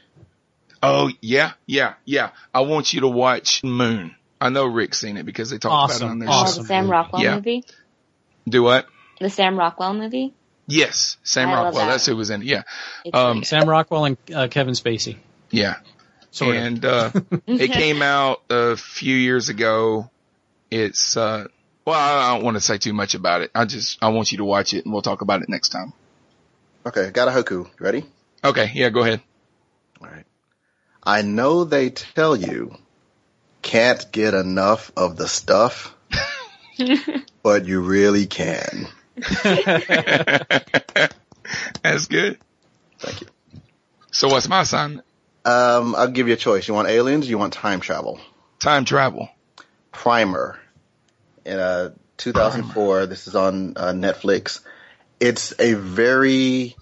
Oh yeah, yeah, yeah. I want you to watch Moon. I know Rick's seen it because they talked
Awesome,
about it on their
Oh,
awesome.
the Sam Rockwell
Yeah.
movie.
Do what?
The Sam Rockwell movie.
Yes, Sam
I
Rockwell.
that.
That's who was in it. Yeah, Um,
Sam Rockwell and uh, Kevin Spacey.
yeah.
Sort
and uh, <laughs> it came out a few years ago. It's uh, well, I I don't want to say too much about it. I just I want you to watch it, and we'll talk about it next time.
Okay, got a haiku. Ready?
Okay, yeah, go ahead.
All right. I know they tell you can't get enough of the stuff, <laughs> but you really can. <laughs>
That's good.
Thank you.
So what's my assignment?
Um, I'll give you a choice. You want aliens? You want time travel?
Time travel.
Primer. In uh, 2004, this is on uh, Netflix. It's a very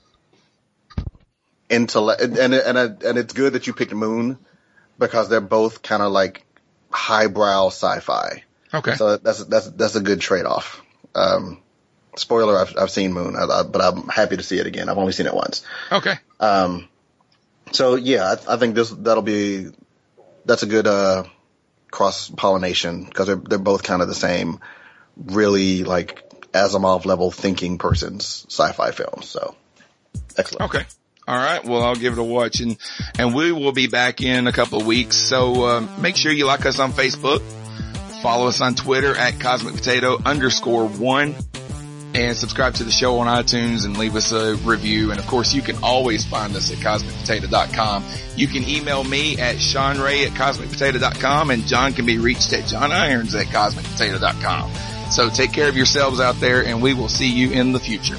intellect, and and and, and it's good that you picked Moon because they're both kind of like highbrow sci-fi.
Okay.
So that's that's that's a good trade-off. Um, spoiler: I've I've seen Moon, I, I, but I'm happy to see it again. I've only seen it once.
Okay.
Um, so yeah, I, I think this that'll be that's a good uh, cross pollination because they're they're both kind of the same, really like Asimov level thinking person's sci-fi films. So excellent.
Okay. All right. Well, I'll give it a watch and, and we will be back in a couple of weeks. So, um, make sure you like us on Facebook, follow us on Twitter at cosmic potato underscore one and subscribe to the show on iTunes and leave us a review. And of course, you can always find us at cosmicpotato.com. You can email me at Sean Ray at cosmicpotato.com and John can be reached at John Irons at cosmicpotato.com. So take care of yourselves out there and we will see you in the future.